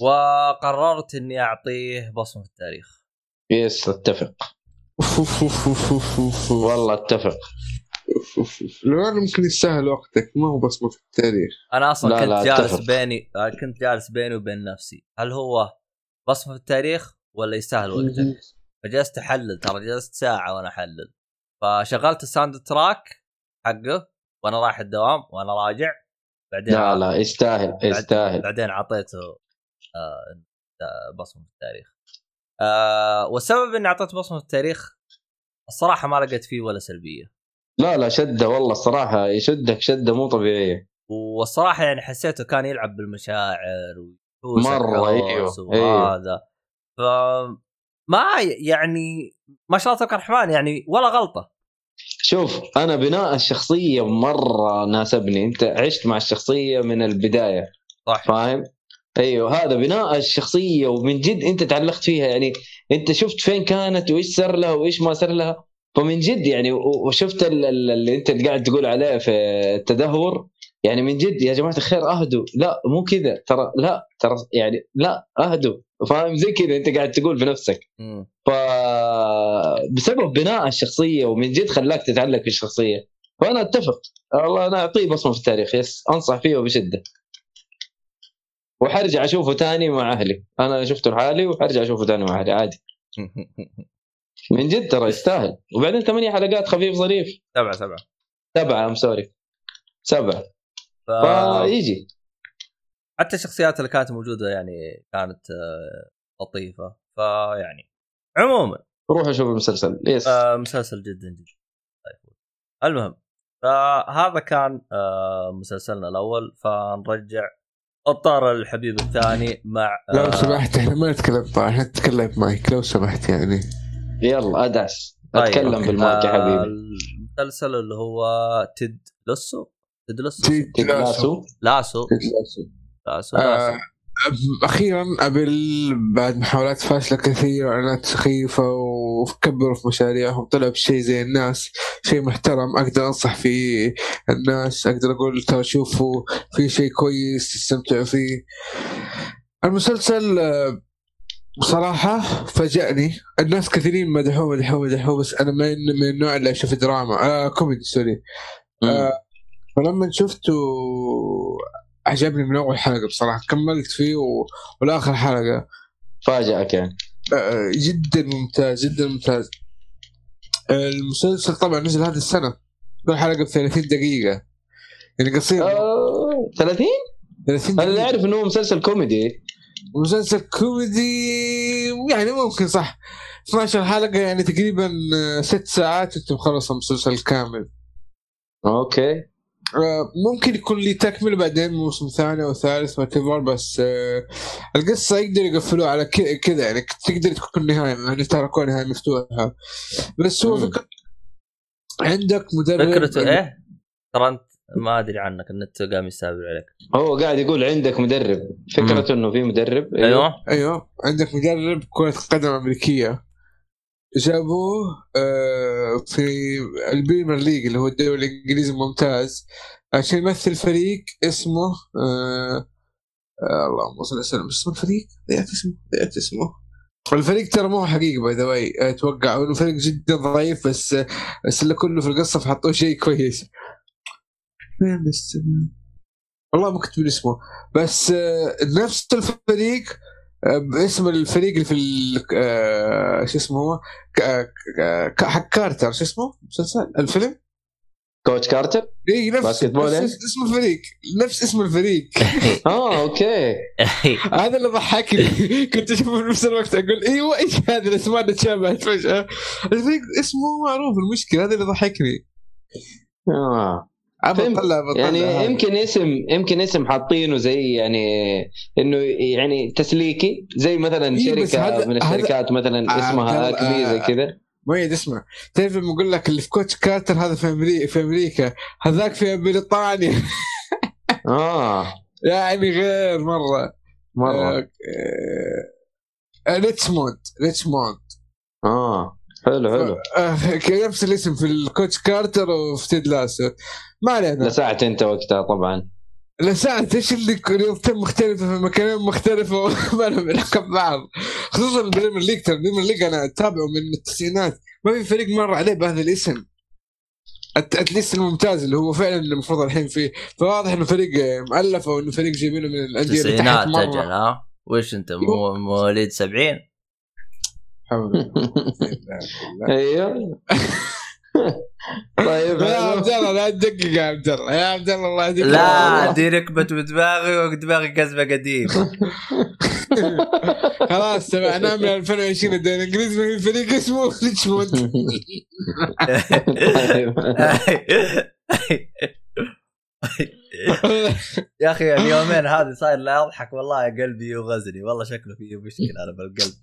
وقررت إني أعطيه بصمه في التاريخ. يس أتفق. والله أتفق. لو أنا ممكن يستاهل وقتك ما هو بصمه في التاريخ. أنا أصلا لا، كنت لا، جالس أتفق. بيني كنت جالس بيني وبين نفسي. هل هو بصمه في التاريخ ولا يستاهل وقتك فجلست أحلل ترى جلست ساعة وأنا أحلل. فشغلت ال soundtrack حقه وأنا رايح الدوام وأنا راجع. بعدين لا لا يستاهل يستاهل. بعدين اعطيته آه بصمة في التاريخ. آه والسبب إني اعطيت بصمة في التاريخ الصراحة ما لقيت فيه ولا سلبية. لا لا شدة والله الصراحة يشدك شدة مو طبيعية. والصراحة يعني حسيته كان يلعب بالمشاعر ويحوس مرة، الحوس أيوه، أيوه. وهذا. ف ما يعني ما شاء الله تبارك الرحمن يعني ولا غلطة. شوف أنا بناء الشخصية مرة ناسبني أنت عشت مع الشخصية من البداية صح فاهم؟ أيوه هذا بناء الشخصية ومن جد أنت تعلقت فيها يعني أنت شفت فين كانت وإيش صار لها وإيش ما صار لها فمن جد يعني وشفت ال- ال- اللي أنت قاعد تقول عليه في التدهور يعني من جد يا جماعة الخير أهدوا لا مو كذا ترى لا ترى يعني لا أهدوا. فاهم؟ زي كذا انت قاعد تقول في نفسك. مم. ف بسبب بناء الشخصية ومن جد خلاك تتعلق في الشخصيه فأنا أتفق. والله أنا أعطيه بصمة في التاريخ yes. أنصح فيه بشدة. وحرجع أشوفه تاني مع أهلي. أنا شفته لحالي وحرجع أشوفه تاني مع أهلي عادي. <laughs> من جد ترى يستاهل. وبعدين ثمانية حلقات خفيف ظريف. سبعة سبعة. سبعة I'm sorry سبعة. ف... فيجي. حتى الشخصيات اللي كانت موجودة يعني كانت آه، لطيفة. فيعني عموما. روحوا شوفوا المسلسل. yes آه مسلسل جدا جدا. طيب. المهم فهذا كان آه مسلسلنا الأول. فنرجع الطار الحبيب الثاني مع لو آه سمحت إحنا ما نتكلم طبعا إحنا نتكلم مايك. لو سمحت يعني. يلا أدعس. طيب، أتكلم أوكي. بالمايك يا حبيبي. المسلسل اللي هو تيد لوسو؟ تيد لوسو؟ تيد لاسو. لاسو. لاسو, آه،. أخيرا Apple بعد محاولات فاشلة كثيرة واعلانات سخيفة وكبروا في مشاريعهم طلعوا بشيء زي الناس شيء محترم أقدر أنصح فيه الناس أقدر أقول ترى شوفوا في شيء كويس تستمتعوا فيه المسلسل آه، بصراحة فاجأني الناس كثيرين مدحوه مدحوه مدحوه بس أنا من من النوع اللي أشوف دراما آه كوميدي sorry. آه فلما شفته عجبني من أول حلقة بصراحة كملت فيه و... ولاخر حلقة. فاجأك يعني. آه، جدا ممتاز جدا ممتاز. المسلسل طبعا نزل هذه السنة. كل حلقة ب 30 دقيقة. يعني قصير. آه، 30 30 أنا أعرف إنه مسلسل كوميدي. مسلسل كوميدي يعني ممكن صح. 12 حلقة يعني تقريبا ست ساعات انت مخلص المسلسل كامل. أوكي. ممكن يكون لي تكمل بعدين موسم ثاني أو ثالث ما بس آه، القصة يقدر يقفلوها على ك- كذا يعني تقدر تكون نهاية يعني تركوا نهاية مفتوحة. بس هو مم. فكرة عندك مدرب فكرته إيه؟ ترى أنت ما أدري عنك النت قام يستهبل عليك. هو قاعد يقول عندك مدرب. فكرته إنه في مدرب أيوه. أيوه عندك مدرب كرة قدم أمريكية. جابوه آه، في ال Premier League اللي هو الدوري الإنجليزي الممتاز عشان يمثل فريق اسمه آه، آه، اللهم صل وسلم اسمه الفريق؟ ضيعت اسمه ضيعت اسمه. الفريق ترى مو حقيقي by the way أتوقع إنه فريق جدا ضعيف بس بس اللي كله في القصة فحطوه شيء كويس. بس؟ والله ما كنت من اسمه. بس نفس الفريق آه، باسم الفريق اللي في ال- آه، شو اسمه هو؟ ك- ك- حق كارتر شو اسمه؟ مسلسل؟ الفيلم؟ Coach Carter؟ إي نفس basketball نفس يعني؟ اسم الفريق. نفس اسم الفريق. <laughs> آه أوكي. <laughs> هذا اللي ضحكني. <laughs> كنت اشوفه في نفس الوقت أقول أيوه إيش هذه الاسماء اللي تشابهت فجاه الفريق اسمه معروف. المشكلة هذا اللي ضحكني. آه. يعني. يمكن اسم يمكن اسم حاطينه زي يعني إنه يعني تسليكي زي مثلا إيه، شركة من الشركات مثلا آه، اسمها Acme زي آه، كذا. مؤيد اسمع. تعرف لما أقول لك اللي في Coach Carter هذا في أمريكا في أمريكا هذاك في بريطانيا. <laughs> آه. يعني غير مرة. مرة. آه، آه، Richmond Richmond. آه. حلو حلو. نفس الاسم في ال Coach Carter وفي Ted Lasso ما علينا. لسعت انت وقتها طبعا. لسات إيش اللي رياضتين مختلفه في مكانين مختلفه وما لهم علاقة ببعض. خصوصا ال Premier League. ترى ال Premier League أنا أتابعه من التسعينات. ما في فريق مر عليه بهذا الاسم. at least الممتاز اللي هو فعلا المفروض الحين فيه. فواضح إنه فريق مؤلف أو إنه فريق جايبينه من الأندية اللي تسعينات تحت أجل ها؟ وش أنت مو مواليد 70 حول الله. <laughs> أيوه. <laughs> <laughs> طيب يا. عبد الله لا تدقق يا عبد الله. يا عبد الله الله يهديك لا دي ركبة بدماغي ودماغي قزمة قديم <laughs> خلاص سمعناه من 2020 الدوري الإنجليزي في فريق اسمه ريتشموند. <laughs> يا أخي اليومين هذه صاير لا أضحك والله يا قلبي يغزني والله شكله فيه مشكلة أنا بالقلب.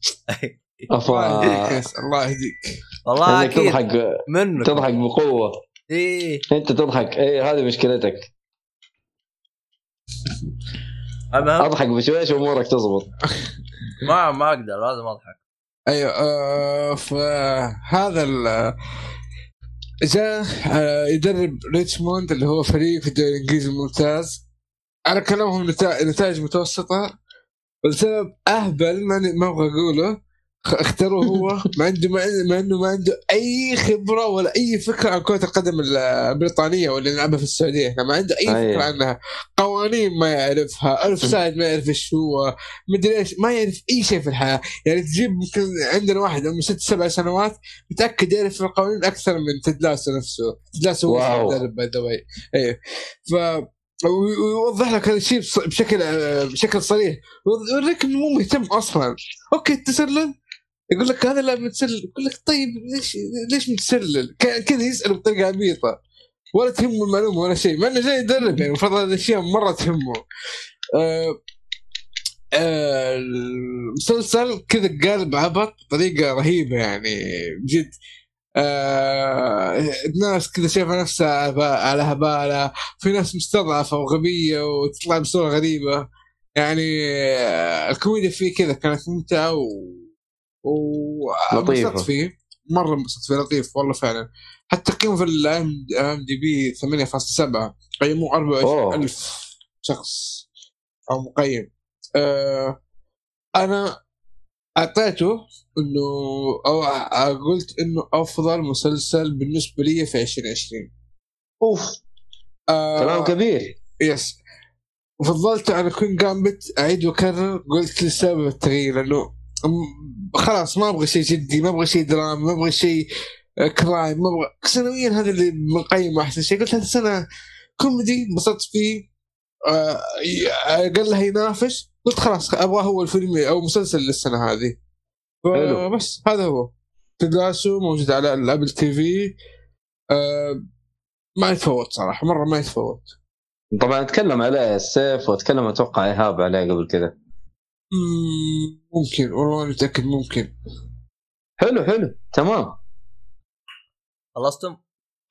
الله يهديك الله يهديك. والله أكيد. تضحك. منك تضحك بقوة. إيه. أنت تضحك. اي هذه مشكلتك. أضحك بشويش وأمورك تزبط. <laughs> ما ما أقدر لازم أضحك. أيوه آه فهذا ال جاء آه يدرب Richmond اللي هو فريق في الدوري الانجليزي الممتاز على كلامهم نتا- نتائج متوسطة. بسبب أهبل ما ما أبغى أقوله. اختاروه هو ما عنده ما عنده- ما إنه ما عنده أي خبرة ولا أي فكرة عن كرة القدم البريطانية واللي نلعبها في السعودية. إحنا ما عنده أي أي. فكرة عنها. قوانين ما يعرفها ال offside ما يعرف إيش هو مدري إيش ما يعرف أي شيء في الحياة. يعني تجيب ممكن عندنا واحد عمره ست سبع سنوات متأكد يعرف القوانين أكثر من Ted Lasso نفسه. Ted Lasso هو. المدرب by the way أيوه. ف ويوضح لك هذا الشيء بشكل آه، بشكل صريح. ويوريك إنه مو مهتم أصلا. okay التسلل يقول لك هذا لا متسلل يقول لك طيب ليش ليش متسلل؟ كذا يسأل بطريقة عبيطه ولا تهمه المعلومة ولا شيء مع إنه جاي يدرب يعني المفروض هذه الأشياء مرة تهمه. آه آه المسلسل كذا قالب عبط بطريقة رهيبة يعني بجد آه الناس كذا شايفة نفسها على هبالة في ناس مستضعفة وغبية وتطلع بصورة غريبة. يعني آه الكوميديا فيه كذا كانت ممتعة و و لطيفة. انبسطت فيه. مرة انبسطت فيه لطيف والله فعلا. حتى قيمه في الام DB 8.7 قيموه 24000 شخص أو مقيم. آه أنا أعطيته إنه أو قلت إنه أفضل مسلسل بالنسبة لي في 2020 أوف. آه كلام كبير. yes وفضلت على Queen Gambit أعيد وأكرر قلت لسبب التغيير لأنه خلاص ما أبغى شيء جدي ما أبغى شيء درامي ما أبغى شيء آه، crime ما أبغى. سنويا هذا اللي مقيم أحسن شيء. قلت هذه السنة كوميدي انبسطت فيه آه، قال له ينافس. قلت خلاص أبغى هو الفيلم أو مسلسل للسنة هذه. بس هذا هو. Ted Lasso موجود على ال Apple TV. آه، ما يتفوت صراحة مرة ما يتفوت. طبعا أتكلم عليه السيف وأتكلم أتوقع إيهاب عليه قبل كذا. ممكن والله متأكد ممكن. حلو حلو. تمام. خلصتم؟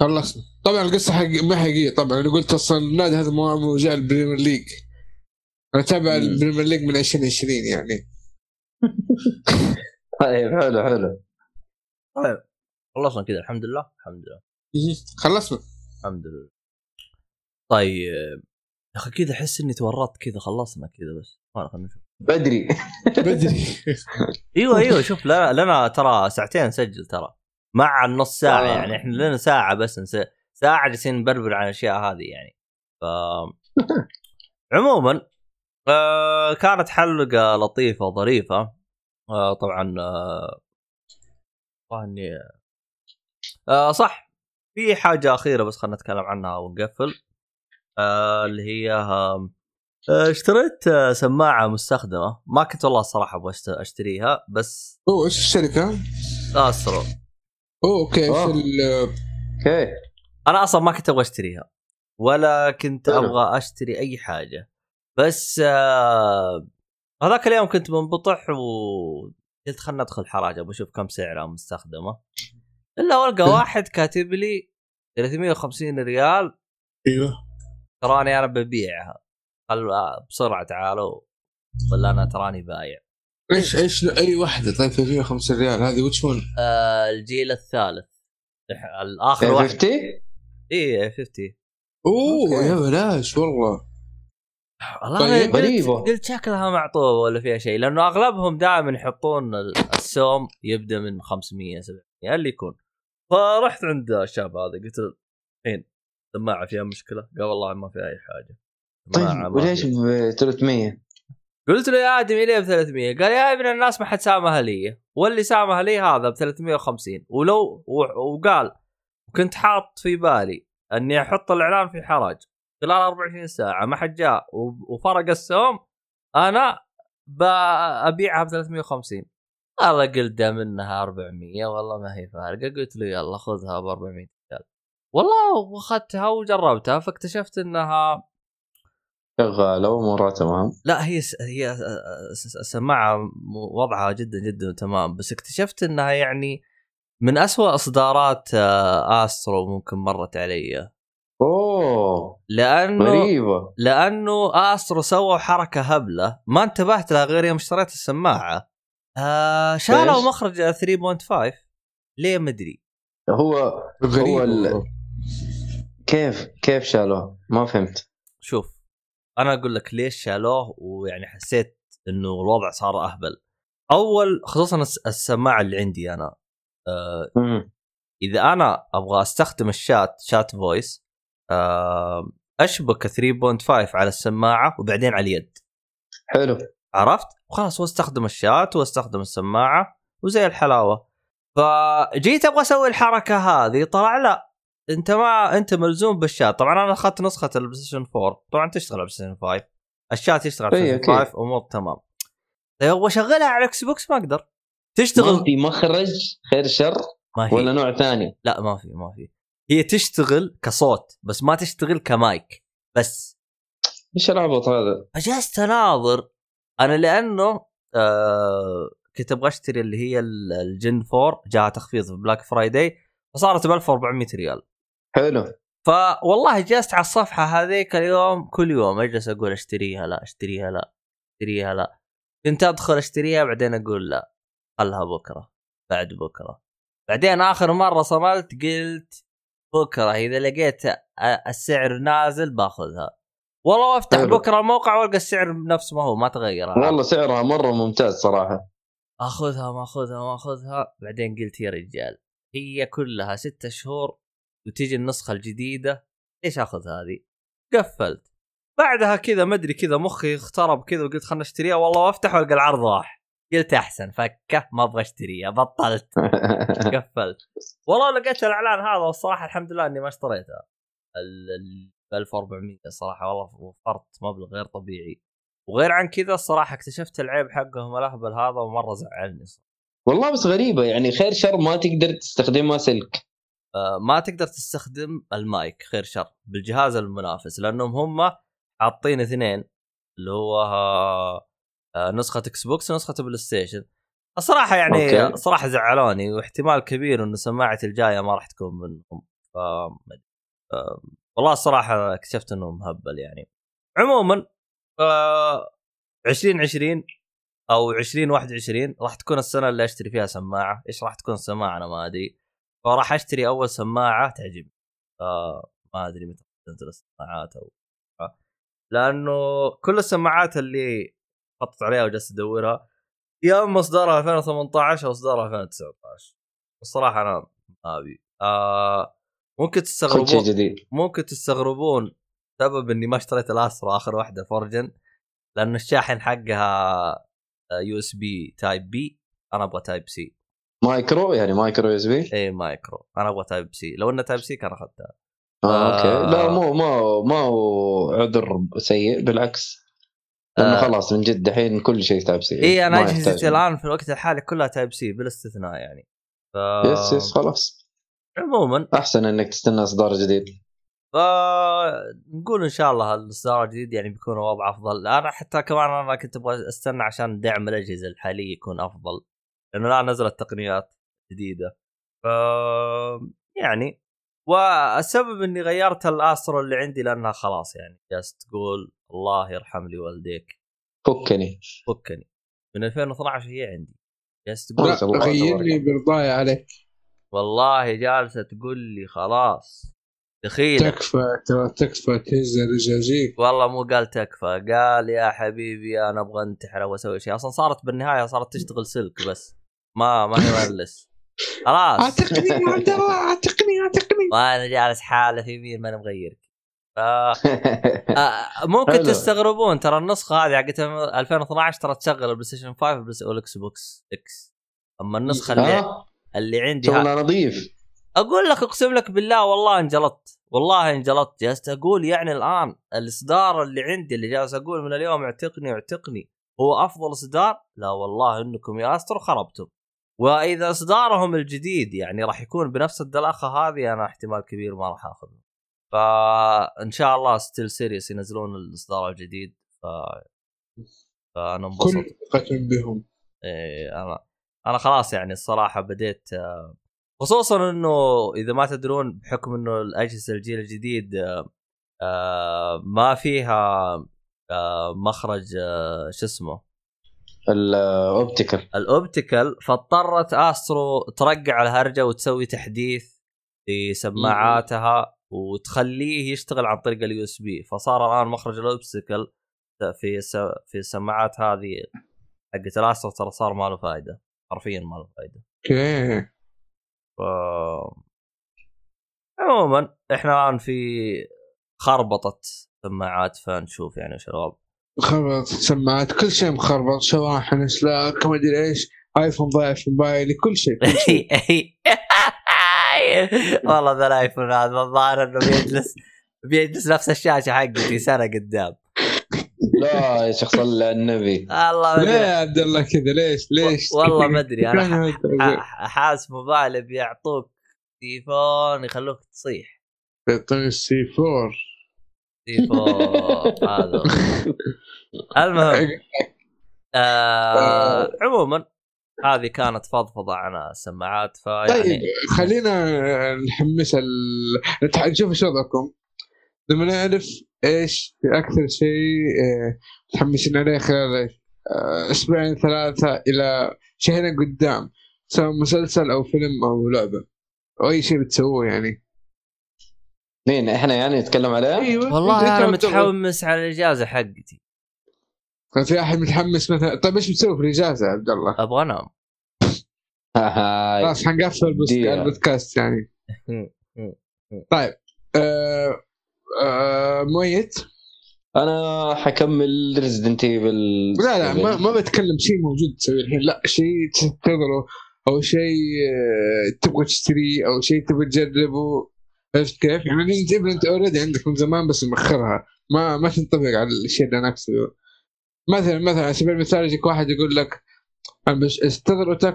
خلصنا. طبعا القصة حقيقية ما حقيقية طبعا. أنا قلت أصلا النادي هذا مو جاء ال Premier League. أنا أتابع مم. ال Premier League من 2020 يعني. <laughs> طيب حلو حلو. طيب خلصنا كذا الحمد لله الحمد لله. خلصنا. الحمد لله. طيب يا أخي كذا أحس إني تورطت كذا خلصنا كذا بس. ما خلينا نشوف بدري. بدري. <laughs> أيوه أيوه شوف لنا لنا ترى ساعتين نسجل ترى. مع النص ساعة آه. يعني إحنا لنا ساعة بس نس... ساعة جالسين نبربر عن الأشياء هذه يعني. ف <laughs> عموما آه كانت حلقة لطيفة ظريفة. آه طبعا آه إني آه صح. في حاجة أخيرة بس خلينا نتكلم عنها ونقفل آه اللي هي آه، اشتريت آه، سماعة مستخدمة. ما كنت والله الصراحه أبغى أشتريها بس أوه إيش الشركة؟ Astro أوه okay أوه. إيش ال- okay. أنا أصلا ما كنت أبغى أشتريها ولا كنت. أبغى أشتري أي حاجة. بس آه هذاك اليوم كنت منبطح وقلت خلنا ندخل حراجة بشوف كم سعرها مستخدمة. إلا والقى واحد كاتب لي 350 ريال. أيوه. تراني أنا ببيعها. قال آه، بسرعة تعالوا. ولا أنا تراني بايع. إيش إيش أي واحدة طيب 350 ريال هذه which one؟ آه الجيل الثالث. الآخر واحد. 50 A50 أوه okay. يا بلاش والله. والله طيب، غريبة. قلت شكلها معطوبه ولا فيها شيء لأنه أغلبهم دائما يحطون ال- السوم يبدأ من 500 700 اللي يكون. فرحت عند الشاب هذا قلت له الحين سماعة فيها مشكلة؟ قال والله ما فيها أي حاجة. سماعة طيب وليش. ب 300 قلت له يا ادمي ليه ب 300 قال يا ابن الناس ما حد سامها لي. واللي سامها لي هذا ب 350 ولو وقال كنت حاط في بالي أني أحط الإعلان في حرج خلال 24 ساعة ما حد جاء وفرق السوم أنا ببيعها ب 350 والله قلت دام إنها 400 والله ما هي فارقة. قلت له يلا خذها ب 400 ريال. والله وأخذتها وجربتها فاكتشفت إنها شغالة وأمورها تمام. لا هي س... هي س- س- سماعة م- وضعها جدا جدا تمام. بس اكتشفت إنها يعني من أسوأ إصدارات آه، Astro ممكن مرت علي. أوه! لأنه غريبة. لأنه Astro سووا حركة هبلة. ما انتبهت لها غير يوم اشتريت السماعة. آه شالوا؟ مخرج 3.5 ليه مدري هو غريب هو ال-. كيف كيف شالوه ما فهمت. شوف أنا أقول لك ليش شالوه ويعني حسيت إنه الوضع صار أهبل. أول خصوصا الس- السماعة اللي عندي أنا. آه. إذا أنا أبغى أستخدم الشات شات فويس آه أشبك 3.5 على السماعة وبعدين على اليد. حلو. عرفت؟ وخلاص وأستخدم الشات وأستخدم السماعة وزي الحلاوة. فجيت أبغى أسوي الحركة هذه طلع لا. انت ما انت ملزوم بالشات. طبعا أنا أخذت نسخة ال PlayStation 4 طبعا تشتغل على ال PlayStation 5 الشات يشتغل على إي، ال PlayStation أكيد. 5 امور تمام طيب أبغى اشغلها على ال Xbox ما أقدر. تشتغل ما في مخرج خير شر ما هي ولا نوع ثاني؟ لا ما في ما في. هي تشتغل كصوت بس ما تشتغل كمايك. بس. إيش العبط هذا؟ فجلست أناظر. أنا لأنه آه كنت أبغى أشتري اللي هي ال- ال gen 4 جاها تخفيض في Black Friday فصارت ب 1400 ريال. حلو. فوالله جلست على الصفحة هذيك اليوم كل يوم أجلس أقول أشتريها لا أشتريها لا أشتريها لا. كنت أدخل أشتريها بعدين أقول لا خلها بكرة بعد بكرة. بعدين آخر مرة صملت قلت بكرة إذا لقيت السعر نازل باخذها. والله أفتح حلو. بكرة الموقع وألقى السعر نفس ما هو ما تغير. والله سعرها مرة ممتاز صراحة. آخذها ما آخذها ما آخذها. بعدين قلت يا رجال هي كلها ستة شهور وتيجي النسخة الجديدة ليش آخذ هذه؟ قفلت. بعدها كذا ما أدري كذا مخي اخترب كذا وقلت خلنا أشتريها. والله وافتح والقى العرض راح. قلت أحسن فكه ما أبغى أشتريها بطلت. <laughs> قفلت. والله لقيت الإعلان هذا والصراحة الحمد لله إني ما اشتريتها ال ال 1400 صراحة والله وفرت مبلغ غير طبيعي. وغير عن كذا الصراحة اكتشفت العيب حقهم الاهبل هذا ومرة زعلني والله بس غريبة يعني خير شر ما تقدر تستخدمها سلك. ما تقدر تستخدم المايك خير شر بالجهاز المنافس لأنهم هم حاطين اثنين اللي هو آه، آه، نسخة Xbox ونسخة PlayStation الصراحه يعني okay. صراحة زعلوني واحتمال كبير إنه سماعتي الجاية ما راح تكون منهم. ف أدري. آه، والله الصراحه اكتشفت إنه مهبل يعني. عموما آه، 2020 أو 2021 راح تكون السنة اللي أشتري فيها سماعة. إيش راح تكون السماعه أنا ما أدري. فراح أشتري أول سماعة تعجبني. فما أدري متى تنزل السماعات أو لأنه كل السماعات اللي خطط عليها وجلست أدورها يا إما اصدارها 2018 أو اصدارها 2019 الصراحه أنا ما أبي. آه ممكن تستغربون جديد. ممكن تستغربون سبب إني ما اشتريت ال Astro آخر واحدة version لأن الشاحن حقها USB type B أنا أبغى type C. micro؟ يعني micro USB؟ اي مايكرو. أنا أبغى type C لو إنه type C كان اخذتها آه okay. آه. لا مو ما ما هو عذر سيء. بالعكس. لأنه آه. خلاص من جد دحين كل شيء type C اي أنا اجهزتي. الآن في الوقت الحالي كلها type C بالاستثناء يعني. ف... yes yes خلاص. عموما. أحسن إنك تستنى إصدار جديد. ف نقول إن شاء الله الاصدار الجديد يعني بيكون وضع أفضل. أنا حتى كمان أنا كنت أبغى أستنى عشان دعم الأجهزة الحالية يكون أفضل. لأنه الان نزلت تقنيات جديدة. ف يعني والسبب إني غيرت الأسترو اللي عندي لأنها خلاص يعني جالس تقول الله يرحم لي والديك. فكني. فكني. من 2012 هي عندي. جالس تقول غيرني تبارك برضاي عليك. والله جالسة تقول لي خلاص. دخيلة. تكفى ترى تكفى تهز رجاجيك والله مو قال تكفى قال يا حبيبي أنا أبغى أنتحر أو أسوي شيء. أصلا صارت بالنهاية صارت تشتغل سلك بس. ما ما هي ملس خلاص. اعتقني يا عبد الله اعتقني اعتقني. وأنا جالس حالة في يمين ما مغيرك. ف... آه، ممكن. تستغربون ترى النسخة هذه حقت 2012 ترى تشغل البلاي ستيشن 5 والاكس بوكس إكس أما النسخة اللي, آه، اللي عندي ها... شغلها نظيف. أقول لك أقسم لك بالله والله انجلطت. والله انجلطت. جالس أقول يعني الآن الإصدار اللي عندي اللي جالس أقول من اليوم اعتقني اعتقني. هو أفضل إصدار؟ لا والله إنكم يا Astro خربتم. وإذا إصدارهم الجديد يعني راح يكون بنفس الدلاخة هذه أنا احتمال كبير ما راح اخذه فإن شاء الله SteelSeries ينزلون الإصدار الجديد ف فأنا انبسط كل ثقة بهم. إيه أنا أنا خلاص يعني الصراحة بديت خصوصا إنه إذا ما تدرون بحكم إنه الأجهزة الجيل الجديد آه، ما فيها آه، مخرج آه، شو اسمه؟ ال optical. ال optical فاضطرت Astro ترقع الهرجه وتسوي تحديث في سماعاتها وتخليه يشتغل عن طريق ال USB فصار الآن مخرج ال optical في س- في السماعات هذه حقت ال Astro ترى صار ما له فائده حرفيا ما له فائده أوكي. ف... عموما إحنا الآن في خربطة سماعات فنشوف يعني وش الوضع خربط سماعات كل شيء مخربط شواحن اسلاك ما ادري إيش ايفون ضايف موبايلي كل شيء كل شيء. <laughs> والله ذا الآيفون هذا الظاهر إنه بيجلس بيجلس نفس الشاشة حقتي سنة قدام. لا يا شيخ صلى على النبي. الله ما ليه يا عبد الله كذا؟ ليش؟ ليش؟ والله ما أدري. أنا كان ح- ح- حاس موبايل بيعطوك تليفون يخلوك تصيح. يعطوني السي 4 تليفون هذا. المهم <laughs> آه عموما هذه كانت فضفضة عن السماعات طيب فيعني خلينا نحمس ال... نشوف إيش وضعكم. لما نعرف إيش أكثر شيء آه، متحمسين عليه خلال آه، أسبوعين ثلاثة إلى شهرين قدام سواء مسلسل أو فيلم أو لعبة أو أي شيء بتسووه يعني. مين إحنا يعني نتكلم عليه؟ أيوه. والله أنا. متحمس على الإجازة حقتي. كان في أحد متحمس مثلا؟ طيب إيش بتسوي في الإجازة يا عبد الله؟ أبغى أنام. <laughs> هاي. خلاص حنقفل البودكاست يعني. <laughs> طيب آه آه ميت؟ أنا حكمل ريزدنت ايفل لا لا ما, ما بتكلم شيء موجود تسويه الحين. لا شيء تنتظره أو شيء آه، تبغى تشتريه أو شيء تبغى تجربه. عرفت كيف؟ يعني ايفل أنت اوريدي عندك من زمان بس مأخرها ما ما تنطبق على الشيء اللي أنا أقصده مثلا مثلا على سبيل المثال يجيك واحد يقول لك أنا بش استغل اتاك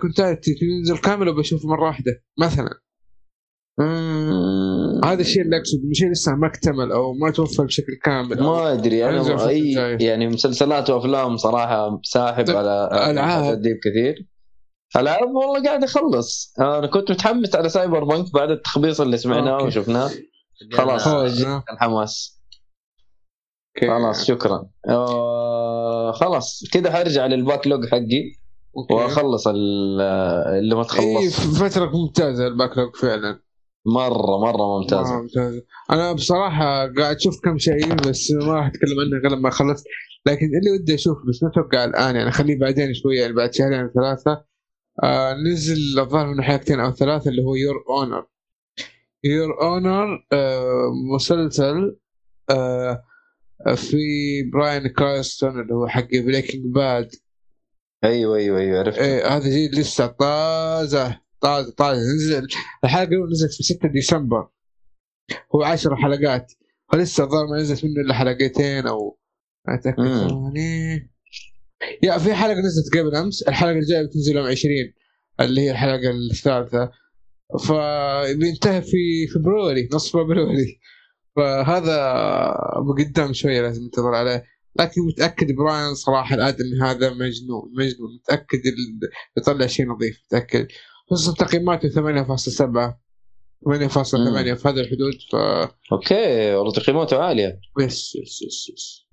ينزل كامل وبشوفه مرة واحدة مثلا مم. هذا الشيء اللي أقصده مش لسه ما اكتمل أو ما توفر بشكل كامل ما أدري أنا أي. يعني مسلسلات وأفلام صراحة ساحب طيب، على. تدريب كثير العاب والله قاعد أخلص. أنا كنت متحمس على Cyberpunk بعد التخبيص اللي سمعناه okay. وشفناه. خلاص. الحماس. خلاص شكرا. آه خلاص. كذا حرجع لل backlog حقي okay. وأخلص ال- اللي ما تخلص. فترة ممتازة ال backlog فعلا. مرة مرة مرة ممتازة. ممتازة أنا بصراحة قاعد أشوف كم شيء بس ما راح أتكلم عنه غير لما خلصت. لكن اللي ودي أشوفه بس ما أتوقع الآن. يعني خليه بعدين شوية يعني بعد شهرين أو ثلاثة. آه نزل الظاهر منه حلقتين أو ثلاثة اللي هو Your Honor Your Honor آه مسلسل آه في براين كرانستون اللي هو حق Breaking Bad أيوه أيوه أيوه عرفت إيه هذا جديد لسه طازة طازة طازة نزل. الحلقة الأولى نزلت في 6 ديسمبر. هو 10 حلقات. فلسه الظاهر ما نزلت منه إلا حلقتين أو. ثواني. يا في حلقة نزلت قبل أمس. الحلقة الجايه بتنزل يوم 20 اللي هي الحلقة الثالثة. فبينتهي في فبراير نص فبراير فهذا قدام شوية لازم ننتظر عليه. لكن متأكد براين صراحة الادمي هذا مجنون مجنون. متأكد بيطلع شيء نظيف متأكد. خصوصا تقييماته 8.7 8.8 في هذا الحدود. ف okay والله تقييماته عالية. yes yes yes yes.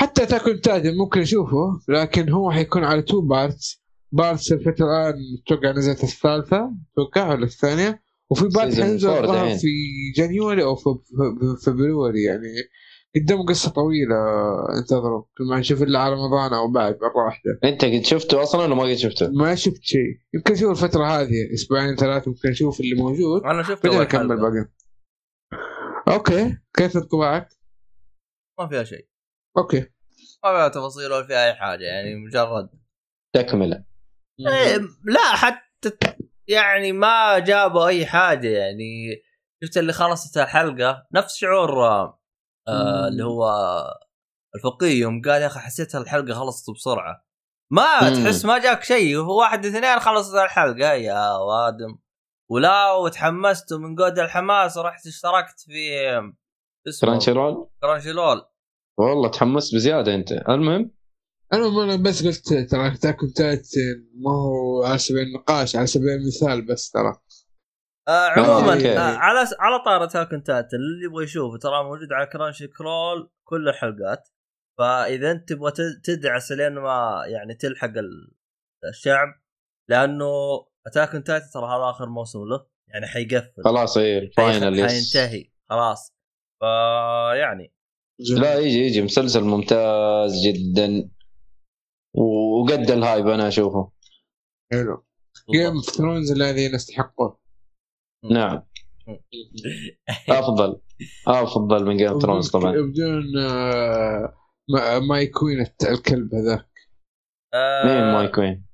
حتى أتاك اون تايتن ممكن اشوفه لكن هو حيكون على two parts parts الفترة الآن أتوقع نزلت الثالثة أتوقع ولا الثانية؟ وفي part حينزل. في January أو في فبراير يعني قدامه قصة طويلة انتظروا. ما نشوف إلا على رمضان أو بعد مرة واحدة. أنت قد شفته أصلا ولا ما قد شفته؟ ما شفت شيء. يمكن أشوف الفترة هذه أسبوعين ثلاثة ممكن أشوف اللي موجود. أنا شفت بعدين أكمل باقي. okay كيف انطباعك؟ ما فيها شيء. okay. ما فيها تفاصيل ولا فيها أي حاجة يعني مجرد. تكملة. إيه لا حتى يعني ما جابوا أي حاجة يعني شفت اللي خلصت الحلقة نفس شعور آه اللي هو الفقيه يوم قال يا أخي حسيت الحلقة خلصت بسرعة. ما مم. تحس ما جاك شيء هو واحد اثنين خلصت الحلقة يا وادم. ولا وتحمست ومن قد الحماس رحت اشتركت في اسمه Crunchyroll Crunchyroll والله تحمست بزيادة أنت. المهم؟ أنا ما أنا بس قلت ترى Attack on Titan ما هو على سبيل النقاش على سبيل المثال بس ترى. آه عموما okay. آه على على طاري Attack on Titan اللي يبغى يشوفه ترى موجود على Crunchyroll كل الحلقات. فإذا أنت تبغى تدعس لين ما يعني تلحق ال- الشعب لأنه Attack on Titan ترى هذا آخر موسم له يعني حيقفل. خلاص إيه ال final season حينتهي خلاص. فيعني لا يجي يجي. مسلسل ممتاز جدا. وقد ال hype أنا أشوفه. حلو. Game of Thrones الذين يستحقوه نعم. <laughs> أفضل. أفضل من Game of Thrones طبعا. بدون آه، ما- my queen الكلب هذا آه مين my queen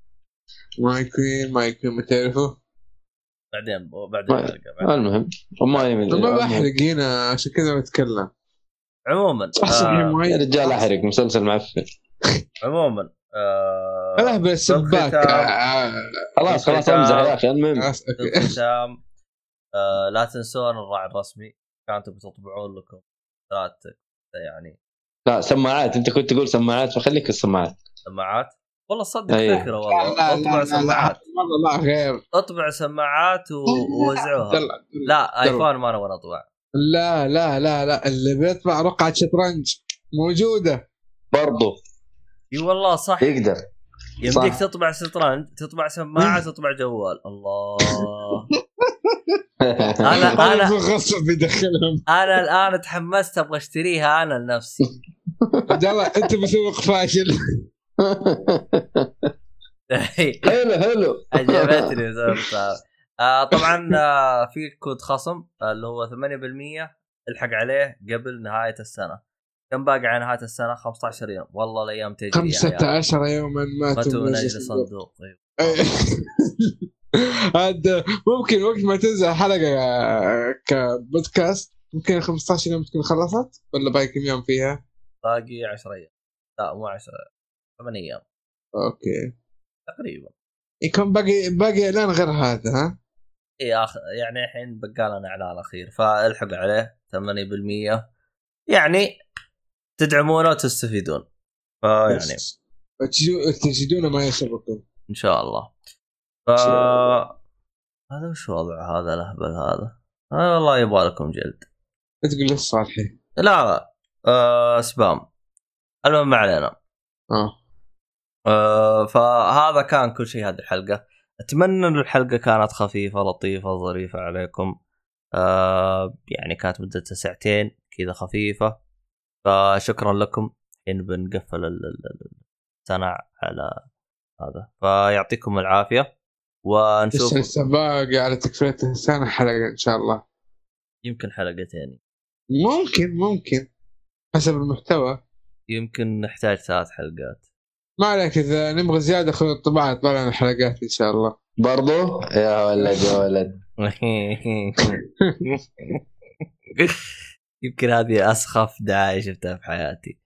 my queen my queen ما تعرفه؟ بعدين بعدين ما-. المهم وما يمل. ما بحرق هنا عشان كذا بتكلم. عموما آه يا رجال احرق مسلسل معفن. عموما آه بالسباك بالختام- آه، خلاص خلاص أمزح يا أخي المهم. الختام آه لا تنسون الراعي الرسمي. كانتم بتطبعون لكم ثلاث يعني لا سماعات. أنت كنت تقول سماعات فخليك السماعات. سماعات؟ والله صدق أيوه. فكرة والله. لا أطبع لا سماعات. والله لا غير. أطبع سماعات ووزعوها. لا لا آيفون ما نبغى نطبع. لا لا لا لا. اللي بيطبع رقعة شطرنج موجودة. برضو. إي والله صح. يقدر. يمديك صح. تطبع شطرنج تطبع سماعة <laughs> تطبع جوال. الله. <laughs> أنا أنا غصب بيدخلهم أنا الآن تحمست أبغى أشتريها أنا لنفسي. عبد الله أنت مسوق فاشل. <laughs> حلو حلو. عجبتني. آه <laughs> طبعا آه في كود خصم آه اللي هو 8% الحق عليه قبل نهاية السنة كم باقي على نهاية السنة 15 يوم والله الأيام تجري عيال. 15 يوما ماتوا ماتوا من من أجل أجل صندوق. <laughs> إيه. هذا ممكن وقت ما تنزل حلقه كبودكاست ممكن 15 يوم تكون خلصت ولا باقي كم يوم فيها؟ باقي 10 أيام لا مو 10 8 أيام أوكي تقريبا يكون باقي باقي إعلان غير هذا ها؟ اي اخ يعني الحين بقى لنا اعلان اخير فالحق عليه 8% يعني تدعمونه وتستفيدون. فيعني بس. تجدو- تجدون ما يسركم إن شاء الله. ف. هذا وش وضع هذا الأهبل هذا؟ آه والله يبغى لكم جلد. تقول لي صالحي لا لا. آه سبام. المهم ما علينا. آه. آه فهذا كان كل شيء هذه الحلقة. أتمنى إن الحلقة كانت خفيفة لطيفة ظريفة عليكم. آه يعني كانت مدتها ساعتين كذا خفيفة. فشكرا لكم. الحين بنقفل ال- ال- ال- السنة على هذا. فيعطيكم العافية. ونشوف لسه لسه باقي على تكفية السنة حلقة إن شاء الله. يمكن حلقتين. ممكن ممكن. حسب المحتوى. يمكن نحتاج ثلاث حلقات. ما عليك إذا نبغى زيادة خذ الطباعة طبعا لنا حلقات إن شاء الله. برضو؟ يا ولد يا ولد. <laughs> يمكن هذه أسخف دعايه شفتها في حياتي.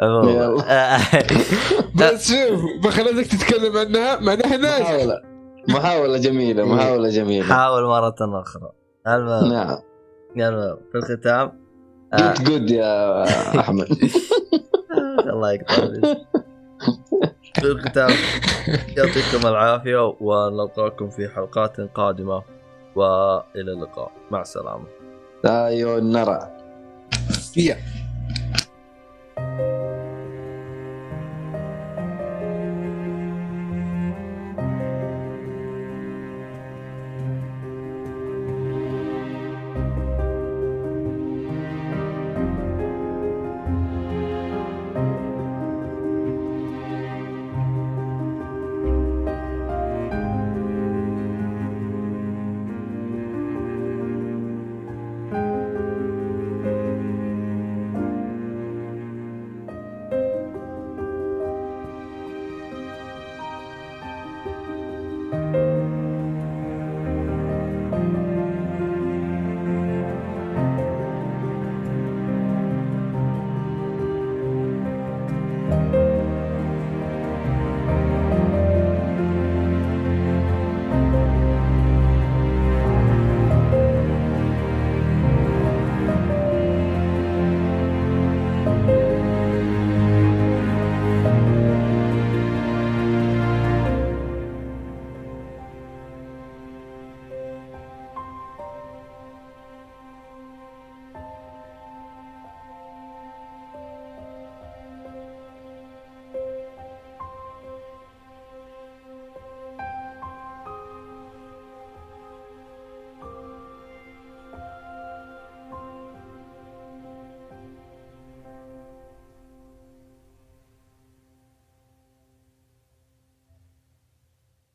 <laughs> بس شوف بخليك تتكلم عنها ما نحن ناجح. محاولة. محاولة جميلة محاولة جميلة. حاول مرة أخرى. المهم. نعم. المهم في الختام. جود جود يا أحمد. <laughs> الله يقطع. في الختام يعطيكم العافية ونلقاكم في حلقات قادمة وإلى اللقاء. مع السلامة. سايونارا Yeah.